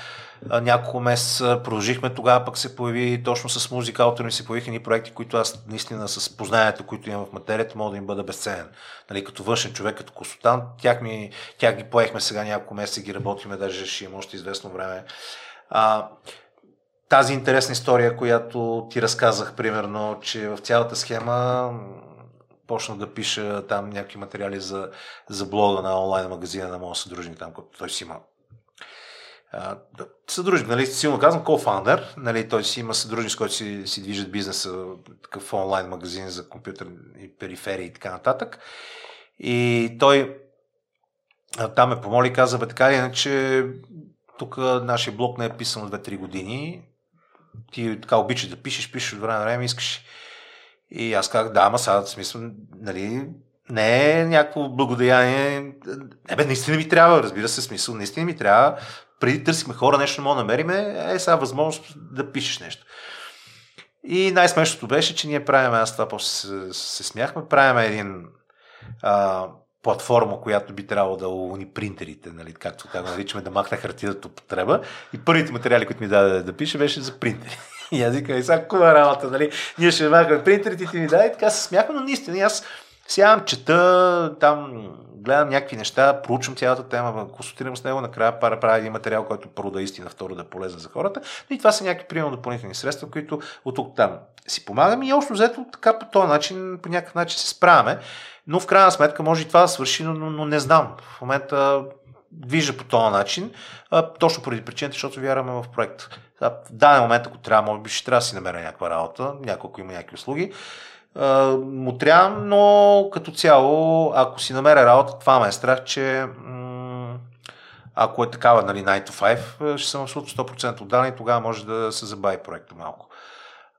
няколко месеца продължихме, тогава пък се появи точно с музика, автори се появиха ни проекти, които аз наистина с познанието, които имам в материята, мога да им бъда безценен. Нали, като външен човек, като консултант, тях, ми, тях ги поехме сега няколко месеца, ги работиме, даже ще имам още известно време. А, тази интересна история, която ти разказах, примерно, че в цялата схема почна да пиша там някакви материали за, за блога на онлайн магазина на моя съдружник, там, който той си има съдружник, нали, силно казвам, co-founder, нали, той си има съдружник, с който си, си движат бизнеса, такъв онлайн магазин за компютърни периферии и така нататък. И той там ме помоли каза, бе така иначе тук нашия блог не е писан от 2-3 години, ти така обичаш да пишеш, пишеш от време на време, искаш. И аз казах, да, ама сега, смисъл, нали, не е някакво благодеяние. Не бе, наистина ми трябва, разбира се, смисъл, наистина ми трябва преди търсихме хора, нещо не мога да намериме, е сега възможност да пишеш нещо. И най-смешното беше, че ние правим, аз това после се, се смяхме, правим един а, платформа, която би трябвало да уни принтерите, нали, както така наричаме, да махне хартията употреба. И първите материали, които ми даде да, пише, беше за принтери. И аз викам, и сега кува работа, нали? Ние ще махаме принтерите, ти ми даде и така се смяхме, но наистина аз сядам, чета, там гледам някакви неща, проучвам цялата тема, консултирам с него, накрая пара правя един материал, който първо да е истина, второ да е полезен за хората. И това са някакви примерно допълнителни средства, които от тук там си помагам и общо взето така по този начин, по някакъв начин се справяме. Но в крайна сметка може и това да свърши, но, но, но не знам. В момента движа по този начин, а, точно поради причината, защото вярваме в проект. в даден момент, ако трябва, може би ще трябва да си намеря някаква работа, няколко има някакви услуги му трябва, но като цяло, ако си намеря работа, това ме е страх, че ако е такава, нали, 9 to 5, ще съм абсолютно 100% отдален и тогава може да се забави проекта малко.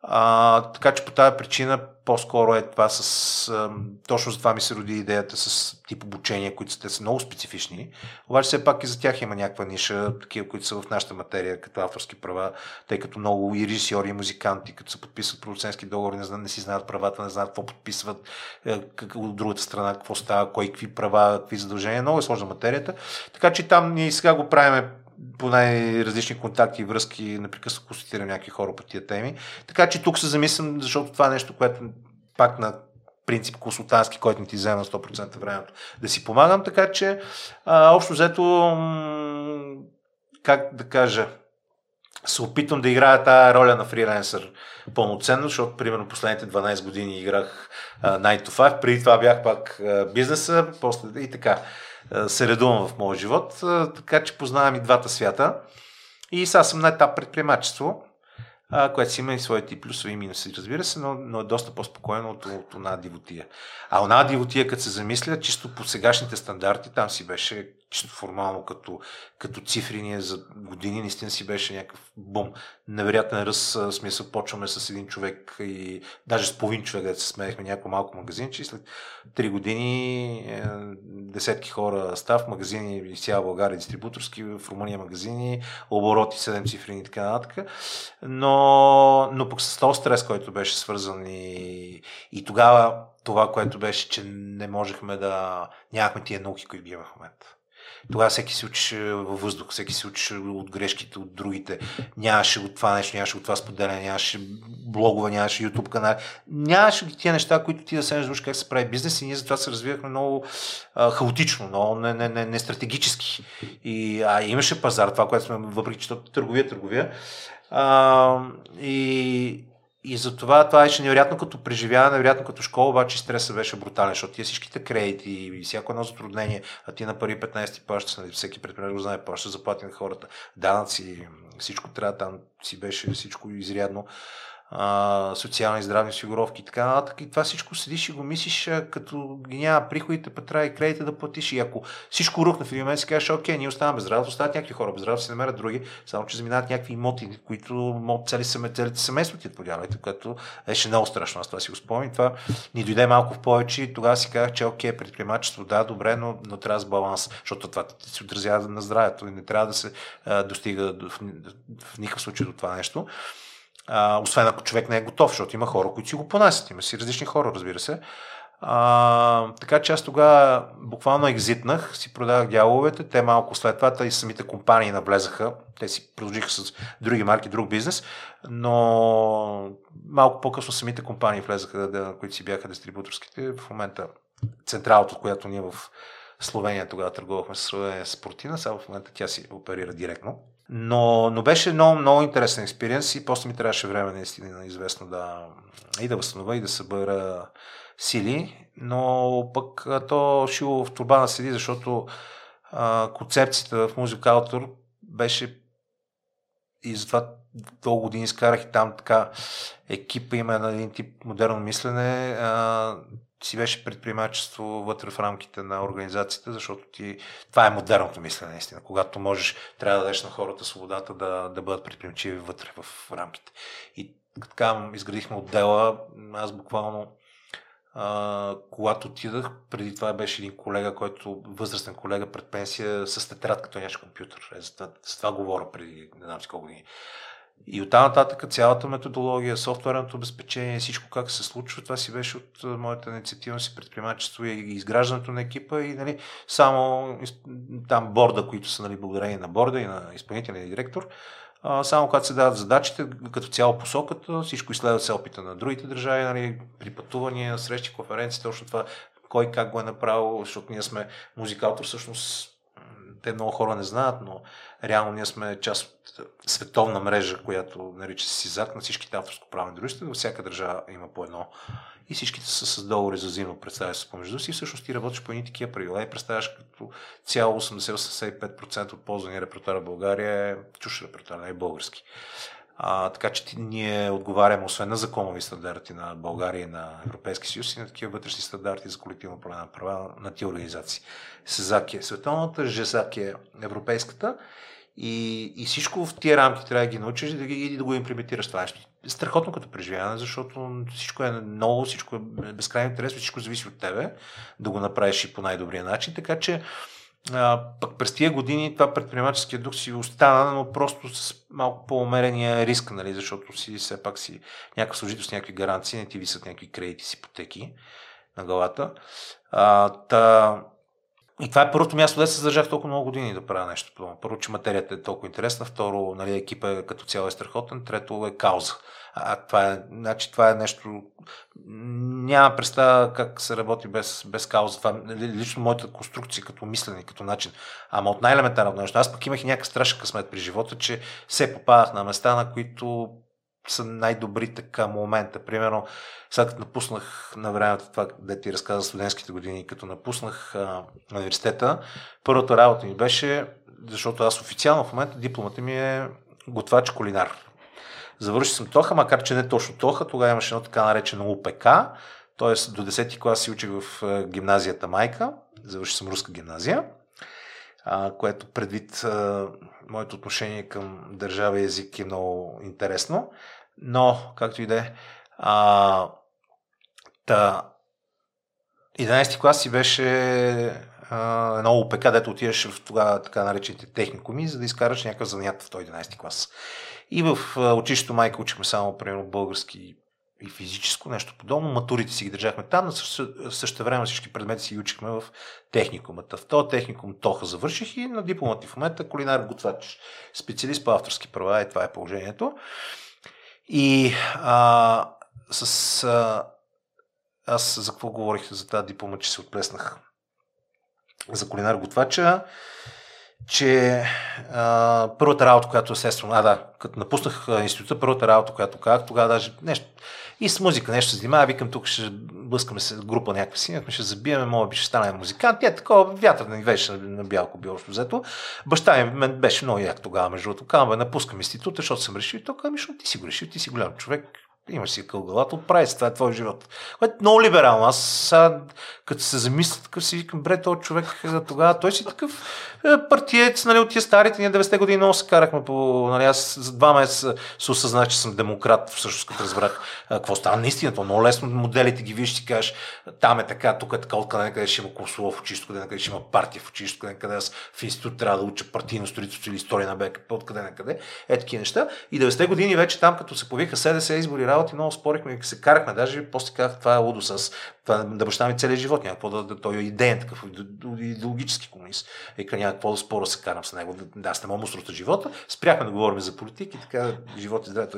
А, така че по тази причина по-скоро е това с... А, точно за това ми се роди идеята с тип обучения, които те са много специфични. Обаче все пак и за тях има някаква ниша, такива, които са в нашата материя, като авторски права, тъй като много и режисьори, и музиканти, като се подписват продуцентски договори, не, не си знаят правата, не знаят какво подписват, е, как, от другата страна какво става, кой какви права, какви задължения. Много е сложна материята. Така че там ние сега го правиме по най-различни контакти и връзки, непрекъснато консултирам някакви хора по тия теми. Така че тук се замислям, защото това е нещо, което пак на принцип консултантски, който не ти взема 100% времето да си помагам, така че а, общо взето как да кажа се опитвам да играя тази роля на фриленсър пълноценно, защото примерно последните 12 години играх 9 to 5, преди това бях пак бизнеса, после и така се редувам в моя живот, така че познавам и двата свята. И сега съм на етап предприемачество, което си има и своите плюсови и минуси, разбира се, но, но е доста по-спокойно от, от една дивотия. А една дивотия, като се замисля, чисто по сегашните стандарти, там си беше чисто формално като, като цифри, ние за години наистина си беше някакъв бум. Невероятен ръст, смисъл, почваме с един човек и даже с половин човек, да се смеехме някакво малко магазинче и след три години е, десетки хора став, магазини из цяла България, дистрибуторски, в Румъния магазини, обороти 7 цифри и така нататък. Но, но пък с този стрес, който беше свързан и, и тогава това, което беше, че не можехме да... нямахме тия науки, които ги имаме в момента. Тогава всеки се учеше във въздух, всеки се учеше от грешките от другите. Нямаше от това нещо, нямаше от това споделяне, нямаше блогове, нямаше YouTube канал. Нямаше ги тия неща, които ти да се научиш как се прави бизнес и ние затова се развивахме много а, хаотично, много не, не, не, не стратегически. И, а имаше пазар, това, което сме, въпреки че търговия, търговия. А, и и затова това беше невероятно като преживяване, невероятно като школа, обаче стресът беше брутален, защото тия всичките кредити и всяко едно затруднение, а ти на пари 15 плащаш, нали, всеки предприемач го знае, плащаш заплати на хората, данъци, всичко трябва там си беше всичко изрядно а, социални здравни осигуровки и така нататък. И това всичко седиш и го мислиш, като ги няма приходите, па трябва и кредита да платиш. И ако всичко рухне в един момент, си кажеш, окей, ние оставаме без работа, остават някакви хора без работа, си намерят други, само че заминават някакви имоти, които цели целите семейства ти подявайте, което беше много страшно. Аз това си го спомням. Това ни дойде малко в повече и тогава си казах, че окей, предприемачество, да, добре, но, но трябва с баланс, защото това се отразява на здравето и не трябва да се а, достига в, в никакъв случай до това нещо а, освен ако човек не е готов, защото има хора, които си го понасят. Има си различни хора, разбира се. А, така че аз тогава буквално екзитнах, си продавах дяловете, те малко след това и самите компании навлезаха, те си продължиха с други марки, друг бизнес, но малко по-късно самите компании влезаха, да, които си бяха дистрибуторските. В момента централата, от която ние в Словения тогава търгувахме с Спортина, само в момента тя си оперира директно. Но, но беше много, много интересен експириенс и после ми трябваше време наистина известно да и да възстановя и да събера сили, но пък то шило в турбана седи, защото а, концепцията в музикалтор беше и затова дълго години изкарах и там така екипа има на един тип модерно мислене. А, си беше предприемачество вътре в рамките на организацията, защото ти, това е модерното мислене, наистина. Когато можеш, трябва да дадеш на хората свободата да, да бъдат предприемчиви вътре в рамките. И така изградихме отдела, аз буквално а, когато отидах, преди това беше един колега, който, възрастен колега пред пенсия, с тетрадка, като нямаше компютър. Е, за, това, за това говоря преди не знам си колко години. И оттам нататък цялата методология, софтуерното обезпечение, всичко как се случва, това си беше от моята инициатива си предприемачество и изграждането на екипа и нали, само там борда, които са нали, благодарение на борда и на изпълнителния директор, а, само когато се дават задачите, като цяло посоката, всичко изследва се опита на другите държави, нали, при пътувания, срещи, конференции, точно това, кой как го е направил, защото ние сме музикалтор, всъщност те много хора не знаят, но реално ние сме част от световна мрежа, която нарича се СИЗАК на всичките авторско-правни дружества. Във всяка държава има по едно. И всичките са с договори за взаимно представяш помежду си. И всъщност ти работиш по едни такива правила и представяш като цяло 80-85% от ползвания репертуар в България е чуш репертуар, не е български. А, така че ние отговаряме освен на законови стандарти на България и на Европейски съюз и на такива вътрешни стандарти за колективно право на права на тия организации. СЕЗАК е световната, ЖЕСАК е европейската и, и всичко в тия рамки трябва да ги научиш и да, ги, и да го имплементираш това нещо. Страхотно като преживяване, защото всичко е много, всичко е безкрайно интересно, всичко зависи от тебе да го направиш и по най-добрия начин. Така че а, пък през тия години това предприемаческия дух си остана, но просто с малко по-умерения риск, нали, защото си все пак си някакъв служител с някакви гаранции, не ти висят някакви кредити с ипотеки на главата. А, та, и това е първото място, да се задържах толкова много години да правя нещо подобно. Първо, че материята е толкова интересна, второ, нали, екипа е, като цяло е страхотен, трето е кауза. А това е, значи, това е нещо... Няма представа как се работи без, без кауза. Това е лично моята конструкция като мислене, като начин. Ама от най-елементарното нещо. Аз пък имах и някакъв страшен късмет при живота, че се попадах на места, на които са най-добрите към момента. Примерно, сега като напуснах на времето това, де ти разказа студентските години, като напуснах а, университета, първата работа ми беше, защото аз официално в момента дипломата ми е готвач кулинар. Завършил съм Тоха, макар че не точно Тоха, тогава имаше едно така наречено УПК, т.е. до 10 ти клас си учих в гимназията Майка, завършил съм руска гимназия, а, което предвид а, моето отношение към държава и език е много интересно. Но, както и да е, та, 11 клас си беше а, едно ОПК, дето отиваш в тогава така наречените техникуми, за да изкараш някакъв занят в 11 клас. И в училището майка учихме само, примерно, български и физическо, нещо подобно. Матурите си ги държахме там, но също, също време всички предмети си учихме в техникумата. В този техникум Тоха завърших и на дипломата в момента кулинар готвач, специалист по авторски права и това е положението. И а, с... А, аз за какво говорих за тази диплома, че се отплеснах за кулинар готвача. че а, първата работа, която естествено, а да, като напуснах института, първата работа, която казах, тогава даже нещо, и с музика нещо се занимава, викам тук ще блъскаме се група някаква си, ще забиеме, мога би ще стане музикант. Тя такова вятър не беше на бялко било взето. Баща ми беше много як тогава, между другото. Казвам, напускам института, защото съм решил. Тук, ами, ти си го решил, ти си голям човек, имаш си кългалата, отправи се, това е твой живот. Което е много либерално. Аз сега, като се замисля, такъв си викам, бре, този човек тогава, той си такъв е, партиец, нали, от тия старите, ние 90-те години много се карахме по, нали, аз за два месеца се осъзнах, че съм демократ, всъщност като разбрах какво става. Наистина, това много лесно, моделите ги виж, ти кажеш, там е така, тук е така, откъде някъде ще има консула в училището, къде някъде ще има партия в училището, къде някъде аз в институт трябва да уча партийно строителство или история на БКП, откъде някъде, е такива неща. И 90-те години вече там, като се появиха СДС избори, работи, много спорихме и се карахме. Даже после казах, това е лудо с това да баща ми целият живот, някакво да, да, той е идеен такъв идеологически комунист. И няма какво да спора се карам с него. Да, аз не мога му живота. Спряхме да говорим за политики така живот и здраве.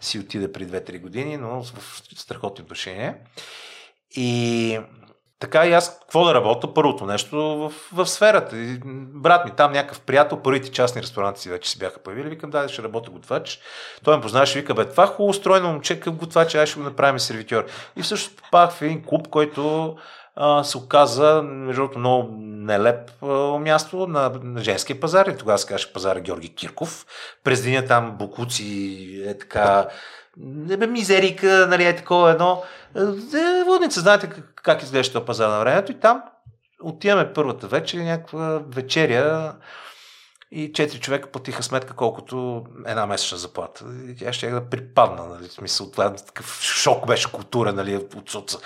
Си отиде при 2-3 години, но в страхотни отношения. И така и аз какво да работя? Първото нещо в, в сферата. И, брат ми, там някакъв приятел, първите частни ресторанти си вече си бяха появили. Викам, да, ще работя готвач. Той ме познаваше, вика, бе, това хубаво устроено момче, къв готвач, ай ще го направим сервитьор. И всъщност попах в един клуб, който се оказа, между другото, много нелеп място на, на женския пазар. И тогава се казваше пазара Георги Кирков. През деня там букуци, е така, не бе, мизерика, нали, е такова едно. Е, водница, знаете как, изглежда това пазар на времето и там отиваме първата вечер, някаква вечеря и четири човека платиха сметка колкото една месечна заплата. И тя ще да припадна, нали, смисъл, това такъв шок беше култура, нали, от, от,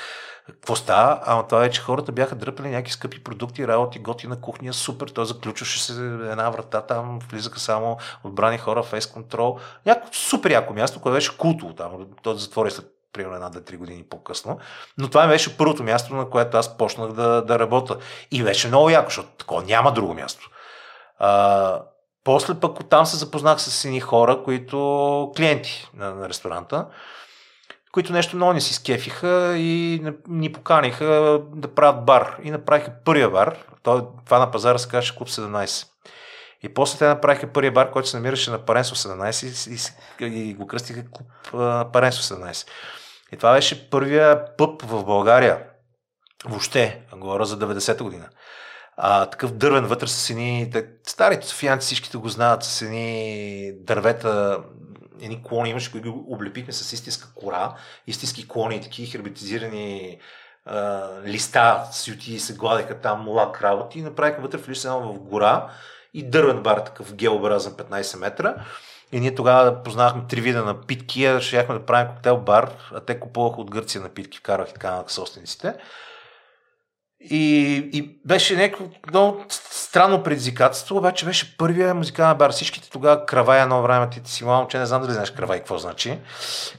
какво става? Ама това е, че хората бяха дръпали някакви скъпи продукти, работи, готина кухня, супер. Той заключваше се една врата, там влизаха само отбрани хора, фейс контрол. Някакво супер яко място, което беше култово там. Той затвори след примерно една-две-три години по-късно. Но това беше първото място, на което аз почнах да, да работя. И беше много яко, защото такова няма друго място. А, после пък оттам се запознах с едни хора, които клиенти на, на ресторанта, които нещо много не си скефиха и ни поканиха да правят бар. И направиха първия бар. Това на пазара се казваше Клуб 17. И после те направиха първия бар, който се намираше на Паренсо 17 и, и, и го кръстиха Клуб Паренсо 17. И това беше първия пъп в България. Въобще, говоря за 90-та година. А, такъв дървен вътре с едни, старите софиянци всичките го знаят, с едни дървета, едни клони имаше, които ги облепихме с истинска кора, истински клони, такива хербетизирани а, листа, сюти се гладеха там млак работи и направиха вътре влиза в гора и дървен бар, такъв геобразен 15 метра. И ние тогава познавахме три вида напитки, щяхме да правим коктейл бар, а те купуваха от Гърция напитки, вкарвах така на собствениците. И, и беше някакво много странно предизвикателство, обаче беше първия музикален бар. Всичките тогава Кравай едно време, ти си мало че не знам дали знаеш Кравай какво значи.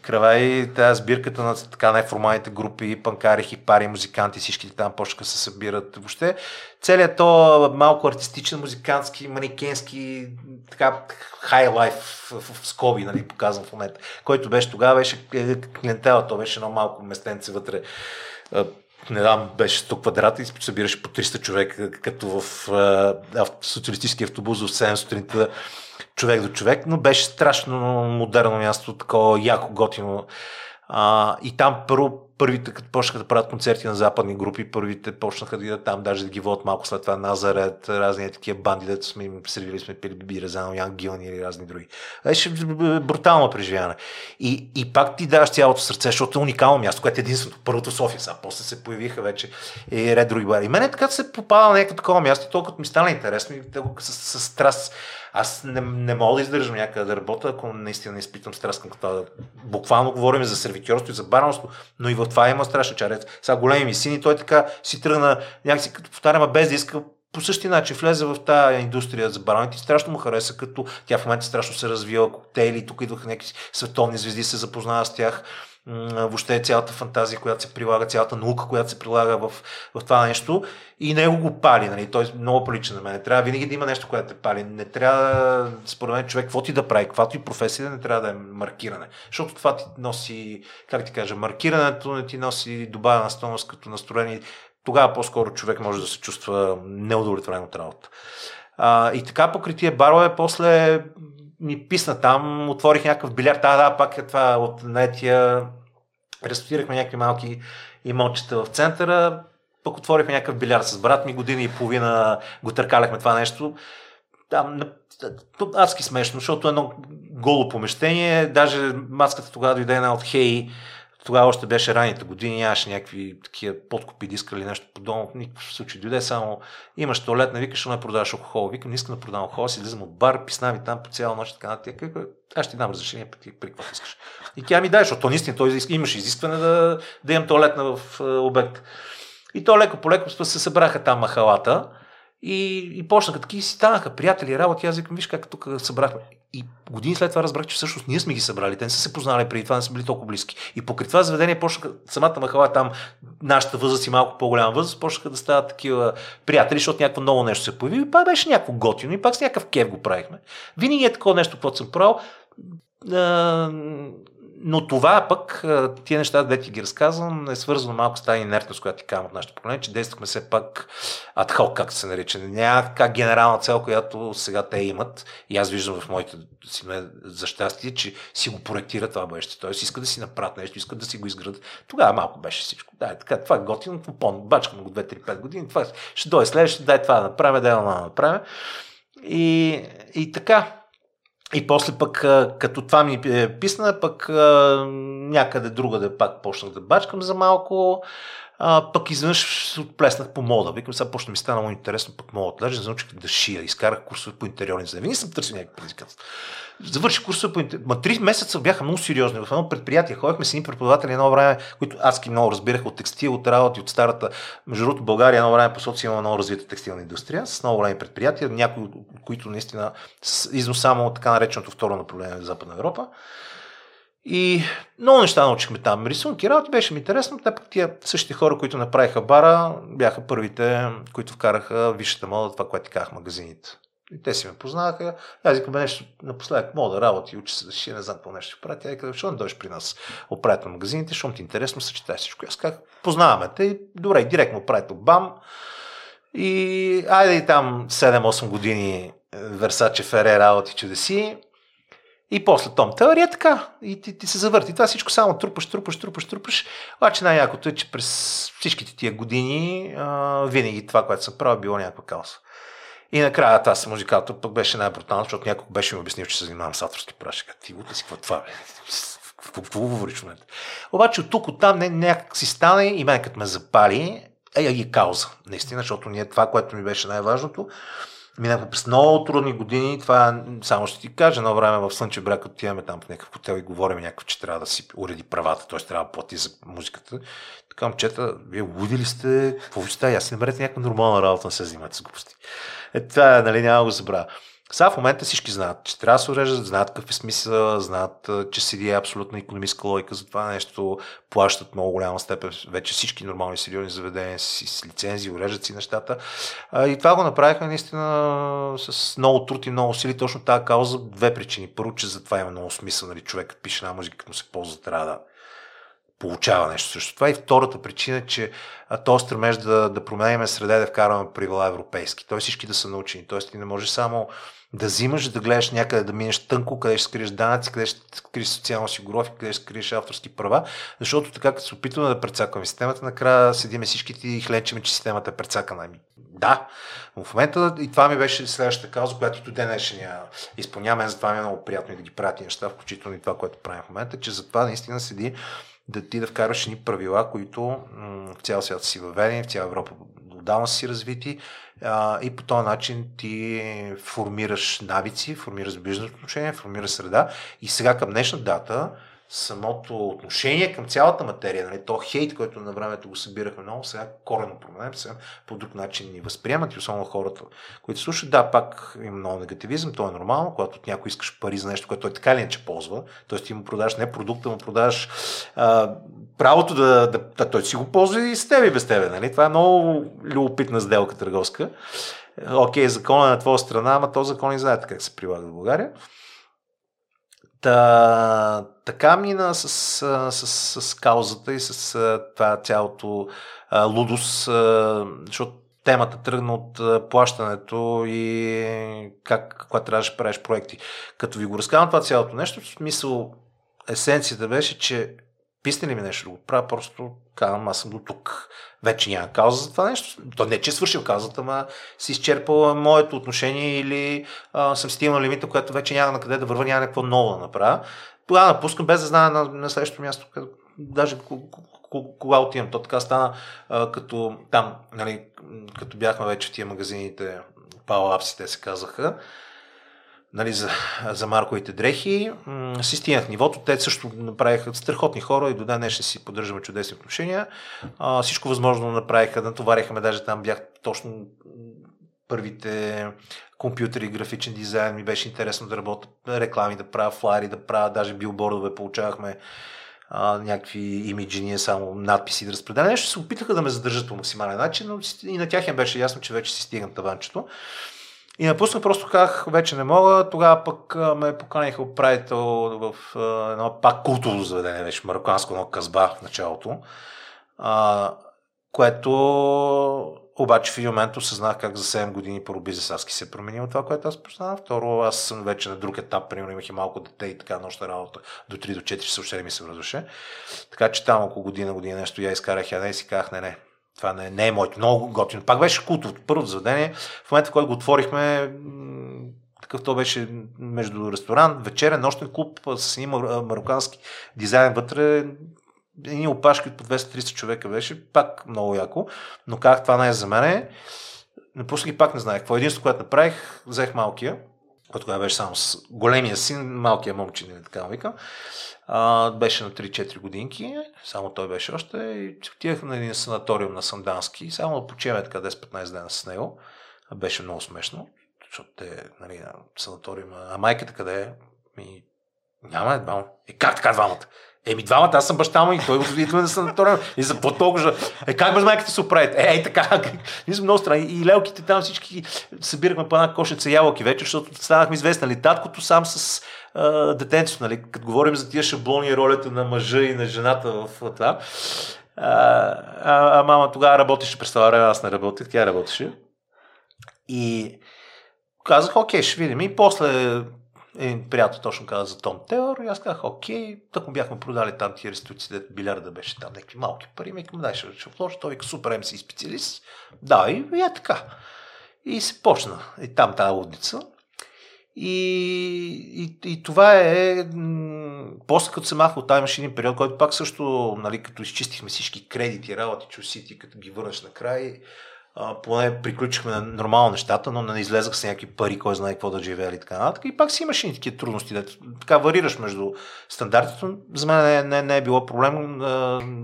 Кравай, тази сбирката на така неформалните групи, панкари, хипари, музиканти, всичките там да се събират. Въобще целият то малко артистичен, музикантски, манекенски, така хай лайф в, в, в скоби, нали, показвам в момента, който беше тогава, беше клиентела, то беше едно малко местенце вътре не знам, беше 100 квадрата и събираше по 300 човека, като в а, социалистически автобус в 7 сутринта човек до човек, но беше страшно модерно място, такова яко готино. А, и там първо първите, като почнаха да правят концерти на западни групи, първите почнаха да идат там, даже да ги водят малко след това Назарет, разни такива банди, дето сме им сервили, сме пили биби, Резано, Ян Гилни или разни други. Беше брутално преживяване. И, и пак ти даваш цялото сърце, защото е уникално място, което е единственото. Първото София, сега после се появиха вече и ред други бари. И мене така се попада на някакво такова място, толкова ми стана интересно и с, с, с страст аз не, не мога да издържам някъде да работя, ако наистина изпитам стрес към това. Буквално говорим за сервитьорство и за баранство, но и в това има страшно чарец. Сега големи ми сини, той така си тръгна някакси, като повтарям, без да иска по същия начин влезе в тази индустрия за бараните и страшно му хареса, като тя в момента страшно се развива, коктейли, тук идваха някакви световни звезди, се запознава с тях въобще цялата фантазия, която се прилага, цялата наука, която се прилага в, в това нещо и него го пали. Нали? Той е много прилича на мен. Трябва винаги да има нещо, което те пали. Не трябва, според мен, човек, какво ти да прави, каквато и професия, не трябва да е маркиране. Защото това ти носи, как ти кажа, маркирането не ти носи добавена стойност като настроение. Тогава по-скоро човек може да се чувства неудовлетворен от работа. А, и така покритие барове, после ми писна там, отворих някакъв билярд, да, да, пак е това от наетия, рестотирахме някакви малки имотчета в центъра, пък отворихме някакъв билярд с брат ми, година и половина го търкаляхме това нещо. Там, адски смешно, защото едно голо помещение, даже маската тогава дойде една от Хей, тогава още беше ранните години, нямаше някакви такива подкупи диска или нещо подобно. В никакъв случай дойде само имаш туалет, не викаш, не продаваш алкохол. Викам, не искам да продавам алкохол, си излизам от бар, писна ми там по цяла нощ, така нататък. Аз ще ти дам разрешение, при, при какво искаш. И тя ми дай, защото то наистина той имаше изискване да, да имам туалетна в обект. И то леко по леко се събраха там махалата. И, и почнаха такива си станаха приятели, работи. Аз викам, виж как тук събрахме. И години след това разбрах, че всъщност ние сме ги събрали. Те не са се познали преди това, не са били толкова близки. И покрай това заведение почнаха самата махала там, нашата възраст и малко по-голяма възраст, почнаха да стават такива приятели, защото някакво ново нещо се появи. И пак беше някакво готино и пак с някакъв кев го правихме. Винаги е такова нещо, което съм правил но това пък, тия неща, да ти ги разказвам, е свързано малко с тази инертност, която ти казвам от нашето поколение, че действахме все пак адхок, както се нарича. Някаква генерална цел, която сега те имат. И аз виждам в моите си за щастие, че си го проектира това бъдеще. Тоест иска да си направят нещо, искат да си го изградат. Тогава малко беше всичко. Да, е така, това е готино, помня, бачкам го 2-3-5 години, това ще дойде следващото, дай това да направим, дай да направим. И, и така, и после пък, като това ми е писна, пък някъде друга да пак почнах да бачкам за малко. А, пък изведнъж се отплеснах по мода. Викам, сега почна ми стана много интересно, пък мога да научих да шия. Изкарах курсове по интериорни за Винаги съм търсил някакви предизвикателства. Завърших курсове по интериорни. Ма три месеца бяха много сериозни. В едно предприятие ходихме с едни преподаватели едно време, които аз ки много разбирах от текстил, от работи, от старата. Между другото, България едно време по социално има много развита текстилна индустрия, с много големи предприятия, някои от които наистина износ само така нареченото второ направление в Западна Европа. И много неща научихме там. Рисунки, работи беше ми интересно. Те пък тия същите хора, които направиха бара, бяха първите, които вкараха висшата мода, това, което ти казах, магазините. И те си ме познаваха. Аз викам нещо напоследък мода работи, учи се да ще не знам какво нещо ще прави. Тя каза, защо не дойдеш при нас оправят на магазините, защото ти интересно съчетаеш всичко. Аз казах, познаваме те. Добре, директно управител бам. И айде и там 7-8 години Версаче Фере работи чудеси. И после Том Теория е така. И ти, ти се завърти. Това всичко само трупаш, трупаш, трупаш, трупаш. Обаче най-якото е, че през всичките тия години а, винаги това, което съм правил, било някаква каоса. И накрая тази с музикалто пък беше най-брутално, защото някой беше ми обяснил, че се занимавам с авторски прашка. Ти го си, какво това бе? Какво говориш в момента? Обаче от тук, от там не, някак си стане и мен ме запали, е и кауза. Наистина, защото ние това, което ми беше най-важното, Минахме през много трудни години. Това само ще ти кажа. Едно време в Слънчев бряг отиваме там в някакъв хотел и говорим някакъв, че трябва да си уреди правата, т.е. трябва да плати за музиката. Така, момчета, вие луди сте? Какво ви става? Аз си намерете някаква нормална работа, не се занимавате с глупости. Е, това, нали, няма го забравя. Сега в момента всички знаят, че трябва да се уреждат, знаят какъв е смисъл, знаят, че седи абсолютно економическа логика за това нещо, плащат много голяма степен вече всички нормални сериозни заведения с, с лицензии, уреждат си нещата. И това го направиха наистина с много труд и много сили. Точно тази кауза две причини. Първо, че за това има много смисъл, нали, човек пише една музика, като му се ползва, трябва да получава нещо също това. И втората причина е, че то стремеж да, да променяме среда да вкарваме правила европейски. Той всички да са научени. Тоест ти не можеш само да взимаш, да гледаш някъде, да минеш тънко, къде ще скриеш данъци, къде ще скриеш социална осигуровка, къде ще скриеш авторски права, защото така като се опитваме да прецакваме системата, накрая седиме всичките и хленчеме, че системата е прецакана. Да, в момента и това ми беше следващата кауза, която до ден днешния изпълняваме, затова ми е много приятно и да ги правя неща, включително и това, което правим в момента, че затова наистина седи да ти да вкараш ни правила, които в цял свят си въведени, в цяла Европа отдавна си развити а, и по този начин ти формираш навици, формираш бизнес отношения, формираш среда и сега към днешна дата самото отношение към цялата материя, нали, то хейт, който на времето го събирахме много, сега корено променем, сега по друг начин ни възприемат и особено хората, които слушат, да, пак има много негативизъм, то е нормално, когато от някой искаш пари за нещо, което той така или иначе ползва, т.е. ти му продаш не продукта, му продаш а, правото да, да, да, той си го ползва и с тебе и без тебе, нали? Това е много любопитна сделка търговска. Окей, закон е на твоя страна, ама то закон и знаете как се прилага в България. Та, така мина с, с, с, с каузата и с това цялото лудост, защото темата тръгна от плащането и как, когато трябваше да правиш проекти. Като ви го разказвам това цялото нещо, в смисъл есенцията беше, че писне ли ми нещо да го правя, просто казвам, аз съм до тук. Вече няма кауза за това нещо. То не, че е свършил каузата, ма си изчерпал моето отношение или а, съм стигнал лимита, което вече няма на къде да върва, няма някакво ново да направя. Тогава напускам без да знае на, на следващото място, къде, даже кога отивам. То така стана а, като там, нали, като бяхме вече в тия магазините, Power те се казаха нали, за, за марковите дрехи, си стигнах нивото. Те също направиха страхотни хора и до ден днес си поддържаме чудесни отношения. А, всичко възможно направиха, натовариха ме, даже там бях точно първите компютъри, графичен дизайн, ми беше интересно да работя, реклами да правя, флайери да правя, даже билбордове получавахме а, някакви имиджи, само надписи да разпределя. Нещо се опитаха да ме задържат по максимален начин, но и на тях им беше ясно, че вече си стигам таванчето. И напуснах, просто казах, вече не мога. Тогава пък ме поканиха управител в едно пак култово заведение, беше марокканско, едно казба в началото, а, което обаче в един момент осъзнах как за 7 години първо бизнесарски се е променил това, което аз познавам. Второ, аз съм вече на друг етап, примерно имах и малко дете и така нощна работа до 3 до 4 часа ми се връзваше. Така че там около година, година нещо я изкарах я и си казах, не, не, това не, не е моето. Много готино. Пак беше култовото първото заведение. В момента, в който го отворихме, такъв то беше между ресторант, вечерен, нощен клуб с един марокански дизайн вътре. Едни опашки от по 200-300 човека беше, пак много яко. Но как това не е за мен. Напуснах и пак не знаех какво. Единството, което направих, взех малкия, който тогава беше само с големия син, малкия момчин, така му викам. А, беше на 3-4 годинки, само той беше още и отидах на един санаториум на Сандански, само да почеме така 10-15 дена с него. Беше много смешно, защото те, нали, на санаториума, а майката къде е? Ми, няма е двама. И е, как така двамата? Еми двамата, аз съм баща му и той го на санаториум. И за по толкова. Е, как без майката се оправите? Е, е, така. Ние сме много страни. И лелките там всички събирахме по една кошица ябълки вече, защото станахме известни. Нали, таткото сам с а, детенцето, нали, като говорим за тия шаблони ролята на мъжа и на жената в това. А, а, а мама тогава работеше през това време, аз не работех, тя работеше. И казах, окей, ще видим. И после един приятел точно каза за Том Теор и аз казах, окей, так му бяхме продали там тия реституции, дето билярда беше там, някакви малки пари, ми към дай ще, вложа, той вика супер си специалист. Да, и, и е така. И се почна. И там тази лудница. И, и, и това е, после като се махна от тази имаше един период, който пак също, нали, като изчистихме всички кредити, работи, чусити, като ги върнеш накрай, поне приключихме на нормално нещата, но не излезах с някакви пари, кой знае какво да живее и така нататък. И пак си имаш и такива трудности, да така варираш между стандартите. За мен не, не, не е било проблем,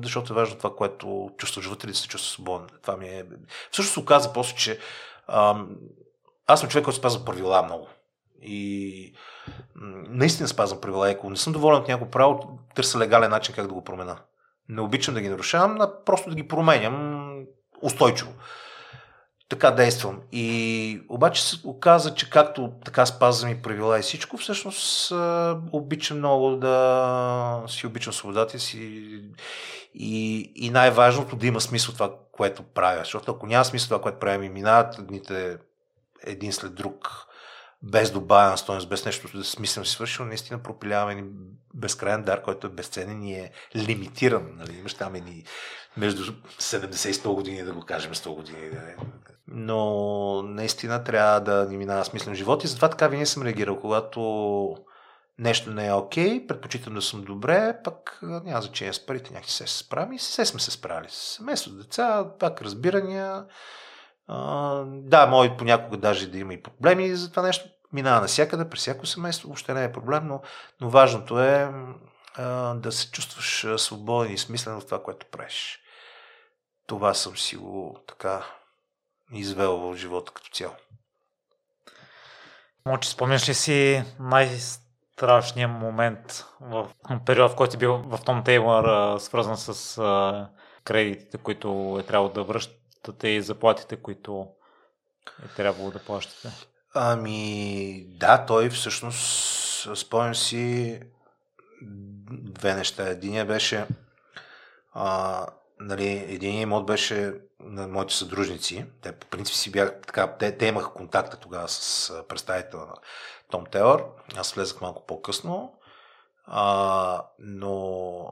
защото е важно това, което чувстваш вътре, да се чувстваш свободен. Това ми е... Всъщност се оказа после, че аз съм човек, който спазва правила много. И наистина спазвам правила. Ако не съм доволен от някакво право, търся легален начин как да го променя. Не обичам да ги нарушавам, а просто да ги променям устойчиво. Така действам. И обаче се оказа, че както така спазвам и правила и всичко, всъщност обичам много да си обичам свободата си и, и най-важното да има смисъл това, което правя. Защото ако няма смисъл това, което правим и минават дните един след друг, без добавена стоеност, без нещо да смислям си свършил, наистина пропиляваме безкрайен дар, който е безценен и е лимитиран. Нали? Имаш там едни между 70 и 100 години, да го кажем 100 години. Но наистина трябва да ни минава смислен живот и затова така винаги съм реагирал. Когато нещо не е окей, okay, предпочитам да съм добре, пък няма значение с парите, някакси се справим и се сме се справили. Семейство, деца, пак разбирания, да, може понякога даже да има и проблеми за това нещо. Минава навсякъде, през всяко семейство, въобще не е проблем, но, но важното е а, да се чувстваш свободен и смислен в това, което правиш. Това съм си го така извел в живота като цяло.
Може, спомняш ли си най-страшния момент в период, в който е бил в Том Тейлър, свързан с кредитите, които е трябвало да връщат те и заплатите, които е трябвало да плащате?
Ами, да, той всъщност, спомням си две неща. Единия беше а, нали, един имот беше на моите съдружници. Те по принцип си бях така, те, те имаха контакта тогава с представител на Том Телър. Аз влезах малко по-късно. А, но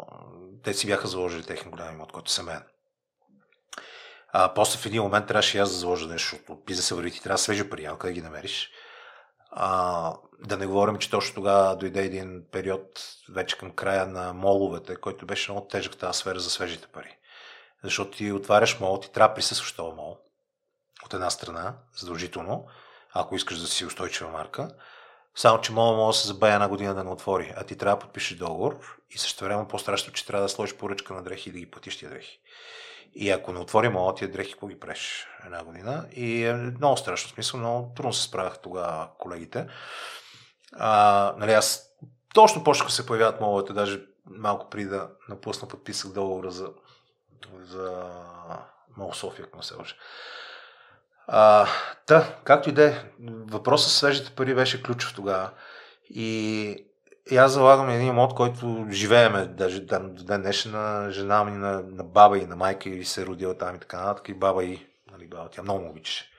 те си бяха заложили техен голям имот, който е мен. А, после в един момент трябваше и аз да заложа нещо, защото бизнеса върви ти трябва да свежи пари, къде ги намериш. А, да не говорим, че точно тогава дойде един период вече към края на моловете, който беше много тежък тази сфера за свежите пари. Защото ти отваряш мол, ти трябва да присъстваш този мол. От една страна, задължително, ако искаш да си устойчива марка. Само, че мола може да се забавя една година да не отвори, а ти трябва да подпишеш договор и също време по-страшно, че трябва да сложиш поръчка на дрехи и да ги платиш тия дрехи. И ако не отвори мола тия дрехи, какво ги преш една година? И е много страшно смисъл, много трудно се справях тогава колегите. А, нали, аз точно почнах да се появяват моловете, даже малко преди да напусна подписах договора за, за Мол София, ако се лъжа. А, да, както и да е, въпросът с свежите пари беше ключов тогава. И, и аз залагам един мод, който живееме, даже до ден днешен на жена ми, на, на баба и на майка и се е родила там и така нататък. И баба и, нали, баба, тя много обичаше.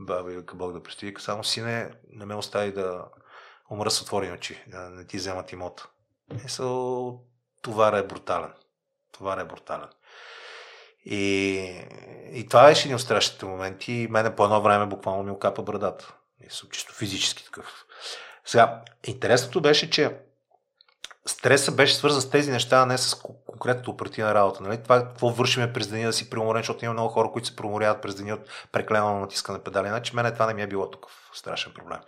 Баба и Бог да представи, само сине, не ме остави да умра с отворени очи, да не ти вземат имота. Мисъл, товар е брутален. Товар е брутален. И, и това беше един от страшните моменти. Мене по едно време буквално ми окапа брадата. И съм чисто физически такъв. Сега, интересното беше, че стресът беше свързан с тези неща, а не с конкретната оперативна работа. Нали? Това какво вършиме през деня да си преуморен, защото има много хора, които се проморяват през деня от преклено натискане педали. Значи мене това не ми е било тук страшен проблем.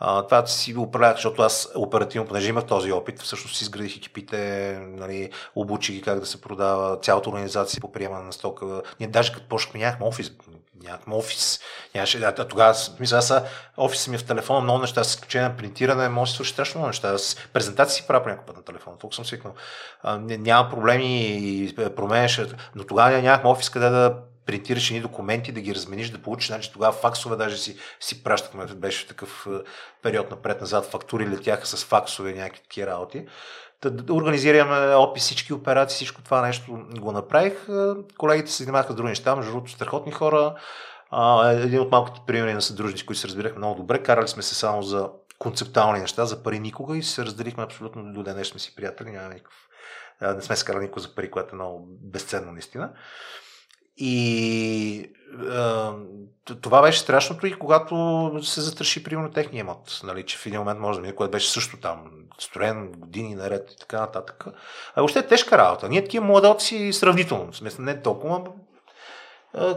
Това си го управлявах, защото аз оперативно, понеже имах този опит, всъщност си изградих екипите, нали, обучих ги как да се продава, цялата организация по приемане на стока. Ние даже като почнахме, нямахме офис, нямахме офис. Нямаше, а, тогава, мисля, аз офисът ми е в телефона, много неща, с изключение на принтиране, може да свърши страшно много неща. Аз презентации си правя някакъв път на телефона, толкова съм свикнал. А, няма проблеми и променяш, но тогава нямахме офис, къде да принтираш едни документи, да ги размениш, да получиш. Значи тогава факсове даже си, си пращахме, беше в такъв е, период напред-назад, фактури летяха с факсове, някакви такива работи. Да, да организираме опис, всички операции, всичко това нещо го направих. Е, колегите се занимаваха с други неща, между другото страхотни хора. А, един от малките примери на съдружници, които се разбирахме много добре, карали сме се само за концептуални неща, за пари никога и се разделихме абсолютно до ден сме си приятели, няма никакъв. Не сме скарали никога за пари, което е много безценно наистина. И а, това беше страшното и когато се затраши примерно техния имот, нали, че в един момент може да мине, което беше също там, строен години наред и така нататък. А въобще е тежка работа. Ние такива младоци сравнително, в смисъл не толкова,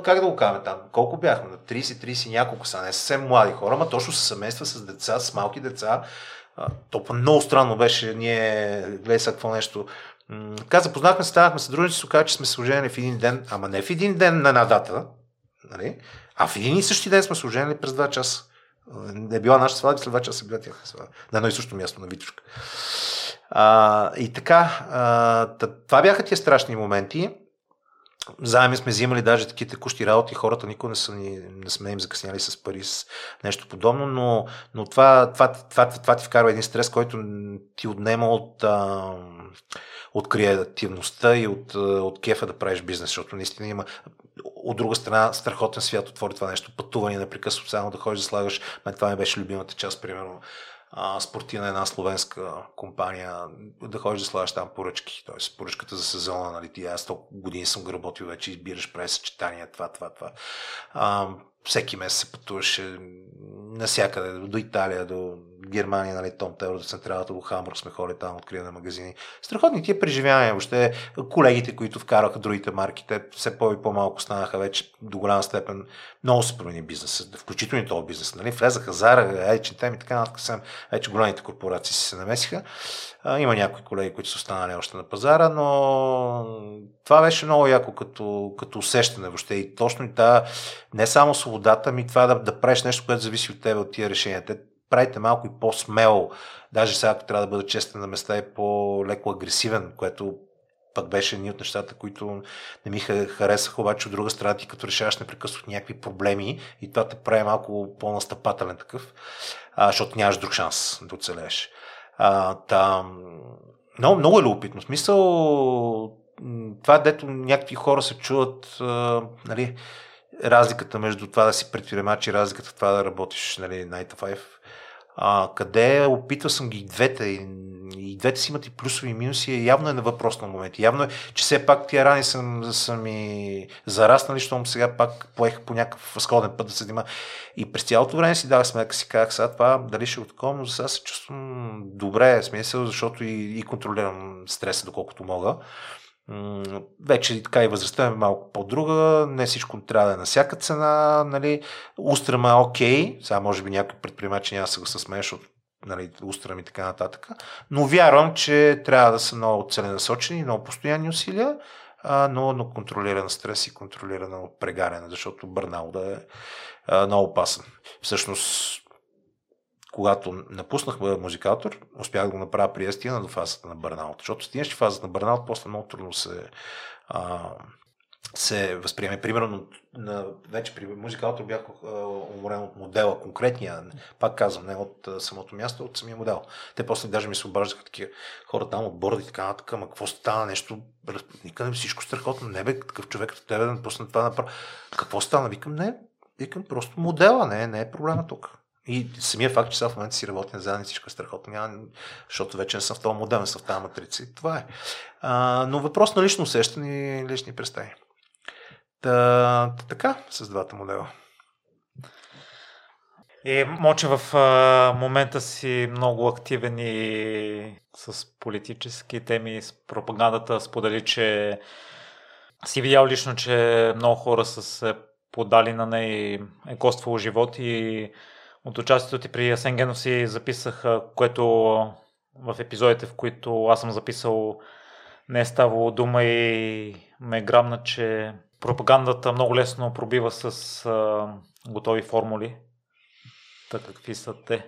как да го кажем там, колко бяхме, на 30-30 няколко са, не съвсем млади хора, ма точно с семейства, с деца, с малки деца. То много странно беше, ние гледай сега какво нещо, така запознахме, станахме съдружници, се оказа, че сме се оженили в един ден, ама не в един ден на една дата, нали? а в един и същи ден сме се оженили през два часа. Не е била наша сватба, след два часа била тяхна сватба. На едно и също място, на Витушка. А, и така, а, това бяха тия страшни моменти. Заедно сме взимали даже такива текущи работи, хората никога не, са ни, не сме им закъсняли с пари, с нещо подобно, но, но това, това, това, това, това ти вкарва един стрес, който ти отнема от, а, от креативността и от, от кефа да правиш бизнес, защото наистина има от друга страна страхотен свят отвори това нещо, пътуване непрекъснато, само да ходиш да слагаш, мен това ми беше любимата част, примерно спортивна една словенска компания, да ходиш да слагаш там поръчки, т.е. поръчката за сезона, нали, ти аз толкова години съм го работил вече, избираш прави съчетания, това, това, това. А, всеки месец се пътуваше насякъде, до Италия, до Германия, нали, Том Тейлор, до централата, до Хамбург сме ходили там, откриване магазини. Страхотни тия преживявания, въобще колегите, които вкараха другите марки, те все по- и по-малко станаха вече до голяма степен много се промени бизнеса, включително и този бизнес. Нали? Влезаха Зара, Айчентем и така нататък, вече големите корпорации се намесиха. А, има някои колеги, които са останали още на пазара, но това беше много яко като, като усещане въобще. И точно и тази, не само свободата, ми това да, да правиш нещо, което зависи от тебе, от тия решения. Те правите малко и по-смело. Даже сега, ако трябва да бъда честен на места, е по-леко агресивен, което пък беше едни от нещата, които не ми харесаха, обаче от друга страна ти като решаваш непрекъснато някакви проблеми и това те прави малко по-настъпателен такъв, а, защото нямаш друг шанс да оцелееш. А, там, много, много е любопитно. В смисъл, това, дето някакви хора се чуват, а, нали, разликата между това да си предприемач и разликата в това да работиш, нали, 9 to 5. А, къде опитвал съм ги двете и, и двете си имат и плюсови и минуси. Явно е на въпрос на момент. Явно е, че все пак тия рани съм, са ми зараснали, защото сега пак поех по някакъв сходен път да се занимава. И през цялото време си дах сметка, си казах сега това, дали ще отком, но сега се чувствам добре, смисъл, защото и, и контролирам стреса доколкото мога. Вече така и възрастта е малко по-друга, не всичко трябва да е на всяка цена, нали, е окей, сега може би някой предприемач няма да се го с мен, защото нали, устрем и така нататък, но вярвам, че трябва да са много целенасочени, много постоянни усилия, а, но, но контролиран стрес и контролирано прегаряне, защото бърнал да е а, много опасен. Всъщност, когато напуснах музикатор, успях да го направя при стигна до фазата на бърнаут. Защото стигнеш фазата на бърнаут, после много трудно се, а, се възприеме. Примерно, на, вече при музикатор бях уморен от модела, конкретния, пак казвам, не от а, самото място, от самия модел. Те после даже ми се обаждаха такива хора там от борда и така нататък, ама какво стана нещо, никъде всичко страхотно, не бе, такъв човек като тебе да напусне това направо. Какво стана? Викам, не, викам просто модела, не, не е проблема тук. И самия факт, че сега в момента си работи на заедно всичко е страхотно, няма, защото вече не съм в този модел, не съм в тази матрица. Това е. А, но въпрос на лично усещане и лични представи. Та, така, с двата модела.
И Моче в а, момента си много активен и с политически теми, с пропагандата. Сподели, че си видял лично, че много хора са се подали на нея и е коствало живот и от участието ти при Асен Генов си записах, което в епизодите, в които аз съм записал, не е ставало дума и ме е грамна, че пропагандата много лесно пробива с а, готови формули. Така какви са те?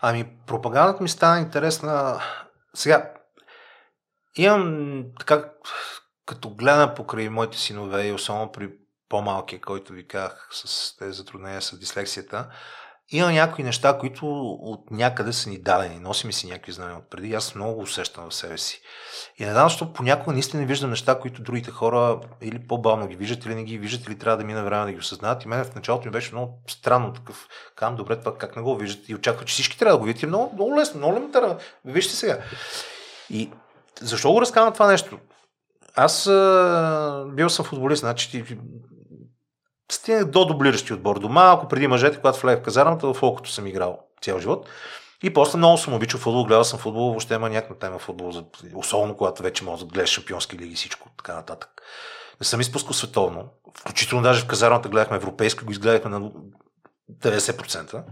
Ами, пропагандата ми стана интересна. Сега, имам така, като гледам покрай моите синове и особено при по-малкия, който ви казах с тези затруднения с дислексията, има някои неща, които от някъде са ни дадени. Носим си някакви знания от преди. Аз много усещам в себе си. И не знам, защото понякога наистина не виждам неща, които другите хора или по-бавно ги виждат, или не ги виждат, или трябва да мине време да ги осъзнаят. И мен в началото ми беше много странно такъв. Кам, добре, това как не го виждат. И очаква, че всички трябва да го видят. И много, много лесно, много елементарно. Вижте сега. И защо го разказвам това нещо? Аз а, бил съм футболист, значи стигнах до дублиращи отбор. До малко преди мъжете, когато влех в казармата, в окото съм играл цял живот. И после много съм обичал футбол, гледал съм футбол, въобще има някаква тема футбол, особено когато вече може да гледаш шампионски лиги и всичко, така нататък. Не съм изпускал световно. Включително даже в казармата гледахме европейско, го изгледахме на 90%.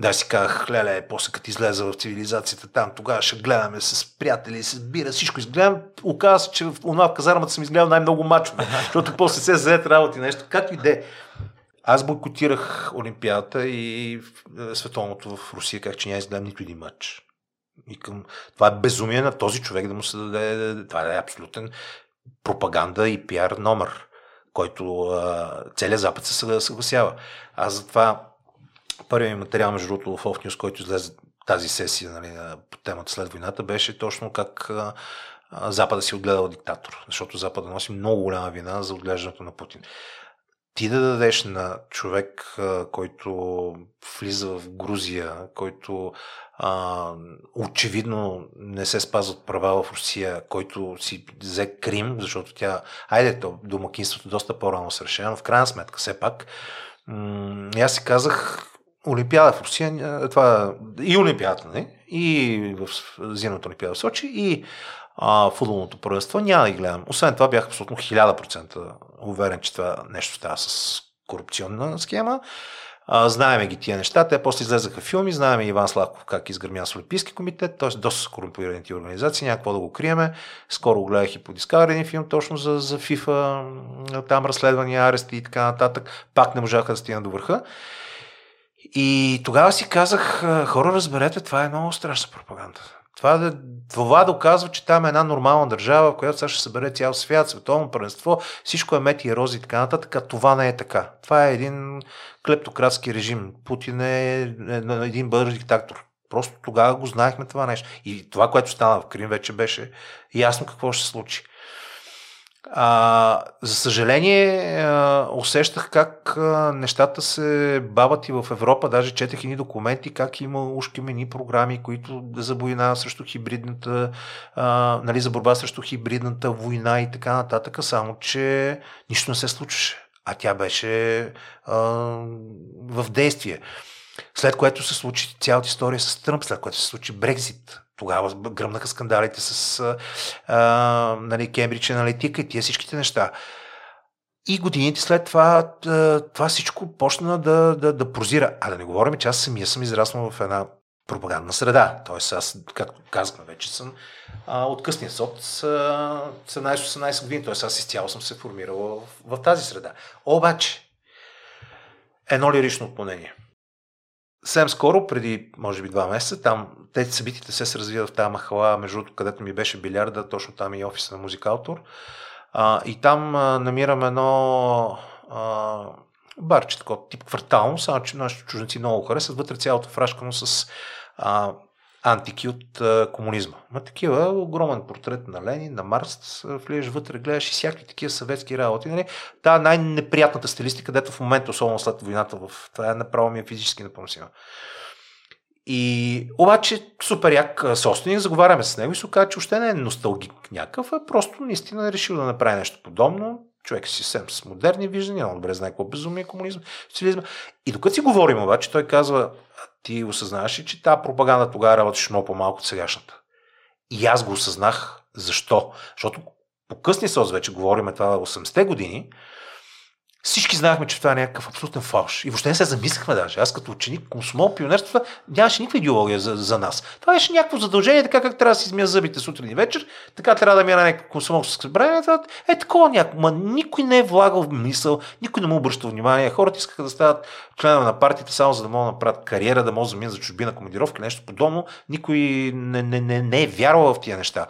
Да, си казах, леле, после като излеза в цивилизацията там, тогава ще гледаме с приятели, с бира, всичко изгледам. Оказва се, че в, в казармата съм изгледал най-много мачо, защото после се заед работи нещо. Както и де. Аз бойкотирах Олимпиадата и световното в Русия, как че няма изгледам нито един матч. И към... Това е безумие на този човек да му се даде. Това е абсолютен пропаганда и пиар номер, който целият Запад се съгласява. Аз затова първият ми материал, между другото, в Off който излезе тази сесия нали, по темата след войната, беше точно как Запада си отгледал диктатор, защото Запада носи много голяма вина за отглеждането на Путин. Ти да дадеш на човек, който влиза в Грузия, който а, очевидно не се спазват права в Русия, който си взе Крим, защото тя, айде, то, домакинството доста по-рано се решено, но в крайна сметка все пак, м- аз си казах, Олимпиада в Русия, това и Олимпиадата, не? и в зимната Олимпиада в Сочи, и а, футболното първенство, няма да ги гледам. Освен това бях абсолютно 1000% уверен, че това нещо става с корупционна схема. А, знаеме ги тия неща. Те после излезаха филми, знаеме Иван Славков как изгърмя с Олимпийски комитет, т.е. доста са корумпирани тия организации, някакво да го криеме. Скоро гледах и по Discovery един филм точно за, за FIFA, там разследвания, арести и така нататък. Пак не можаха да стигнат до върха. И тогава си казах, хора, разберете, това е много страшна пропаганда. Това, това доказва, че там е една нормална държава, в която сега ще събере цял свят, световно първенство, всичко е мети рози и така нататък. Това не е така. Това е един клептократски режим. Путин е един бърз диктатор. Просто тогава го знаехме това нещо. И това, което стана в Крим, вече беше ясно какво ще се случи. А, за съжаление, усещах как нещата се бават и в Европа. Даже четах ни документи, как има ушки мини програми, които за война срещу хибридната, а, нали, за борба срещу хибридната война и така нататък, само че нищо не се случваше. А тя беше а, в действие. След което се случи цялата история с Тръмп, след което се случи Брекзит. Тогава гръмнаха скандалите с а, нали, Кембридж аналитика и тия всичките неща. И годините след това, това всичко почна да, да, да прозира. А да не говорим, че аз самия съм израснал в една пропагандна среда. Тоест аз, както казахме вече, съм а, от късния сот с 17-18 години. Тоест аз изцяло съм се формирал в, в тази среда. Обаче, едно лирично отклонение – Съвсем скоро, преди може би два месеца, там тези събитията се развиват в тази махала, между другото, където ми беше билярда, точно там е и офиса на музикалтор. А, и там а, намирам едно а, барче, такова тип квартално, само че нашите чужденци много харесват, вътре цялото фрашкано с а, антики от а, комунизма. Ма такива, огромен портрет на Ленин, на Марс, влизаш вътре, гледаш и всякакви такива съветски работи. Нали? Та най-неприятната стилистика, където в момента, особено след войната, в... това е направо ми е физически непоносима. И обаче супер як собственик, заговаряме с него и се оказа, че още не е носталгик някакъв, а просто наистина е решил да направи нещо подобно. Човек си съвсем с модерни виждания, много добре знае какво безумие е комунизъм, социализма. И докато си говорим обаче, той казва, ти осъзнаваш ли, че тази пропаганда тогава работиш много по-малко от сегашната? И аз го осъзнах. Защо? Защото по късни сос вече говорим това 80-те години, всички знаехме, че това е някакъв абсолютен фалш. И въобще не се замислихме даже. Аз като ученик, комсомол, пионерство, нямаше никаква идеология за, за нас. Това беше някакво задължение, така как трябва да си измия зъбите сутрин и вечер, така трябва да мина някакво комсомолско събрание. Е такова някакво. Ма никой не е влагал в мисъл, никой не му обръща внимание. Хората искаха да стават членове на партията само за да могат да направят кариера, да могат да заминат за чужбина командировка, нещо подобно. Никой не, не, не, не е вярвал в тия неща.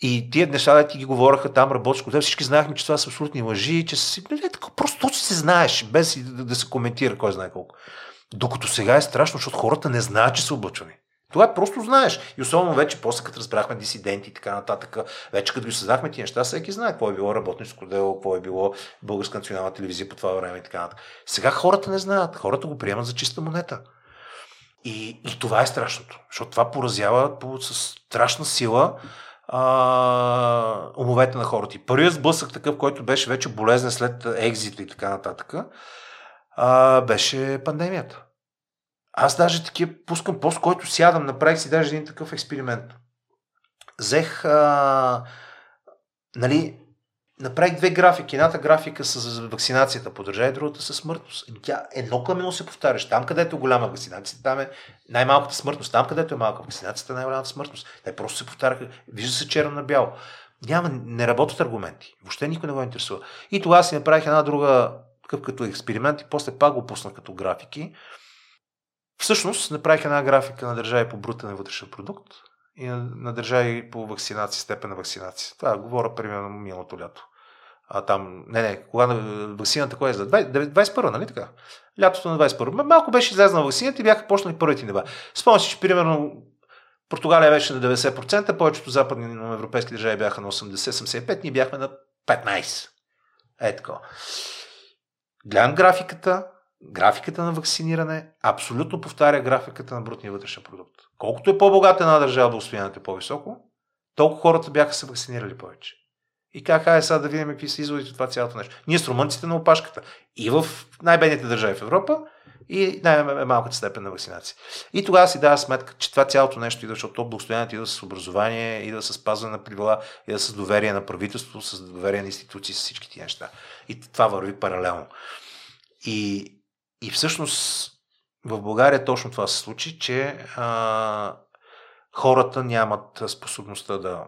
И тия неща, да ти ги говореха там, работиш с всички знаехме, че това са абсолютни лъжи, че си, не, не, така, просто точно се знаеш, без да, да се коментира кой знае колко. Докато сега е страшно, защото хората не знаят, че са облъчвани. Това просто знаеш. И особено вече, после като разбрахме дисиденти и така нататък, вече като ги създахме ти неща, всеки знае какво е било работническо дело, какво е било Българска национална телевизия по това време и така нататък. Сега хората не знаят. Хората го приемат за чиста монета. И, и това е страшното. Защото това поразява по, с страшна сила а, умовете на хората. И първият сблъсък такъв, който беше вече болезнен след екзит и така нататък, а, беше пандемията. Аз даже такива пускам пост, който сядам, направих си даже един такъв експеримент. Взех а, нали, направих две графики. Едната графика с вакцинацията по държави, другата с смъртност. Тя едно към едно се повтаряш. Там, където е голяма вакцинация, там е най-малката смъртност. Там, където е малка вакцинацията, е най-голямата смъртност. Те просто се повтаряха. Вижда се черно на бяло. Няма, не работят аргументи. Въобще никой не го интересува. И тогава си направих една друга такъв като експеримент и после пак го пуснах като графики. Всъщност направих една графика на държави по брутен вътрешен продукт и на, държави по вакцинация, степен на вакцинация. Това говоря примерно миналото лято. А там, не, не, кога на вакцината, кога е за 21, нали така? Лятото на 21. Малко беше излезна вакцината и бяха почнали първите нива. Спомням си, че примерно Португалия беше на 90%, повечето западни европейски държави бяха на 80-75, ние бяхме на 15. Е така. Гледам графиката, графиката на вакциниране абсолютно повтаря графиката на брутния вътрешен продукт. Колкото е по-богата една държава, благостоянието е по-високо, толкова хората бяха се вакцинирали повече. И как е сега да видим какви са изводите от това цялото нещо. Ние с румънците на опашката. И в най-бедните държави в Европа, и най-малката степен на вакцинация. И тогава си дава сметка, че това цялото нещо идва, защото благостоянието идва с образование, идва с спазване на правила, идва с доверие на правителството, с доверие на институции, с всички тия неща. И това върви паралелно. И, и всъщност в България точно това се случи, че а, хората нямат способността да,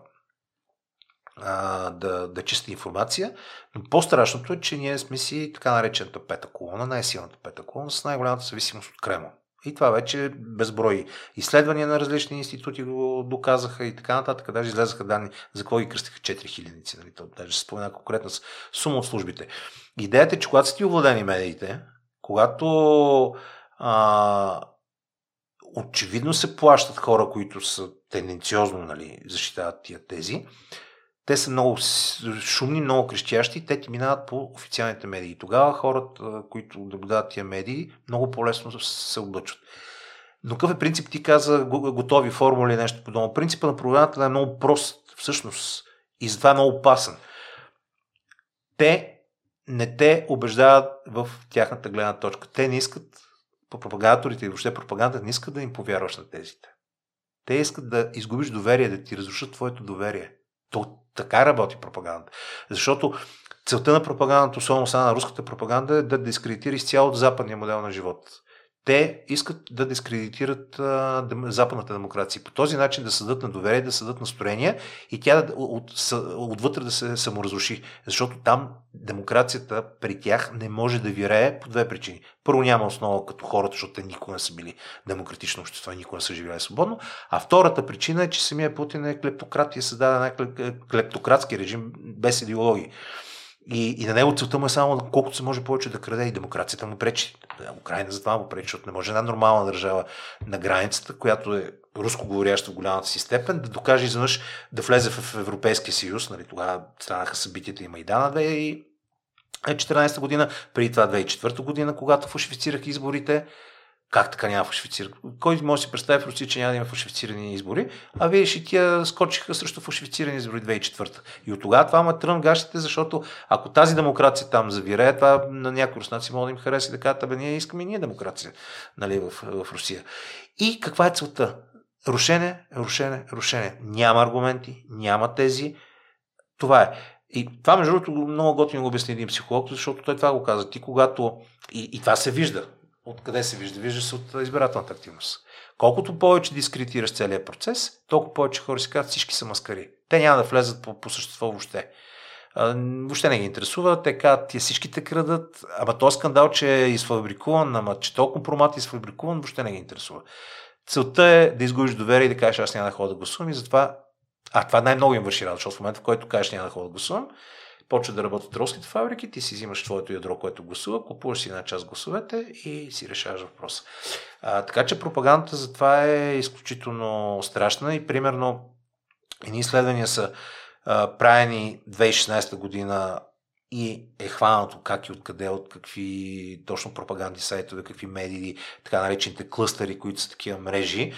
а, да, да чисти информация, но по-страшното е, че ние сме си така наречената пета колона, най-силната пета колона, с най-голямата зависимост от Кремъл. И това вече безброй изследвания на различни институти го доказаха и така нататък. Даже излезаха данни за какво ги кръстиха 4000 нали? Даже се спомена конкретна сума от службите. Идеята е, че когато са ти овладени медиите, когато а, очевидно се плащат хора, които са тенденциозно нали, защитават тия тези. Те са много шумни, много крещящи, те ти минават по официалните медии. Тогава хората, които наблюдават тия медии, много по-лесно се облъчват. Но какъв е принцип? Ти каза готови формули нещо подобно. Принципа на програмата е много прост, всъщност, и затова е много опасен. Те не те убеждават в тяхната гледна точка. Те не искат, пропагаторите и въобще пропаганда, не искат да им повярваш на тезите. Те искат да изгубиш доверие, да ти разрушат твоето доверие. То така работи пропаганда. Защото целта на пропагандата, особено сега на руската пропаганда, е да дискредитира изцяло западния модел на живот те искат да дискредитират а, западната демокрация. По този начин да съдат на доверие, да съдат настроения и тя да, от, отвътре да се саморазруши. Защото там демокрацията при тях не може да вирее по две причини. Първо няма основа като хората, защото те никога не са били демократично общество никога не са живели свободно. А втората причина е, че самия Путин е клептократ и е създаден клептократски режим без идеологии. И, и на него целта му е само колкото се може повече да краде и демокрацията му пречи. Украина за това му пречи, защото не може една нормална държава на границата, която е руско говоряща в голямата си степен, да докаже изведнъж да влезе в Европейския съюз. Нали, тогава станаха събитията и Майдана 2014 година, преди това 2004 година, когато фалшифицираха изборите. Как така няма фалшифицирани? Кой може да си представи в Русия, че няма да има фалшифицирани избори? А видиш и тия скочиха срещу фалшифицирани избори 2004. И от тогава това ма трън гащите, защото ако тази демокрация там завирее, това на някои руснаци могат да им хареса да кажат, абе ние искаме и ние демокрация нали, в, в Русия. И каква е целта? Рушене, рушене, рушене. Няма аргументи, няма тези. Това е. И това, между другото, много готино го обясни един психолог, защото той това го каза. Ти когато... И, и това се вижда Откъде се вижда? Вижда се от избирателната активност. Колкото повече дискредитираш целият процес, толкова повече хора си казват, всички са маскари. Те няма да влезат по, по същество въобще. А, въобще не ги интересува. Те казват, тия всички те крадат. Ама този скандал, че е изфабрикуван, ама че толкова компромат е изфабрикуван, въобще не ги интересува. Целта е да изгубиш доверие и да кажеш, аз няма да ходя да гласувам и затова а, това най-много им върши работа, защото в момента, в който кажеш няма да ходя да гласувам, почва да работят ролските фабрики, ти си взимаш твоето ядро, което гласува, купуваш си една част гласовете и си решаваш въпроса. А, така че пропагандата за това е изключително страшна и примерно едни изследвания са а, правени 2016 година и е хванато как и откъде, от какви точно пропаганди сайтове, какви медии, така наречените клъстери, които са такива мрежи,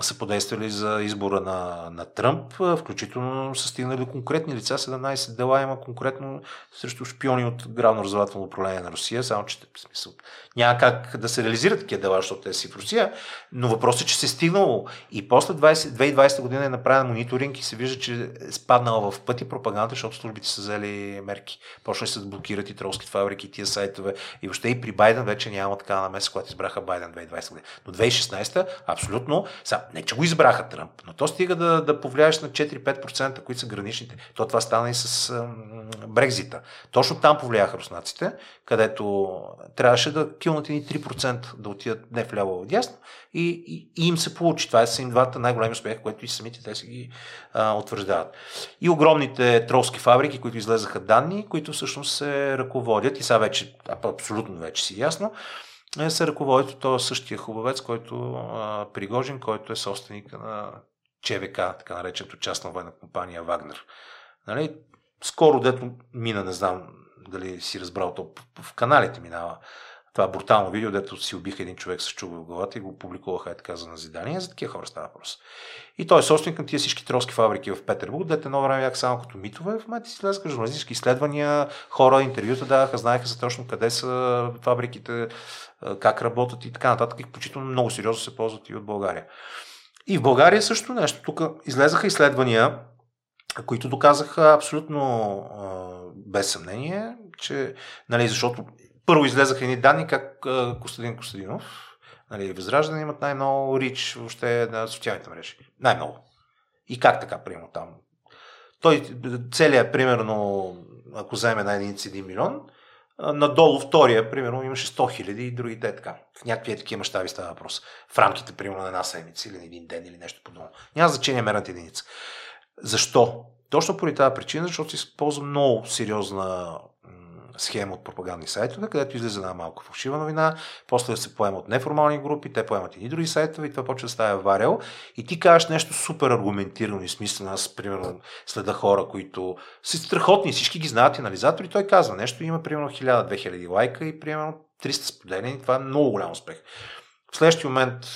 са подействали за избора на, на Тръмп, включително са стигнали конкретни лица, 17 дела има конкретно срещу шпиони от Главно развивателно управление на Русия, само че в смисъл, няма как да се реализират такива дела, защото те си в Русия, но въпросът е, че се е стигнало и после 20, 2020 година е направен мониторинг и се вижда, че е спаднала в пъти пропаганда, защото службите са взели мерки. Почнали се да блокират и тролски фабрики, тия сайтове и въобще и при Байден вече няма така намеса, когато избраха Байден 2020 година. Но 2016 абсолютно абсолютно. Са, не, че го избраха Тръмп, но то стига да, да повлияеш на 4-5%, които са граничните. То това стана и с м, Брекзита. Точно там повлияха руснаците, където трябваше да килнат и 3% да отидат не в дясно и, и, и, им се получи. Това са им двата най-големи успеха, които и самите те си ги а, утвърждават. И огромните тролски фабрики, които излезаха данни, които всъщност се ръководят и сега вече, абсолютно вече си ясно, е, се ръководи от този същия хубавец, който а, Пригожин, който е собственик на ЧВК, така нареченото частна военна компания Вагнер. Нали? Скоро дето мина, не знам дали си разбрал, то в каналите минава това брутално видео, дето си убиха един човек с чуга в главата и го публикуваха е така за назидание. За такива хора става въпрос. И той е собственик на тия всички тролски фабрики в Петербург, дете едно време бяха само като митове. В момента си влезаха журналистически изследвания, хора, интервюта даваха, знаеха за точно къде са фабриките, как работят и така нататък. И включително много сериозно се ползват и от България. И в България също нещо. Тук излезаха изследвания, които доказаха абсолютно без съмнение, че, нали, защото първо излезаха едни данни как Костадин Костадинов, нали, Възраждане имат най-много рич въобще на социалните мрежи. Най-много. И как така, примерно там? Той целият, примерно, ако вземе на единица 1 милион, надолу втория, примерно, имаше 100 хиляди и другите е така. В някакви такива мащаби става въпрос. В рамките, примерно, на една седмица или на един ден или нещо подобно. Няма значение мерната единица. Защо? Точно поради тази причина, защото се използва много сериозна схема от пропагандни сайтове, където излиза една малка фалшива новина, после се поема от неформални групи, те поемат и други сайтове и това почва да става варел. И ти кажеш нещо супер аргументирано и смислено. Аз, примерно, следа хора, които са страхотни, всички ги знаят анализатори. Той казва нещо, има примерно 1000-2000 лайка и примерно 300 споделени. Това е много голям успех. В следващия момент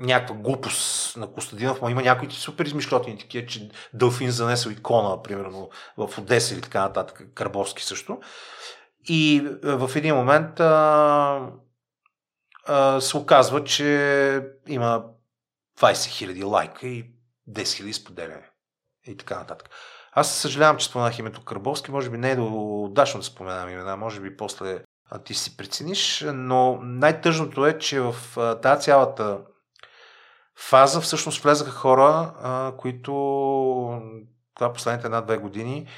някаква глупост на Костадинов, но има някои супер измишлотини такива, че Дълфин занесъл икона, примерно в Одеса или така нататък, Карбовски също. И е, в един момент а, а, се оказва, че има 20 000 лайка и 10 000 споделяне. И така нататък. Аз съжалявам, че споменах името Карбовски. Може би не е удачно да споменавам имена. Може би после ти си прецениш. Но най-тъжното е, че в тази цялата фаза всъщност влезаха хора, а, които това последните една-две години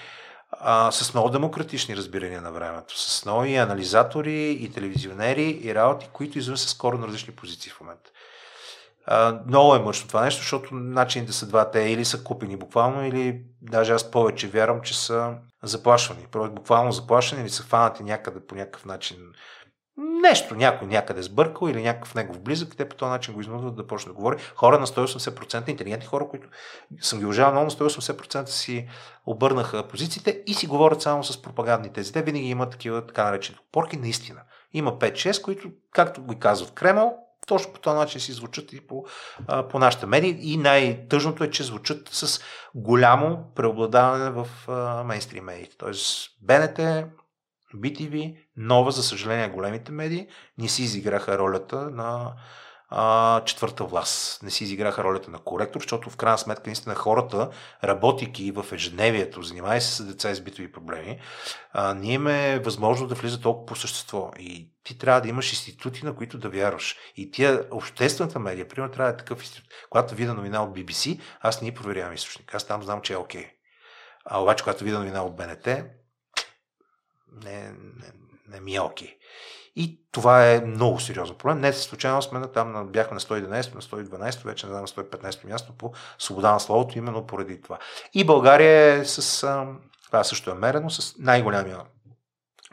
а, с много демократични разбирания на времето, с нови анализатори и телевизионери и работи, които излизат с скоро на различни позиции в момента. А, много е мъчно това нещо, защото начините са два. Те или са купени буквално, или даже аз повече вярвам, че са заплашвани. Буквално заплашвани или са фанати някъде по някакъв начин нещо, някой някъде сбъркал или някакъв негов близък, те по този начин го изнудват да почне да говори. Хора на 180%, интелигентни хора, които съм ги уважавал много, на 180% си обърнаха позициите и си говорят само с пропагандни тези. Те винаги имат такива така наречени порки, наистина. Има 5-6, които, както го казват Кремъл, точно по този начин си звучат и по, а, по нашите медии. И най-тъжното е, че звучат с голямо преобладаване в мейнстрим медиите. Тоест БНТ, BTV, нова, за съжаление, големите медии не си изиграха ролята на а, четвърта власт. Не си изиграха ролята на коректор, защото в крайна сметка наистина хората, работейки в ежедневието, занимавайки се с деца с битови проблеми, а, ние имаме възможност да влизат толкова по същество. И ти трябва да имаш институти, на които да вярваш. И тия обществената медия, примерно, трябва да е такъв институт. Когато видя новина от BBC, аз не проверявам източник. Аз там знам, че е окей. Okay. А обаче, когато видя новина от БНТ, не, не, не ми е окей. И това е много сериозен проблем. Не случайно сме на, там, бяхме на 111, на 112, вече не знам на 115 място по свобода на словото, именно поради това. И България е с, това също е мерено, с най-голямия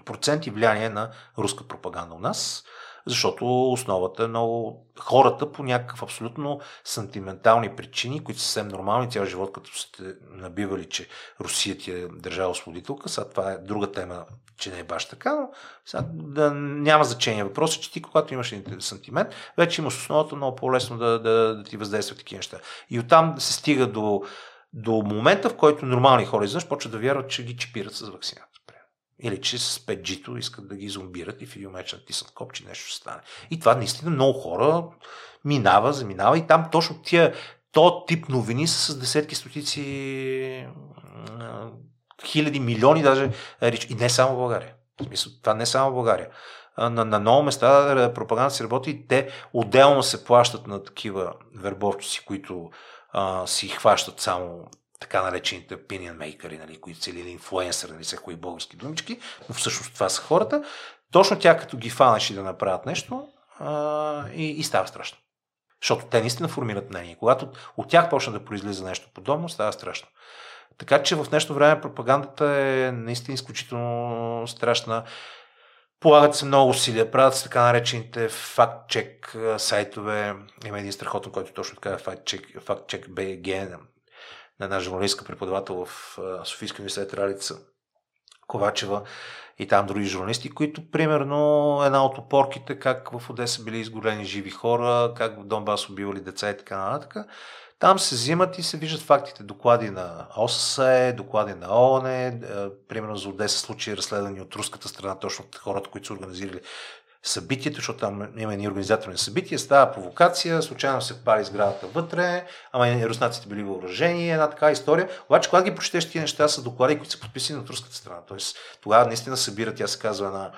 процент и влияние на руска пропаганда у нас защото основата е много хората по някакъв абсолютно сантиментални причини, които са съвсем нормални цял живот, като сте набивали, че Русия ти е държава освободителка. Сега това е друга тема, че не е баш така, но сега да, няма значение. Въпросът е, че ти, когато имаш сантимент, вече имаш основата много по-лесно да, да, да ти въздействат такива неща. И оттам се стига до, до момента, в който нормални хора изведнъж почват да вярват, че ги чипират с вакцината. Или че с 5G-то искат да ги зомбират и в един момент натиснат копче, нещо ще стане. И това наистина много хора минава, заминава и там точно тия, то тип новини са с десетки, стотици, хиляди, милиони даже. И не само в България. В смисъл, това не само в България. На, на много места пропаганда се работи и те отделно се плащат на такива вербовчици, които а, си хващат само така наречените opinion maker, нали, които са или инфлуенсър, нали, са кои български думички, но всъщност това са хората. Точно тя като ги фанаш и да направят нещо а, и, и става страшно. Защото те наистина формират мнение. Когато от тях почна да произлиза нещо подобно, става страшно. Така че в нещо време пропагандата е наистина изключително страшна. Полагат се много усилия, правят се така наречените факт-чек сайтове. Има един страхотен, който точно така е факт-чек, факт-чек BG, на една журналистка преподавател в Софийския университет Ралица Ковачева и там други журналисти, които примерно една от опорките, как в Одеса били изгорени живи хора, как в Донбас убивали деца и така нататък. Там се взимат и се виждат фактите. Доклади на ОССЕ, доклади на ООН, е, примерно за Одеса случаи разследвани от руската страна, точно от хората, които са организирали събитието, защото там има едни организаторни събития, става провокация, случайно се пали сградата вътре, ама и руснаците били въоръжени, една така история. Обаче, когато ги прочетеш тези неща, са доклади, които са подписани от руската страна. Тоест, тогава наистина събира, тя се казва на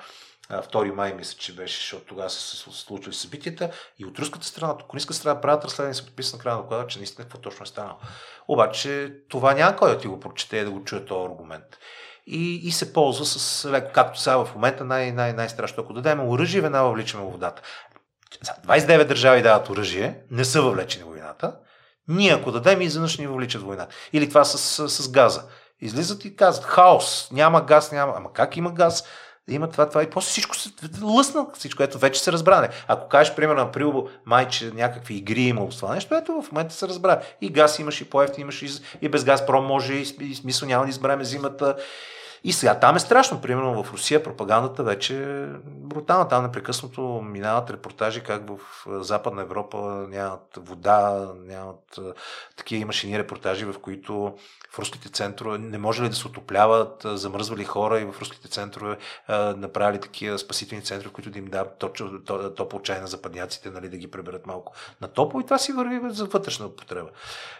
2 май, мисля, че беше, защото тогава се случили събитията и от руската страна, от украинската страна правят разследване и са подписани на края на доклада, че наистина какво точно е станало. Обаче това няма кой да ти го прочете да го чуе този аргумент и, и се ползва с леко, както сега в момента най- най- най-страшно. Ако дадем оръжие, веднага въвличаме водата. 29 държави дават оръжие, не са въвлечени в войната. Ние, ако дадем, изведнъж ни въвличат войната. Или това с, с, с газа. Излизат и казват, хаос, няма газ, няма. Ама как има газ? има това, това и после всичко се лъсна, всичко, ето вече се разбране. Ако кажеш, примерно, април, май, че някакви игри има това нещо, ето в момента се разбра. И газ имаш, и по имаш, и, и без газ про може, и, и смисъл няма да избереме зимата. И сега там е страшно. Примерно в Русия пропагандата вече е брутална. Там непрекъснато минават репортажи как в Западна Европа нямат вода, нямат такива имаше ни репортажи, в които в руските центрове не може ли да се отопляват, замръзвали хора и в руските центрове направили такива спасителни центрове, които да им дадат топло чай на западняците, нали, да ги преберат малко на топло и това си върви за вътрешна употреба.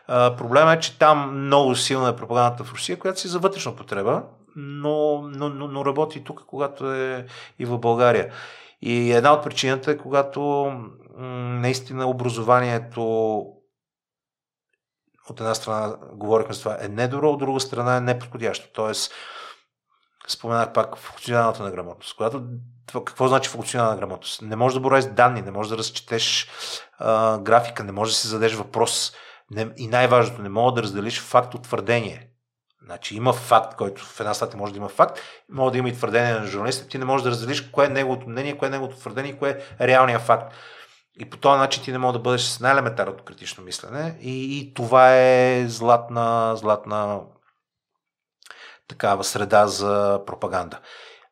Проблема е, че там много силна е пропагандата в Русия, която си за вътрешна употреба, но, но, но, но работи тук, когато е и в България. И една от причината е, когато м- наистина образованието от една страна говорихме с това е недобро, от друга страна е неподходящо. Тоест, споменах пак функционалната на грамотност. Когато, какво значи функционална грамотност? Не можеш да бореш данни, не можеш да разчетеш а, графика, не можеш да си зададеш въпрос. Не, и най-важното, не можеш да разделиш факт от твърдение. Значи има факт, който в една статия може да има факт, може да има и твърдение на журналиста, ти не можеш да разделиш кое е неговото мнение, кое е неговото твърдение, кое е реалният факт. И по този начин ти не можеш да бъдеш с най-елементарното критично мислене. И, и това е златна, златна такава среда за пропаганда.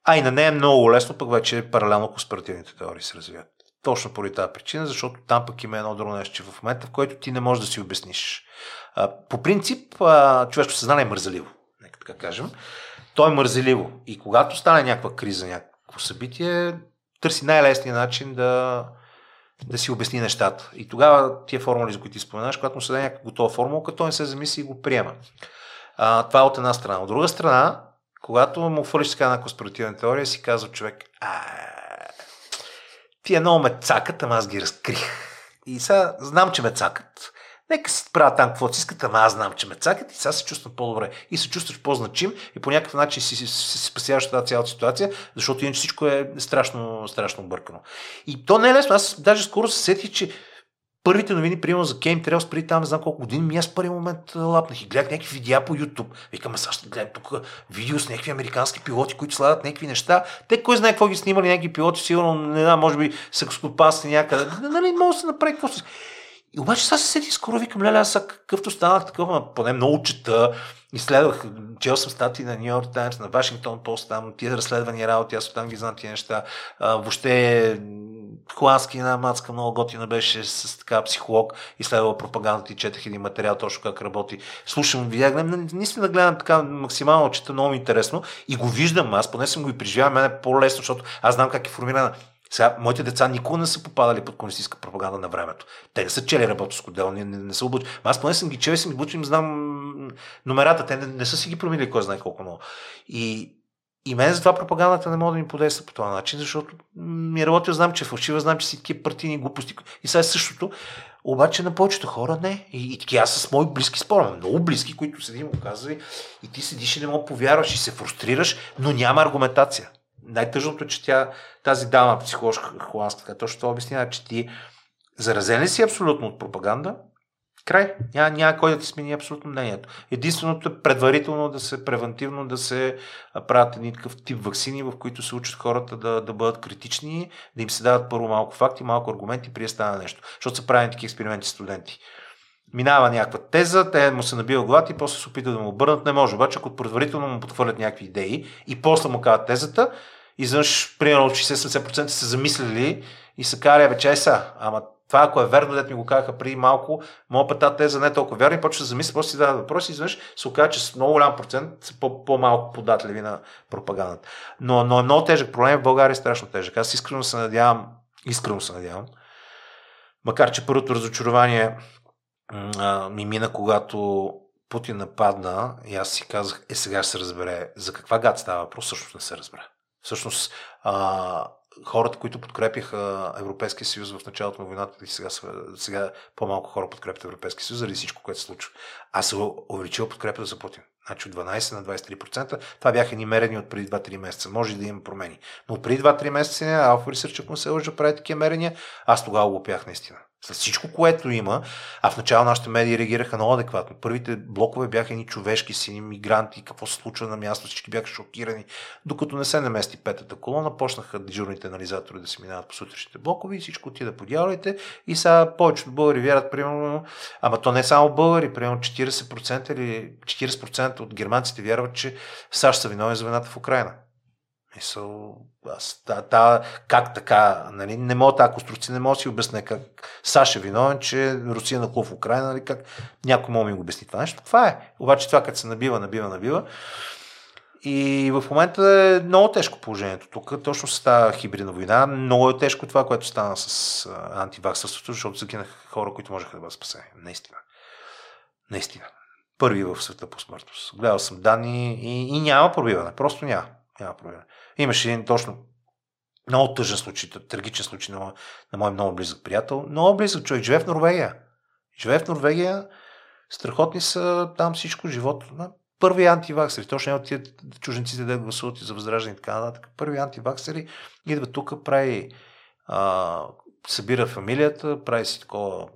А и на нея е много лесно, пък вече паралелно конспиративните теории се развиват. Точно поради тази причина, защото там пък има едно друго нещо, че в момента, в който ти не можеш да си обясниш. По принцип, човешко съзнание е мързеливо, нека така кажем. То е мързеливо. И когато стане някаква криза, някакво събитие, търси най-лесния начин да, да си обясни нещата. И тогава тия формули, за които ти споменаш, когато му се даде някаква готова формула, като не се замисли и го приема. А, това е от една страна. От друга страна, когато му хвърлиш така на конспиративна теория, си казва човек, а, тия много ме цакат, ама аз ги разкрих. И сега знам, че ме цакат. Нека си правят там каквото си искат, ама аз знам, че ме цакат и сега се чувствам по-добре. И се чувстваш по-значим и по някакъв начин си, си, си спасяваш тази цялата ситуация, защото иначе всичко е страшно, страшно бъркано. И то не е лесно. Аз даже скоро се сетих, че първите новини, примерно за Кейм Трейлс, преди там не знам колко години, ми аз първи момент лапнах и гледах някакви видеа по YouTube. Викам, аз ще гледам тук видео с някакви американски пилоти, които слагат някакви неща. Те кой знае какво ги снимали някакви пилоти, сигурно, не знам, може би са някъде. Нали, може да се направи какво и обаче сега се сети скоро, викам, леля, аз какъвто станах такова, поне много чета, изследвах, чел съм статии на Нью Йорк Таймс, на Вашингтон Пост, там тия разследвани работи, аз оттам ги знам тия неща. А, въобще холандски една мацка много готина беше с така психолог, изследвала пропагандата и четах един материал точно как работи. Слушам, видях, наистина гледам така максимално, чета много интересно и го виждам, аз поне съм го и преживявам, мен е по-лесно, защото аз знам как е формирана сега, моите деца никога не са попадали под комунистическа пропаганда на времето. Те не са чели работовско дело, не, не, не са обучени. Аз поне съм ги чел и съм ги обучен, знам номерата. Те не, не са си ги променили кой знае колко много. И, и мен за това пропагандата не мога да ми подейства по този начин, защото ми е работил, знам, че е фалшива, знам, че си такива партийни глупости. И сега е същото. Обаче на повечето хора не. И, и таки аз с мои близки спорам, много близки, които седим, казали, и ти седиш и не мога повярваш и се фрустрираш, но няма аргументация най-тъжното е, че тя, тази дама, психоложка холандска, точно това обяснява, че ти заразен ли си абсолютно от пропаганда, край. Няма, няма кой да ти смени абсолютно мнението. Единственото е предварително да се, превентивно да се правят едни такъв тип вакцини, в които се учат хората да, да бъдат критични, да им се дават първо малко факти, малко аргументи, при да стане нещо. Защото са правени такива експерименти студенти минава някаква теза, те му се набива главата и после се опитат да му обърнат. Не може. Обаче, ако предварително му подхвърлят някакви идеи и после му казват тезата, изведнъж, примерно 60-70% се замислили и са казали, бе, чай са, ама това ако е верно, дете ми го казаха преди малко, моят път тази теза не е толкова вярна и почва да замисля, после си дадат въпроси и изведнъж се оказа, че с много голям процент са по- малко податливи на пропагандата. Но, но е много тежък проблем в България е страшно тежък. Аз искрено се надявам, искрено се надявам, макар че първото разочарование а, ми мина, когато Путин нападна и аз си казах, е сега ще се разбере за каква гад става въпрос, всъщност не се разбере. Всъщност, а, хората, които подкрепяха Европейския съюз в началото на войната, и сега, сега по-малко хора подкрепят Европейския съюз заради всичко, което се случва. Аз се увеличил подкрепата за Путин. Значи от 12 на 23%. Това бяха ни мерени от преди 2-3 месеца. Може да има промени. Но преди 2-3 месеца Alpha Research, ако се лъжа, прави такива мерения, аз тогава го пях наистина. С всичко, което има, а в начало нашите медии реагираха много адекватно. Първите блокове бяха ни човешки, сини мигранти, какво се случва на място, всички бяха шокирани. Докато не се намести петата колона, почнаха дежурните анализатори да се минават по сутрешните блокове и всичко отида по дяволите. И сега повечето българи вярват, примерно, ама то не е само българи, примерно 40% или 40% от германците вярват, че САЩ са виновни за войната в Украина. Мисъл, та, та, как така, нали, не мога тази конструкция, не мога да си обясня как САЩ е виновен, че Русия на в Украина, нали, как някой мога ми го обясни това нещо. Това е. Обаче това като се набива, набива, набива. И в момента е много тежко положението тук, точно с тази хибридна война. Много е тежко това, което стана с антиваксърството, защото загинаха хора, които можеха да бъдат спасени. Наистина. Наистина. Първи в света по смъртност. Гледал съм данни и, и няма пробиване. Просто няма. Няма пробиване. Имаше един точно много тъжен случай, трагичен случай на, на мой много близък приятел. Много близък човек. Живее в Норвегия. Живее в Норвегия. Страхотни са там всичко, живот. Първи антиваксери, точно не от тия чужденците да гласуват и за възраждане и така нататък. Първи антиваксери идва тук, прави, а, събира фамилията, прави си такова,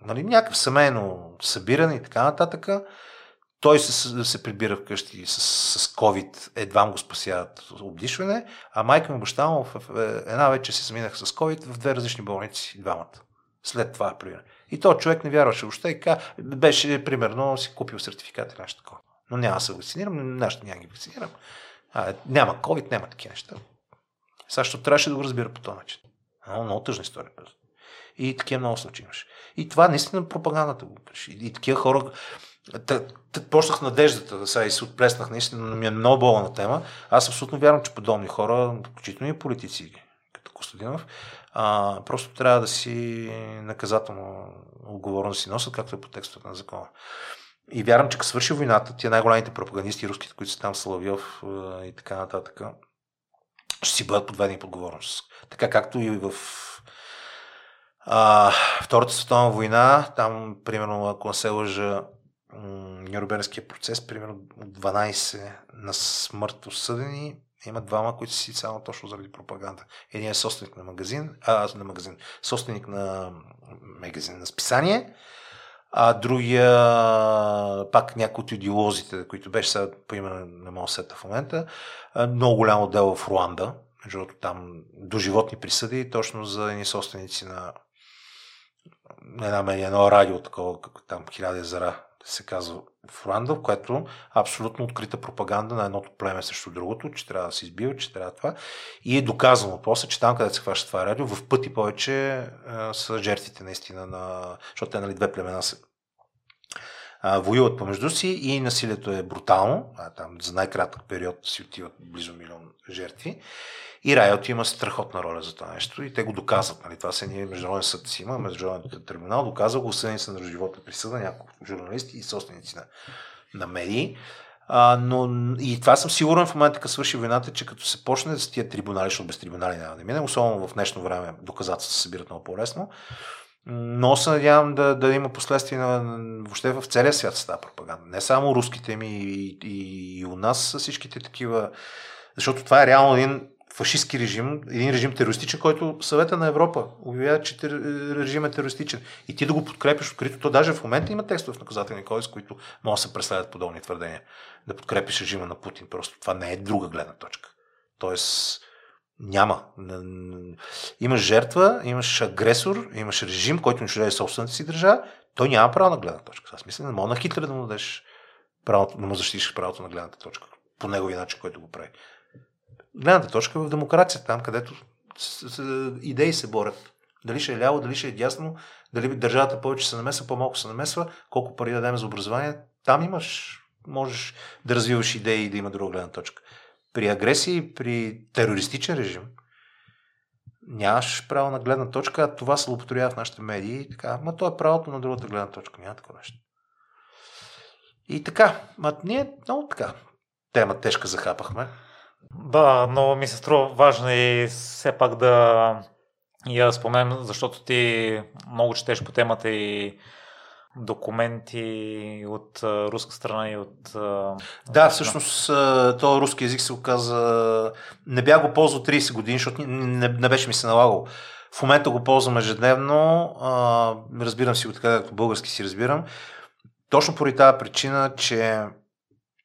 нали, някакъв семейно събиране и така нататък. Той се, се прибира вкъщи с, с COVID, едва го спасяват обдишване, а майка му баща му в, в, една вече се заминах с COVID в две различни болници, двамата. След това, примерно. И то човек не вярваше въобще и ка, беше, примерно, си купил сертификат или нещо такова. Но няма да се вакцинирам, нашите няма ги вакцинирам. А, няма COVID, няма такива неща. Защото трябваше да го разбира по този начин. Много, много тъжна история. И такива много случаи имаше. И това наистина пропагандата го И, и такива хора, почнах надеждата, да сега и се отплеснах, наистина ми е много болна тема. Аз абсолютно вярвам, че подобни хора, включително и политици, като Костадинов, а, просто трябва да си наказателно отговорно си носят, както е по текстовете на закона. И вярвам, че като свърши войната, тия най-големите пропагандисти, руските, които са там, Славиов и така нататък, ще си бъдат подведени под отговорност. Така както и в а, Втората световна война, там, примерно, ако не се лъжа, Нюрнбергския процес, примерно 12 на смърт осъдени, има двама, които си само точно заради пропаганда. Един е собственик на магазин, а, на магазин, собственик на магазин на списание, а другия пак някой от идеолозите, които беше сега по име на моят сета в момента, много голямо дело в Руанда, защото там до животни присъди, точно за едни собственици на една едно радио, такова, като там хиляди зара се казва в Руанда, в което абсолютно открита пропаганда на едното племе срещу другото, че трябва да се избива, че трябва това. И е доказано после, че там, където се хваща това радио, в пъти повече а, са жертвите наистина на... Защото те, нали, две племена се а, воюват помежду си и насилието е брутално. А, там за най-кратък период си отиват близо милион жертви. И Райот има страхотна роля за това нещо и те го доказват. Нали? Това се ние международен съд си има, международен трибунал доказва го, осъдени са на живота присъда, няколко журналисти и собственици на, на медии. А, но и това съм сигурен в момента, като свърши войната, че като се почне с тия трибунали, защото без трибунали няма да мине, особено в днешно време доказателства се събират много по-лесно, но се надявам да, да има последствия на, въобще в целия свят с тази пропаганда. Не само руските ми и, и, и у нас всичките такива, защото това е реално един фашистски режим, един режим терористичен, който съвета на Европа обявява, че режим е терористичен. И ти да го подкрепиш открито, то даже в момента има текстове в наказателни кодекс, които могат да се преследват подобни твърдения. Да подкрепиш режима на Путин. Просто това не е друга гледна точка. Тоест, няма. Имаш жертва, имаш агресор, имаш режим, който унищожава собствената си държава, той няма право на гледна точка. Аз мисля, не мога на Хитлер да му дадеш правото, да му защитиш правото на гледната точка по неговия начин, който го прави гледната точка в демокрацията, там където идеи се борят. Дали ще е ляво, дали ще е дясно, дали държавата повече се намесва, по-малко се намесва, колко пари дадем за образование, там имаш, можеш да развиваш идеи и да има друга гледна точка. При агресии, при терористичен режим, нямаш право на гледна точка, а това се употребява в нашите медии. И така, ма то е правото на другата гледна точка. Няма такова нещо. И така, ма ние много така тема тежка захапахме.
Да, но ми се струва важно и все пак да я споменем, защото ти много четеш по темата и документи от руска страна и от...
Да, всъщност този руски язик се оказа... Не бях го ползвал 30 години, защото не, не беше ми се налагал. В момента го ползвам ежедневно. А, разбирам си го така, както български си разбирам. Точно поради тази причина, че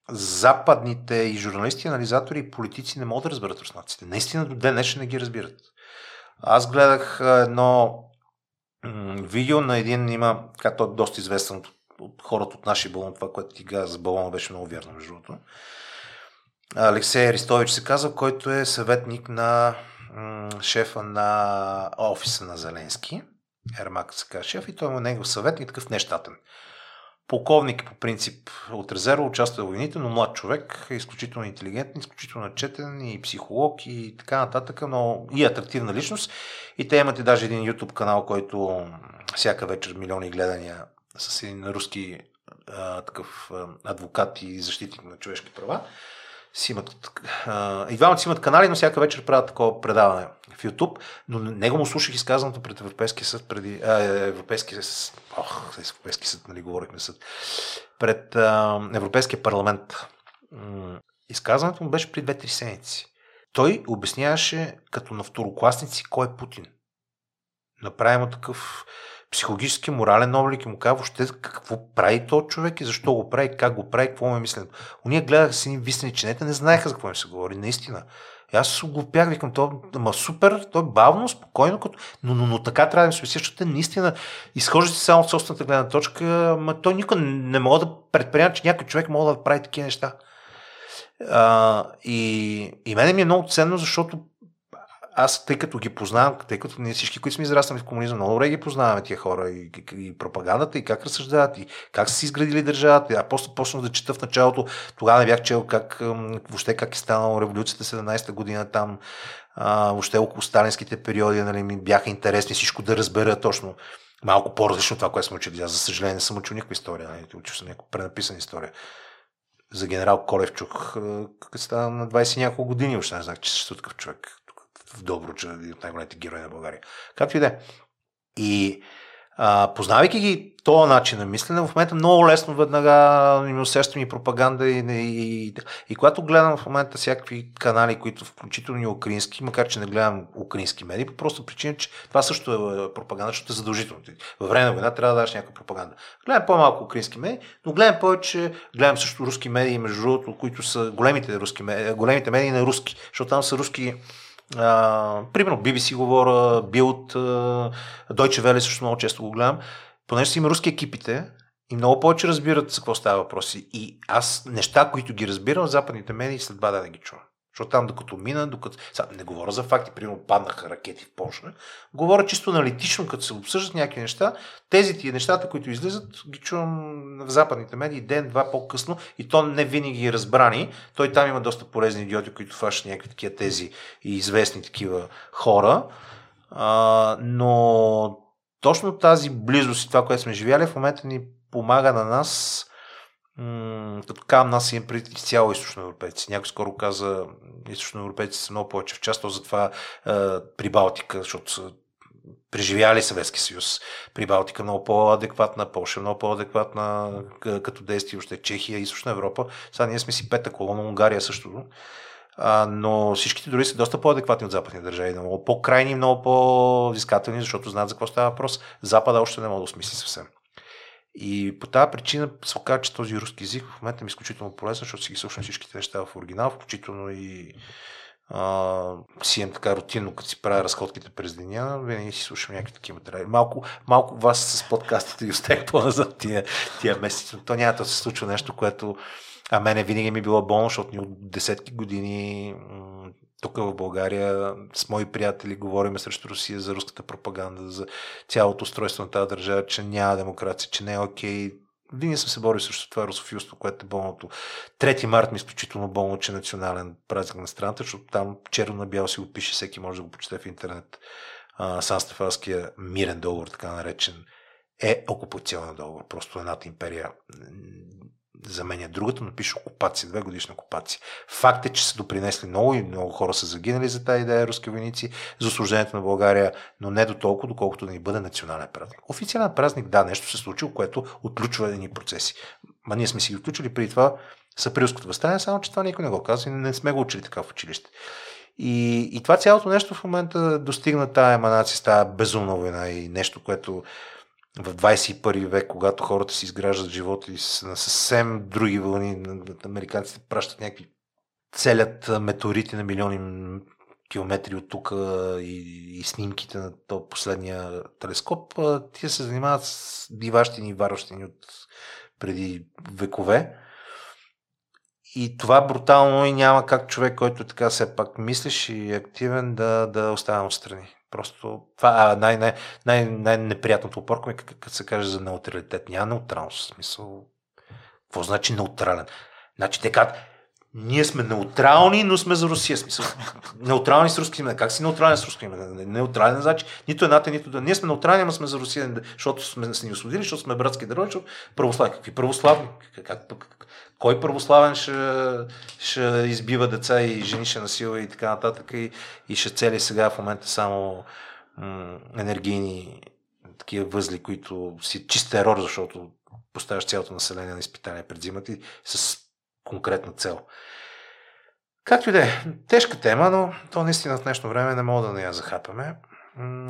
западните и журналисти, анализатори и политици не могат да разберат руснаците. Наистина до ден не ги разбират. Аз гледах едно видео на един, има, както е доста известен от, от хората от нашия балон, това, което ти каза за балона беше много вярно, между другото. Алексей Аристович се казва, който е съветник на м- шефа на офиса на Зеленски. Ермак се казва шеф и той е негов съветник, такъв нещатен. Полковник по принцип от резерва, участва в войните, но млад човек, изключително интелигентен, изключително четен и психолог и така нататък, но и атрактивна личност. И те имат и даже един YouTube канал, който всяка вечер милиони гледания с един руски а, такъв адвокат и защитник на човешки права си имат, а, и двамата си имат канали, но всяка вечер правят такова предаване в YouTube, но него му слушах изказаното пред Европейския съд преди, а, Европейския съд, ох, Европейския съд, нали говорихме съд, пред а, Европейския парламент. Изказването му беше при 2-3 седмици. Той обясняваше като на второкласници кой е Путин. Направи му такъв психологически, морален облик и му казва въобще какво прави този човек и защо го прави, как го прави, какво му е мислено. Уния гледаха си висени чинета, не знаеха за какво им се говори, наистина. И аз се оглупях, викам, то, ма супер, то бавно, спокойно, като... но, но, но така трябва да се защото наистина изхождате само от собствената гледна точка, ма той никой не мога да предприема, че някой човек може да прави такива неща. А, и, и мене ми е много ценно, защото аз, тъй като ги познавам, тъй като ние всички, които сме израснали в комунизъм, много добре ги познаваме тия хора и, и, и пропагандата, и как разсъждават, и как са си изградили държавата. А после почнах да чета в началото, тогава не бях чел как, въобще как е станала революцията 17-та година там, а, въобще около сталинските периоди, нали, ми бяха интересни всичко да разбера точно малко по-различно това, което сме учили. Аз, за съжаление, не съм учил никаква история. Нали, учил съм някаква пренаписана история. За генерал Колев чух, като стана на 20 няколко години, още не знах, че съществува такъв човек в Добруджа, един от най-големите герои на България. Както и да е. И познавайки ги този начин на мислене, в момента много лесно веднага им усещам и пропаганда и, и, и, и когато гледам в момента всякакви канали, които включително и украински, макар че не гледам украински медии, по просто причина, че това също е пропаганда, защото е задължително. Във време на война трябва да даш някаква пропаганда. Гледам по-малко украински медии, но гледам повече, гледам също руски медии, между другото, които са големите, руски големите медии на руски, защото там са руски а, примерно BBC говоря, Билд, Deutsche Welle също много често го гледам. Понеже си има руски екипите и много повече разбират за какво става въпроси. И аз неща, които ги разбирам западните медии, след два да ги чувам. Защото там, докато мина, докато... Сега, не говоря за факти, примерно паднаха ракети в Польша. Говоря чисто аналитично, като се обсъждат някакви неща. Тези тия нещата, които излизат, ги чувам в западните медии ден-два по-късно и то не винаги ги разбрани. Той там има доста полезни идиоти, които фащат някакви такива тези и известни такива хора. А, но точно тази близост и това, което сме живяли, в момента ни помага на нас като казвам, нас имам преди изцяло източноевропейци. Някой скоро каза, източноевропейци са много повече в част, то затова е, при Балтика, защото са преживяли Съветски съюз. При Балтика много по-адекватна, Польша много по-адекватна като действие, още Чехия, Източна Европа. Сега ние сме си пета колона, Унгария също. А, но всичките дори са доста по-адекватни от западни държави, много по-крайни, много по-взискателни, защото знаят за какво става въпрос. Запада още не мога да осмисли съвсем. И по тази причина се оказа, че този руски език в момента ми е изключително полезен, защото си ги слушам всичките неща в оригинал, включително и а, си имам така рутинно, като си правя разходките през деня, винаги си слушам някакви такива материали. Малко, малко вас с подкастите и оставих по-назад тия, тия месеци, но то няма да се случва нещо, което а мене винаги ми е било болно, защото от десетки години тук в България с мои приятели говориме срещу Русия за руската пропаганда, за цялото устройство на тази държава, че няма демокрация, че не е окей. Винаги съм се борил срещу това русофилство, което е болното. 3 март ми е изключително болно, че е национален празник на страната, защото там черно на бяло си го пише, всеки може да го почете в интернет. Сан Стефанския мирен договор, така наречен, е окупационен договор. Просто едната империя заменя другата, но пише окупация, две годишна окупация. Факт е, че са допринесли много и много хора са загинали за тази идея, руски войници, за освобождението на България, но не до толкова, доколкото да ни бъде национален празник. Официален празник, да, нещо се случило, което отключва едни процеси. Ма ние сме си ги отключили преди това с априлското възстание, само че това никой не го казва и не сме го учили така в училище. И, и това цялото нещо в момента достигна тази еманация с тази безумна война и нещо, което в 21 век, когато хората си изграждат живота и на съвсем други вълни, американците пращат някакви целят метеорити на милиони километри от тук и, и снимките на то последния телескоп, тия се занимават с диващини и варващини от преди векове. И това брутално и няма как човек, който така все пак мислиш и е активен, да, да остане отстрани. Просто това е най- най- най- най-неприятното опорко е като се каже за неутралитет. Няма неутралност. В смисъл, какво значи неутрален? Значи те казват, ние сме неутрални, но сме за Русия. Смисъл. Неутрални с руски име. Как си неутрален с руски име? Неутрален, значи нито едната, нито да. Ние сме неутрални, но сме за Русия, защото сме се ни освободили, защото сме братски държави, защото православни. Какви православни? Как, как, как, кой православен ще, ще избива деца и жени ще насила и така нататък и, и ще цели сега в момента само м- енергийни такива възли, които си чист терор, защото поставяш цялото население на изпитание пред зимата и с конкретна цел. Както и да е, тежка тема, но то наистина в днешно време не мога да не я захапаме.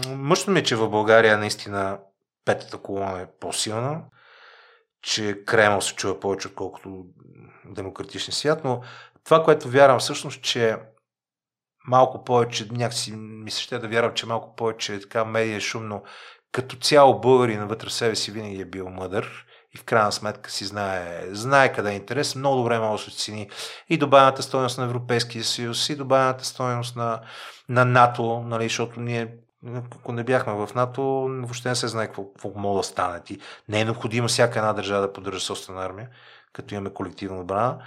Мъжно ми е, че в България наистина петата колона е по-силна, че Кремъл се чува повече, отколкото демократичен свят, но това, което вярвам всъщност, че малко повече, някакси ми се ще да вярвам, че малко повече така медия е шумно, като цяло българи навътре в себе си винаги е бил мъдър и в крайна сметка си знае, знае къде е интерес, много добре може да се оцени и добавената стоеност на Европейския съюз, и добавената стоеност на, на НАТО, нали, защото ние ако не бяхме в НАТО, въобще не се знае какво, какво мога да стане. И не е необходимо всяка една държава да поддържа собствена армия, като имаме колективна отбрана.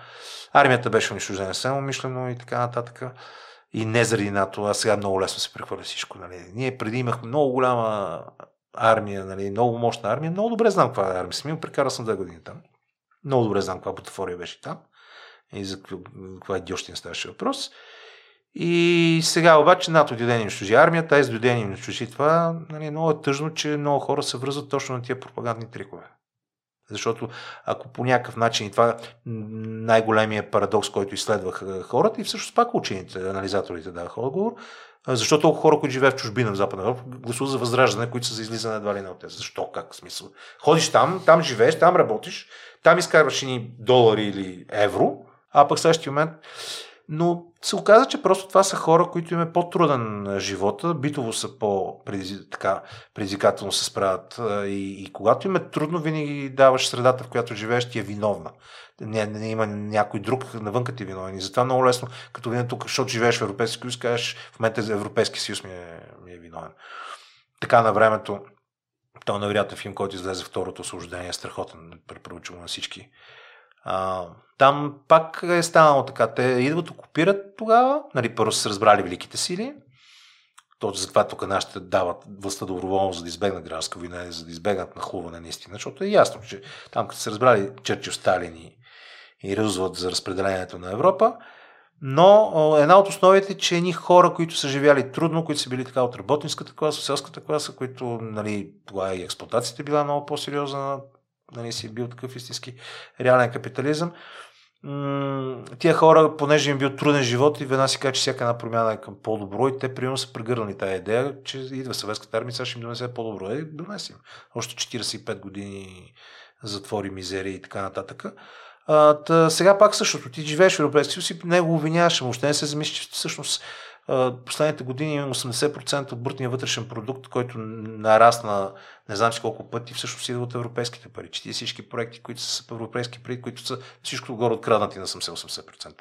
Армията беше унищожена само мишлено и така нататък. И не заради НАТО, а сега много лесно се прехвърля всичко. Нали. Ние преди имахме много голяма армия, нали, много мощна армия. Много добре знам каква е армия. Смил, прекарал съм две години там. Много добре знам каква бутафория беше там. И за каква идиощина ставаше въпрос. И сега обаче НАТО дойде ни унищожи армията, тази дойде ни унищожи това. Нали, много е тъжно, че много хора се връзват точно на тия пропагандни трикове. Защото ако по някакъв начин, и това най-големия парадокс, който изследваха хората, и всъщност пак учените, анализаторите даха отговор, защо толкова хора, които живеят в чужбина в Западна Европа, гласуват за възраждане, които са за излизане едва ли на от тези? Защо? Как? Смисъл? Ходиш там, там живееш, там работиш, там изкарваш ни долари или евро, а пък в следващия момент но се оказа, че просто това са хора, които им е по-труден живота, битово са по-предизвикателно се справят. И, и когато им е трудно, винаги даваш средата, в която живееш, ти е виновна. Не, не, има някой друг навънка ти е виновен. И затова много лесно, като винаги тук, защото живееш в Европейски съюз, кажеш, в момента Европейски съюз ми е, ми е виновен. Така на времето, то невероятен филм, който излезе второто освобождение, е страхотен, препоръчвам на всички. А, там пак е станало така. Те идват, окупират тогава, нали, първо са разбрали великите сили, точно затова тук нашите дават властта доброволно, за да избегнат гражданска война, за да избегнат нахлуване наистина, защото е ясно, че там като са разбрали Черчил, Сталин и, и Рузвелт за разпределението на Европа, но една от основите е, че едни хора, които са живяли трудно, които са били така от работническата класа, селската класа, които нали, тогава и експлуатацията била много по-сериозна, нали, си бил такъв истински реален капитализъм. тия хора, понеже им бил труден живот и веднага си казва, че всяка една промяна е към по-добро и те примерно са прегърнали тази идея, че идва съветската армия, сега ще им донесе по-добро. Е, донесе им. Още 45 години затвори мизерия и така нататък. А, та, сега пак същото. Ти живееш в Европейския съюз и него обвиняваш, въобще не се замисли, че всъщност последните години 80% от брутния вътрешен продукт, който нарасна не знам си колко пъти, всъщност идва от европейските пари. Че всички проекти, които са европейски пари, които са всичко горе откраднати на 70-80%.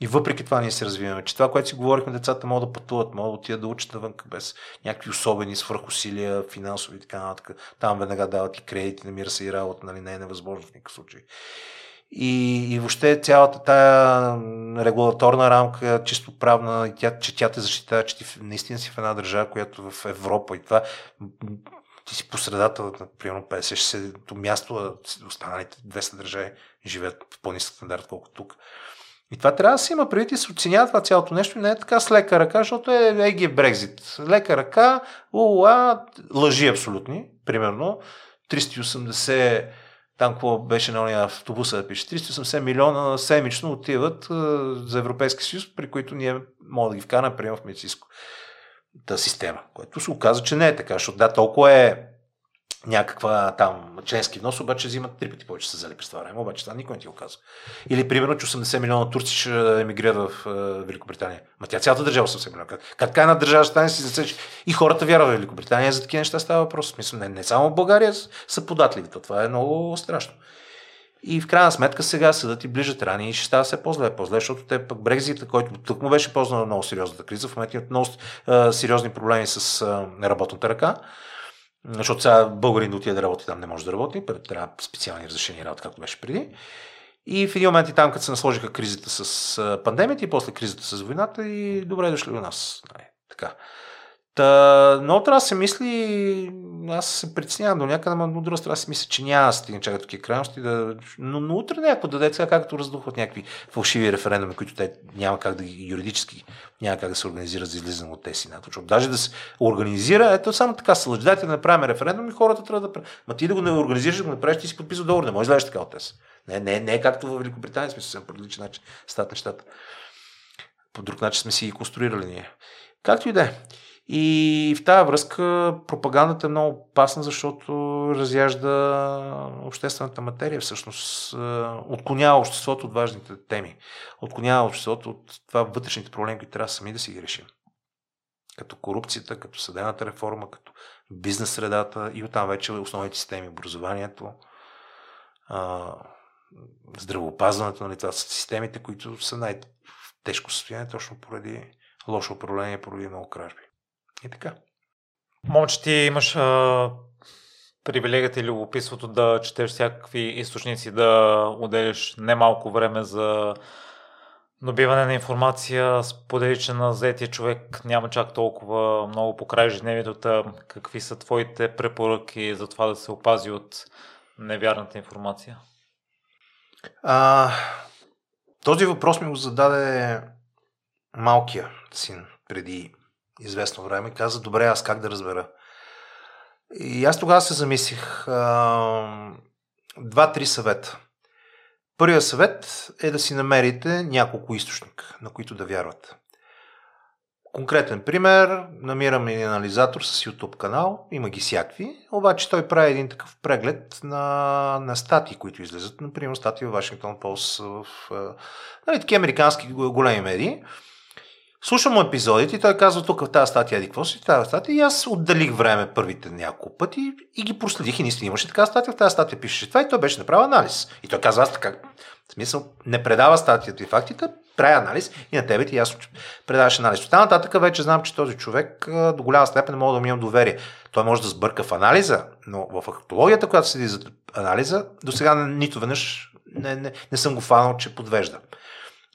И въпреки това ние се развиваме. Че това, което си говорихме, децата могат да пътуват, могат да отидат да учат навън без някакви особени свръхусилия, финансови и така нататък. Там веднага дават и кредити, намира се и работа, нали, не е невъзможно в никакъв случай. И, и въобще цялата тая регулаторна рамка, чисто правна, тя, че тя те защитава, че ти наистина си в една държава, която в Европа и това ти си по средата на примерно 50-60 място, а останалите 200 държави живеят в по-нисък стандарт, колкото тук. И това трябва да се има преди и се оценява това цялото нещо и не е така с лека ръка, защото е ЕГ Брекзит. Лека ръка, уа, лъжи абсолютни, примерно. 380 там какво беше на ония автобуса да пише, 380 милиона седмично отиват за Европейски съюз, при които ние мога да ги вкараме приема в медицинско система, което се оказа, че не е така, защото да, толкова е някаква там членски внос, обаче взимат три пъти повече са взели през това време, обаче това никой не ти го казва. Или примерно, че 80 милиона турци ще емигрират в е, Великобритания. Ма тя цялата държава 80 милиона. Как, как една държава ще стане си засече и хората вярват в Великобритания, за такива неща става въпрос. Смисъл, не, не само в България са податливи, то това е много страшно. И в крайна сметка сега съдът и ближат рани и ще става все по-зле, по-зле, защото те пък Брекзита, който тук му беше познал много сериозната криза, в момента имат много а, сериозни проблеми с а, работната ръка. Защото сега българин да отиде да работи там не може да работи, трябва специални разрешения работа, както беше преди. И в един момент и там, като се насложиха кризата с пандемията и после кризата с войната и добре дошли у нас. Нали, така. Та, много трябва да се мисли, аз се притеснявам до някъде, но друга страна си мисля, че няма да стигне чакат такива крайности, да, но, но утре някакво даде сега, както раздухват някакви фалшиви референдуми, които те няма как да ги юридически, няма как да се организират за излизане от тези НАТО. Защото даже да се организира, ето само така се лъжи, да направим референдум и хората трябва да Ма ти да го не организираш, да го направиш, ти си подписал договор, не може да така от тези. Не, не, не е както в Великобритания, смисъл, по различен начин стат нещата. По друг начин сме си ги конструирали ние. Както и да е. И в тази връзка пропагандата е много опасна, защото разяжда обществената материя, всъщност е, отклонява обществото от важните теми. Отклонява обществото от това вътрешните проблеми, които трябва сами да си ги решим. Като корупцията, като съдената реформа, като бизнес средата и оттам вече основните системи, образованието, здравеопазването, нали, това са системите, които са най-тежко състояние, точно поради лошо управление, поради много кражби. И така.
Момче, ти имаш а, привилегията или любопитството да четеш всякакви източници, да отделиш немалко време за добиване на информация. Сподели, че на заетия човек няма чак толкова много по край ежедневието. Какви са твоите препоръки за това да се опази от невярната информация?
А, този въпрос ми го зададе малкия син преди известно време, каза, добре, аз как да разбера? И аз тогава се замислих два-три съвета. Първият съвет е да си намерите няколко източника, на които да вярвате. Конкретен пример, намирам един анализатор с YouTube канал, има ги всякакви, обаче той прави един такъв преглед на, на статии, които излизат, например статии в Вашингтон Пост, в нали, такива американски големи медии. Слушам му епизодите и той казва тук в тази статия, еди какво си, тази статия и аз отделих време първите няколко пъти и ги проследих и наистина имаше така статия, в тази статия пише това и той беше направил анализ. И той казва, аз така, в смисъл, не предава статията и фактите, правя анализ и на тебе ти ясно, че предаваш анализ. От нататък вече знам, че този човек до голяма степен не мога да му имам доверие. Той може да сбърка в анализа, но в фактологията, която седи за анализа, до сега нито веднъж не, не, не съм го фанал, че подвежда.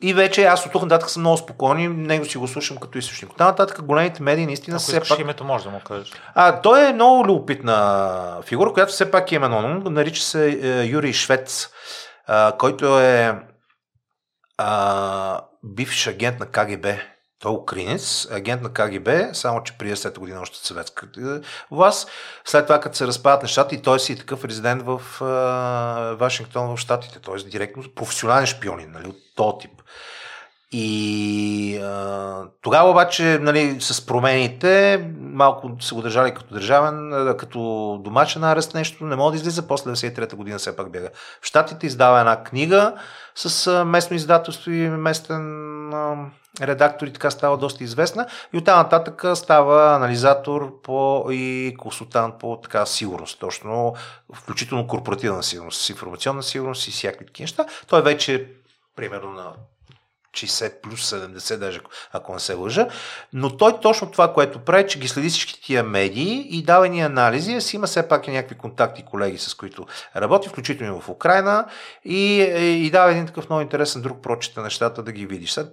И вече аз от тук нататък съм много спокойни, него си го слушам като източник. От нататък големите медии наистина
Ако все пак... името може да му кажеш.
А, той е много любопитна фигура, която все пак е именно. Нарича се е, Юрий Швец, а, който е а, бивш агент на КГБ той е украинец, агент на КГБ, само че прие след година още съветска власт. След това, като се разпадат нещата, и той си е такъв резидент в uh, Вашингтон в Штатите, т.е. директно професионален шпионин, нали, от този тип. И а, тогава обаче, нали, с промените, малко се го държали като държавен, като домашен арест нещо, не мога да излиза. После 93-та година все пак бяга в Штатите, издава една книга с местно издателство и местен а, редактор и така става доста известна. И оттам нататък става анализатор по, и консултант по така сигурност, точно включително корпоративна сигурност, информационна сигурност и всякакви неща. Той вече примерно на 60 плюс 70 даже, ако не се лъжа. Но той точно това, което прави, че ги следи всички тия медии и дава ни анализи, си има все пак и някакви контакти колеги, с които работи, включително в Украина и, и дава един такъв много интересен друг прочит на нещата да ги видиш. Сега,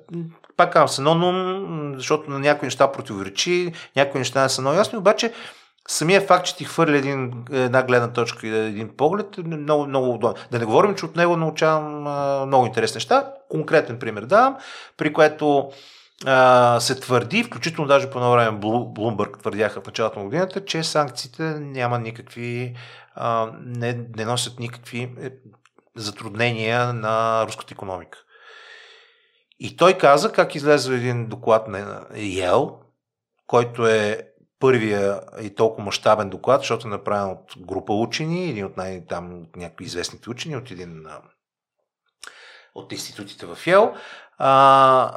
пак казвам се, но, но, защото на някои неща противоречи, някои неща не са много ясни, обаче самия факт, че ти хвърля един, една гледна точка и един поглед е много, много удобно. Да не говорим, че от него научавам много интересни неща. Конкретен пример давам, при което а, се твърди, включително даже по едно време Блумбърг твърдяха в началото на годината, че санкциите няма никакви, а, не, не носят никакви е, затруднения на руската економика. И той каза как излезе един доклад на ЕЛ, който е първия и толкова мащабен доклад, защото е направен от група учени, или от най- там някои известните учени, от един от институтите в ЕЛ, а,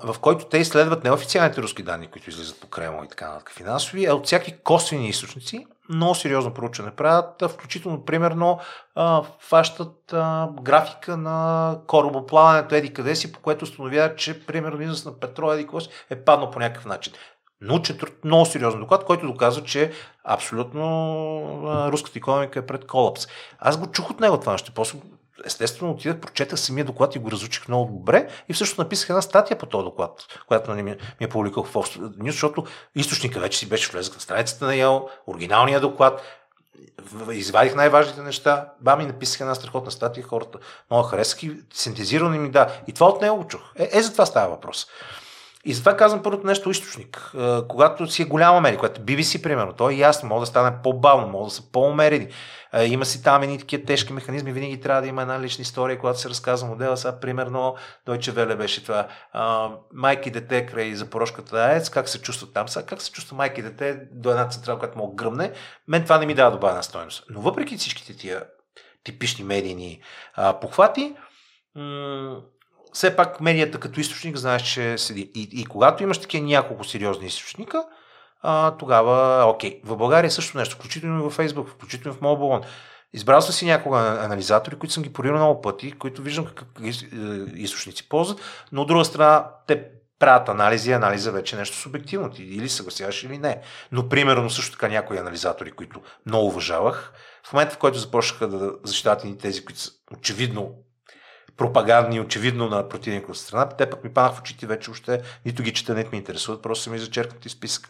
в който те изследват неофициалните руски данни, които излизат по Кремъл и така нататък финансови, а от всякакви косвени източници, много сериозно проучване правят, включително, примерно, а, фащат а, графика на корабоплаването еди къде си, по което установяват, че, примерно, износ на петрол еди е паднал по някакъв начин. Научен труд, много сериозен доклад, който доказва, че абсолютно руската економика е пред колапс. Аз го чух от него това нещо. После естествено отидах, прочетах самия доклад и го разучих много добре и всъщност написах една статия по този доклад, която нали, ми, ми е публикувал в News, защото източника вече си беше влезък на страницата на Ял, оригиналния доклад, извадих най-важните неща, бам и написах една страхотна статия, хората много харесах и синтезирано ми да. И това от него го чух. Е, е за това става въпрос. И затова казвам първото нещо източник. Е, когато си е голяма медия, което BBC, примерно, то е ясно, може да стане по-бавно, може да са по-умерени. Е, има си там едни такива тежки механизми, винаги трябва да има една лична история, когато се разказва модела. Сега, примерно, Дойче Веле беше това. майки дете край Запорожката АЕЦ, как се чувстват там? Сега, как се чувства майки дете до една централа, която мога гръмне? Мен това не ми дава добавена стоеност. Но въпреки всичките тия типични медийни похвати, все пак медията като източник знаеш, че седи. И, и когато имаш такива няколко сериозни източника, а, тогава окей. В България също нещо, включително и в Facebook, включително в Mobile Избрал съм си някога анализатори, които съм ги порирал много пъти, които виждам какви е, източници ползват, но от друга страна те правят анализи, анализа вече е нещо субективно. Ти или съгласяваш или не. Но примерно също така някои анализатори, които много уважавах, в момента в който започнаха да защитават и тези, които са очевидно пропагандни, очевидно на противника от страна, те пък ми панах в очите вече още нито ги чета, нито ми интересуват, просто са ми зачеркнати списъка.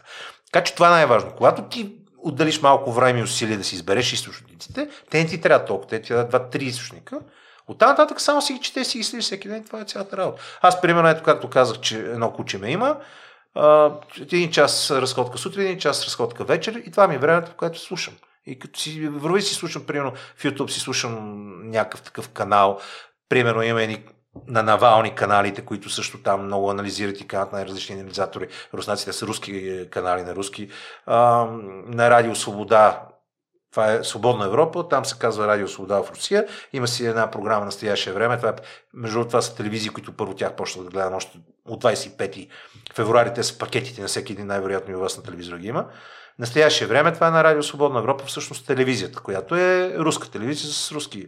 Така че това е най-важно. Когато ти отделиш малко време и усилия да си избереш източниците, те не ти трябва толкова, те ти трябва два-три източника. От там нататък само си ги чете, си ги следиш всеки ден, това е цялата работа. Аз, примерно, ето както казах, че едно куче ме има, един час разходка сутрин, един час разходка вечер и това ми е времето, в което слушам. И като си върви си слушам, примерно в YouTube си слушам някакъв такъв канал, Примерно има едни на Навални каналите, които също там много анализират и канат най-различни анализатори. Руснаците са руски е, канали на руски. А, на Радио Свобода, това е Свободна Европа, там се казва Радио Свобода в Русия. Има си една програма на настоящее време. Това е, между другото, това са телевизии, които първо тях почнах да гледам още от 25 февруари. Те са пакетите на всеки един, най-вероятно и вас на телевизора ги има. Настоящее време това е на Радио Свободна Европа, всъщност телевизията, която е руска телевизия с руски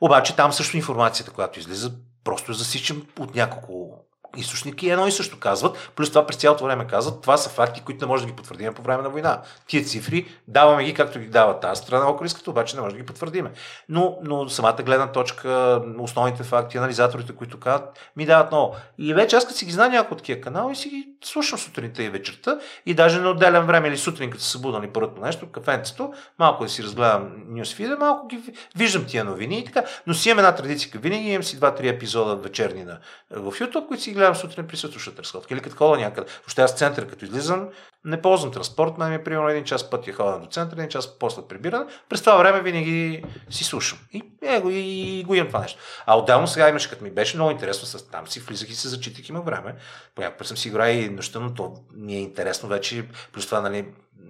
обаче там също информацията, която излиза, просто е засичам от няколко източники едно и също казват, плюс това през цялото време казват, това са факти, които не може да ги потвърдим по време на война. Тия цифри даваме ги както ги дава тази страна, ако искате, обаче не може да ги потвърдиме. Но, но самата гледна точка, основните факти, анализаторите, които казват, ми дават много. И вече аз като си ги знам някои от такива канали, си ги слушам сутринта и вечерта и даже не отделям време или сутрин, като се събуда ни първото нещо, кафенцето, малко да си разгледам нюсфида, малко ги виждам тия новини и така. Но си имам една традиция, винаги имам си два-три епизода вечерни на, в YouTube, които си гледам сутрин при следващата разходка или като хода някъде. Въобще аз в центъра, като излизам, не ползвам транспорт, ме ми е примерно един час пъти ходя до центъра, един час после прибиране. През това време винаги си слушам. И, е, го, и, го имам това нещо. А отделно сега имаше, като ми беше много интересно, с там си влизах и се зачитах, има време. Понякога съм си играя и нощта, но то ми е интересно вече. Плюс това, нали,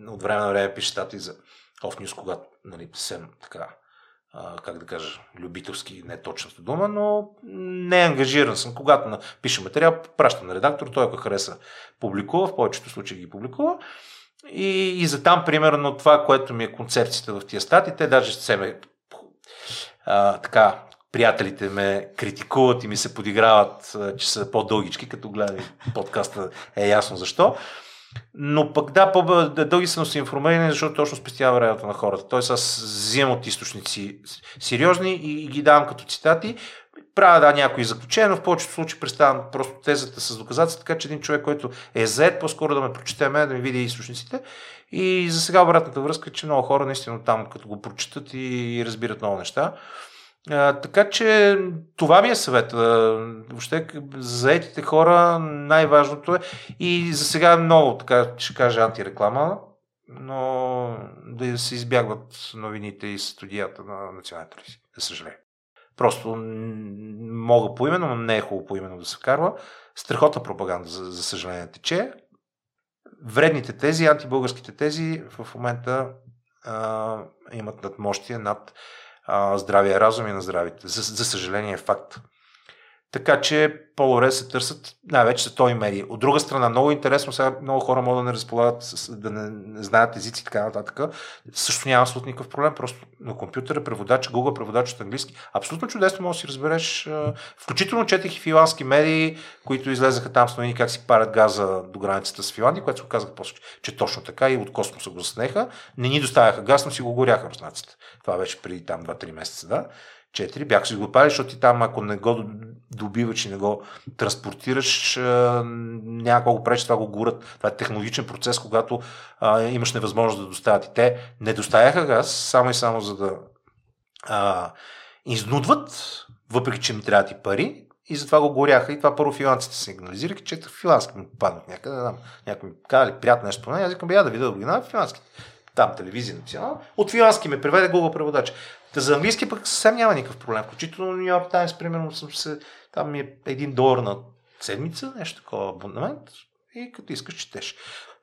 от време на време пише статии за Off когато нали, съвсем така как да кажа, любителски, не точната дума, но не ангажиран съм. Когато напиша материал, пращам на редактор, той ако хареса, публикува, в повечето случаи ги публикува. И, и за там, примерно, това, което ми е концепцията в тия стати, те даже се ме а, така, приятелите ме критикуват и ми се подиграват, че са по-дългички, като гледам подкаста е ясно защо. Но пък да, по-дълги съм се информирани, защото точно спестява времето на хората. Тоест аз взимам от източници сериозни и ги давам като цитати. Правя да някои заключения, но в повечето случаи представям просто тезата с доказателства, така че един човек, който е заед, по-скоро да ме прочете мен, да ми види източниците. И за сега обратната връзка е, че много хора наистина там, като го прочитат и разбират много неща. А, така че това ми е съвет. А, въобще за заетите хора най-важното е и за сега много, така ще кажа, антиреклама, но да се избягват новините и студията на националната телевизия, за съжаление. Просто мога поименно, но не е хубаво поименно да се карва. Страхотна пропаганда, за, за съжаление, тече. Вредните тези, антибългарските тези в момента а, имат надмощие над здравия разум и на здравите. За, за съжаление е факт. Така че по-добре се търсят най-вече са той медии. От друга страна, много интересно, сега много хора могат да не разполагат, да не, не знаят езици и така нататък. Също няма абсолютно никакъв проблем, просто на компютъра, преводач, Google преводач от английски. Абсолютно чудесно може да си разбереш. Включително четех и финландски медии, които излезаха там с новини как си парят газа до границата с Финландия, което се оказаха после, че точно така и от космоса го заснеха. Не ни доставяха газ, но си го горяха руснаците. Това беше преди там 2-3 месеца, да. 4. Бях си го правили, защото ти там, ако не го добиваш и не го транспортираш, няма го пречи, това го горят. Това е технологичен процес, когато а, имаш невъзможност да доставят. И те не доставяха газ, само и само за да а, изнудват, въпреки че им трябват и пари, и затова го горяха. И това първо филанците сигнализираха, че филански ми попаднат някъде. Не знам, някой ми казали приятно нещо по Аз викам, я да видя го филански. Там телевизия национална. От финландски ме преведе Google преводач. Та за английски пък съвсем няма никакъв проблем. Включително Нью Йорк Таймс, примерно, съм се, там ми е един долар на седмица, нещо такова абонамент и като искаш четеш.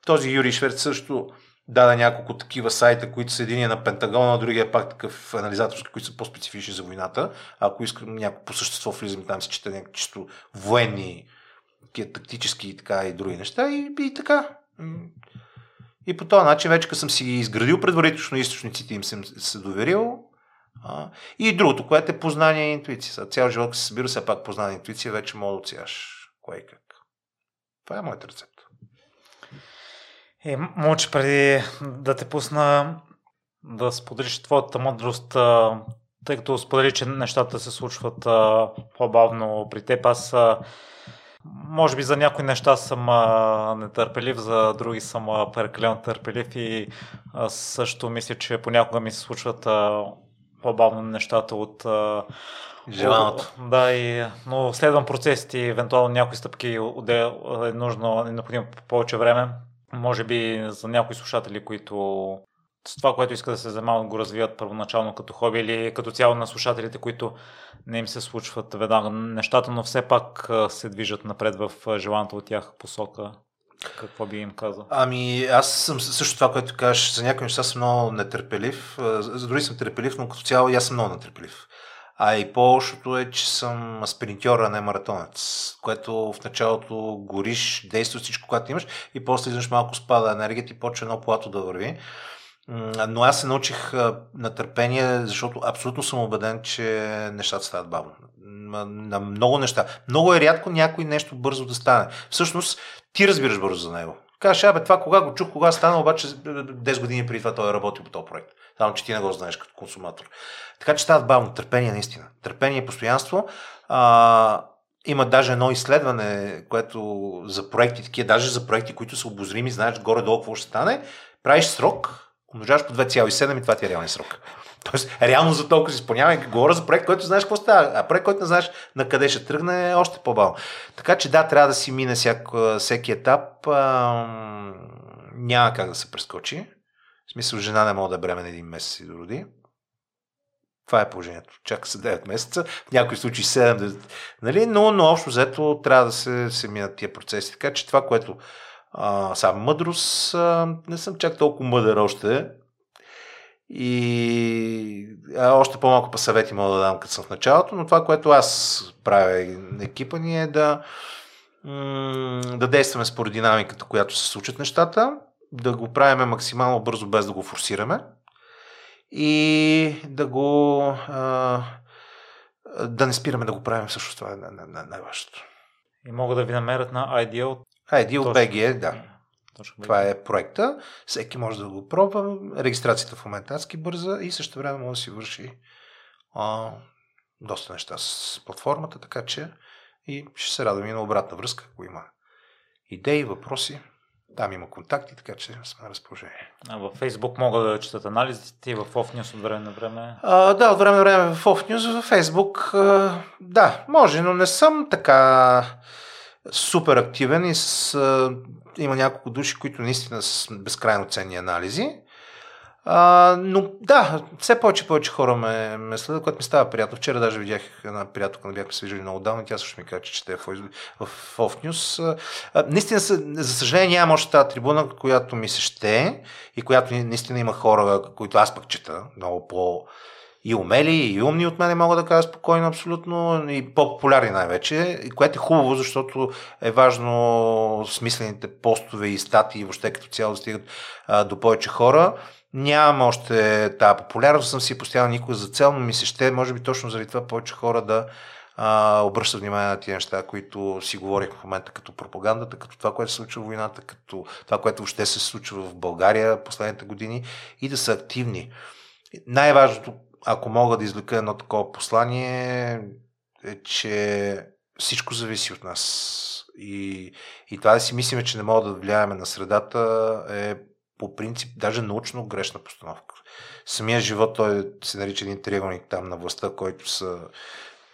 Този Юрий Шверц също даде няколко такива сайта, които са един на Пентагона, а другия е пак такъв анализаторски, които са по-специфични за войната. Ако искам някакво по същество влизам там се чета някакви чисто военни, такива тактически и така и други неща и, и така. И по този начин вече като съм си изградил предварително източниците им съм се доверил, а, и другото, което е познание и интуиция. Цял живот се събира все пак познание и интуиция, вече мога да отсияш кое и как. Това е моята рецепта.
Е, мълче преди да те пусна да споделиш твоята мъдрост, тъй като сподели, че нещата се случват по-бавно при теб. Аз може би за някои неща съм а, нетърпелив, за други съм а, прекалено търпелив и а, също мисля, че понякога ми се случват а, по-бавно нещата от
желаното.
Да, и, но следвам процесите и евентуално някои стъпки е нужно, е необходимо повече време. Може би за някои слушатели, които с това, което искат да се занимават, го развиват първоначално като хоби или като цяло на слушателите, които не им се случват веднага нещата, но все пак се движат напред в желаната от тях посока. Какво би им казал?
Ами, аз съм също това, което кажеш. За някои неща съм много нетърпелив. За съм търпелив, но като цяло аз съм много нетърпелив. А и по-лошото е, че съм спринтьор, а не маратонец, което в началото гориш, действа всичко, което имаш и после излизаш малко спада енергията и почва едно плато да върви. Но аз се научих на търпение, защото абсолютно съм убеден, че нещата стават бавно. На много неща. Много е рядко някой нещо бързо да стане. Всъщност, ти разбираш бързо за него. Кажеш, абе, това кога го чух, кога стана, обаче 10 години преди това той е работил по този проект. Само, че ти не го знаеш като консуматор. Така че стават бавно. Търпение, наистина. Търпение постоянство. А, има даже едно изследване, което за проекти, такива, даже за проекти, които са обозрими, знаеш горе-долу какво ще стане, правиш срок, умножаваш по 2,7 и това ти е реален срок. Тоест, реално за толкова си изпълняваме. Говоря за проект, който знаеш какво става, а проект, който не знаеш на къде ще тръгне, е още по-бавно. Така че да, трябва да си мине всяко, всеки етап. А, няма как да се прескочи. В смисъл, жена не може да бремене един месец и да роди. Това е положението. Чака се 9 месеца, в някои случаи 7, нали? но, но общо взето трябва да се, се минат тия процеси. Така че това, което а, сега мъдрост, а, не съм чак толкова мъдър още, и а, още по-малко по съвети мога да дам като съм в началото, но това, което аз правя на екипа ни е да, да действаме според динамиката, която се случат нещата, да го правиме максимално бързо, без да го форсираме и да го а, да не спираме да го правим също това е най-важното.
И могат да ви намерят на Ideal.
Ideal BG, да. Точно Това е проекта. Всеки може да го пробва. Регистрацията в момента адски бърза и също време може да си върши а, доста неща с платформата, така че и ще се радвам и на обратна връзка, ако има идеи, въпроси. там има контакти, така че сме на разположение.
А във Facebook могат да четат анализите и в OffNews от време на време?
А, да, от време на време в OffNews, в Facebook, а, да, може, но не съм така супер активен и с, а, има няколко души, които наистина са безкрайно ценни анализи. А, но да, все повече повече хора ме, ме следят, което ми става приятно. Вчера даже видях една приятелка, не бяхме се виждали много давно тя също ми каза, че чете в, в Off наистина, за съжаление, нямам още тази трибуна, която ми се ще и която наистина има хора, които аз пък чета много по и умели, и умни от мен, мога да кажа спокойно, абсолютно, и по-популярни най-вече, което е хубаво, защото е важно смислените постове и статии въобще като цяло да стигат а, до повече хора. Нямам още тази популярност, съм си поставил никога за цел, но ми се ще, може би точно заради това повече хора да а, обръщат внимание на тия неща, които си говорих в момента като пропагандата, като това, което се случва в войната, като това, което въобще се случва в България последните години и да са активни. Най-важното, ако мога да извлека едно такова послание, е, че всичко зависи от нас. И, и това да си мислиме, че не мога да влияеме на средата е по принцип даже научно грешна постановка. Самия живот той се нарича един триъгълник там на властта, който са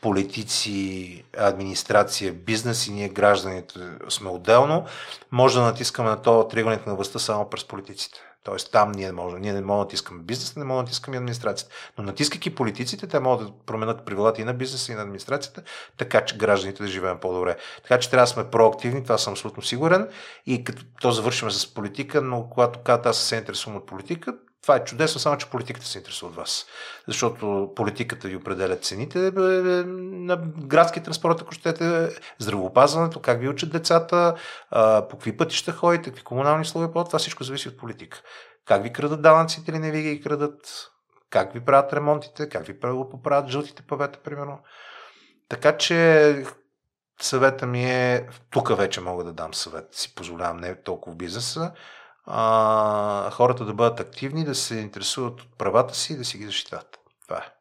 политици, администрация, бизнес и ние гражданите сме отделно. Може да натискаме на този триъгълник на властта само през политиците. Тоест там ние не можем. Ние не можем да натискаме бизнеса, не можем да натискаме администрацията. Но натискайки политиците, те могат да променят правилата и на бизнеса, и на администрацията, така че гражданите да живеем по-добре. Така че трябва да сме проактивни, това съм абсолютно сигурен. И като то завършим с политика, но когато казват аз се интересувам от политика, това е чудесно, само че политиката се интересува от вас. Защото политиката ви определя цените е, е, на градски транспорт, ако щете, здравеопазването, как ви учат децата, по какви пътища ходите, какви комунални условия това всичко зависи от политика. Как ви крадат данъците или не ви ги крадат, как ви правят ремонтите, как ви поправят жълтите павета, примерно. Така че съвета ми е, тук вече мога да дам съвет, си позволявам не толкова в бизнеса, а, хората да бъдат активни, да се интересуват от правата си и да си ги защитават. Това е.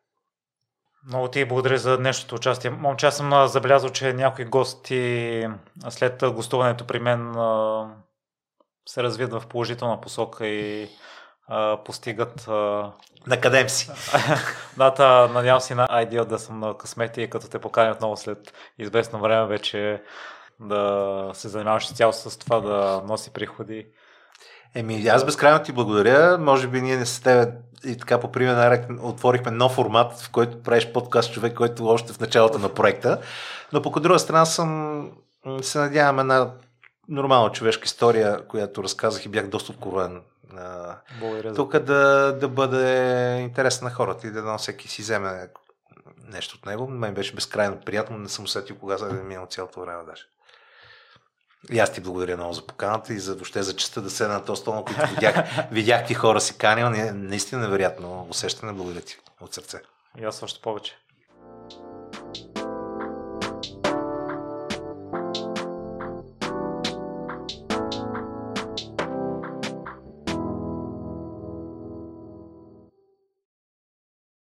Много ти благодаря за днешното участие. Момче, аз съм забелязал, че някои гости след гостуването при мен се развият в положителна посока и постигат...
Накъдем си?
Дата, надявам се на Ideal да съм на късмети, като те поканят отново след известно време вече да се занимаваш цяло с това, да носи приходи.
Еми, аз безкрайно ти благодаря. Може би ние не с тебе и така по пример отворихме нов формат, в който правиш подкаст човек, който още в началото на проекта. Но по друга страна съм, се надявам една нормална човешка история, която разказах и бях доста откровен. Тук да, да бъде интересна на хората и да на всеки си вземе нещо от него. Мен беше безкрайно приятно, не съм усетил кога да е минал цялото време даже. И аз ти благодаря много за поканата и за въобще за честа да седна на този стол, на който видях, видях ти хора си канил. Наистина вероятно усещане. Благодаря ти от сърце.
И аз още повече.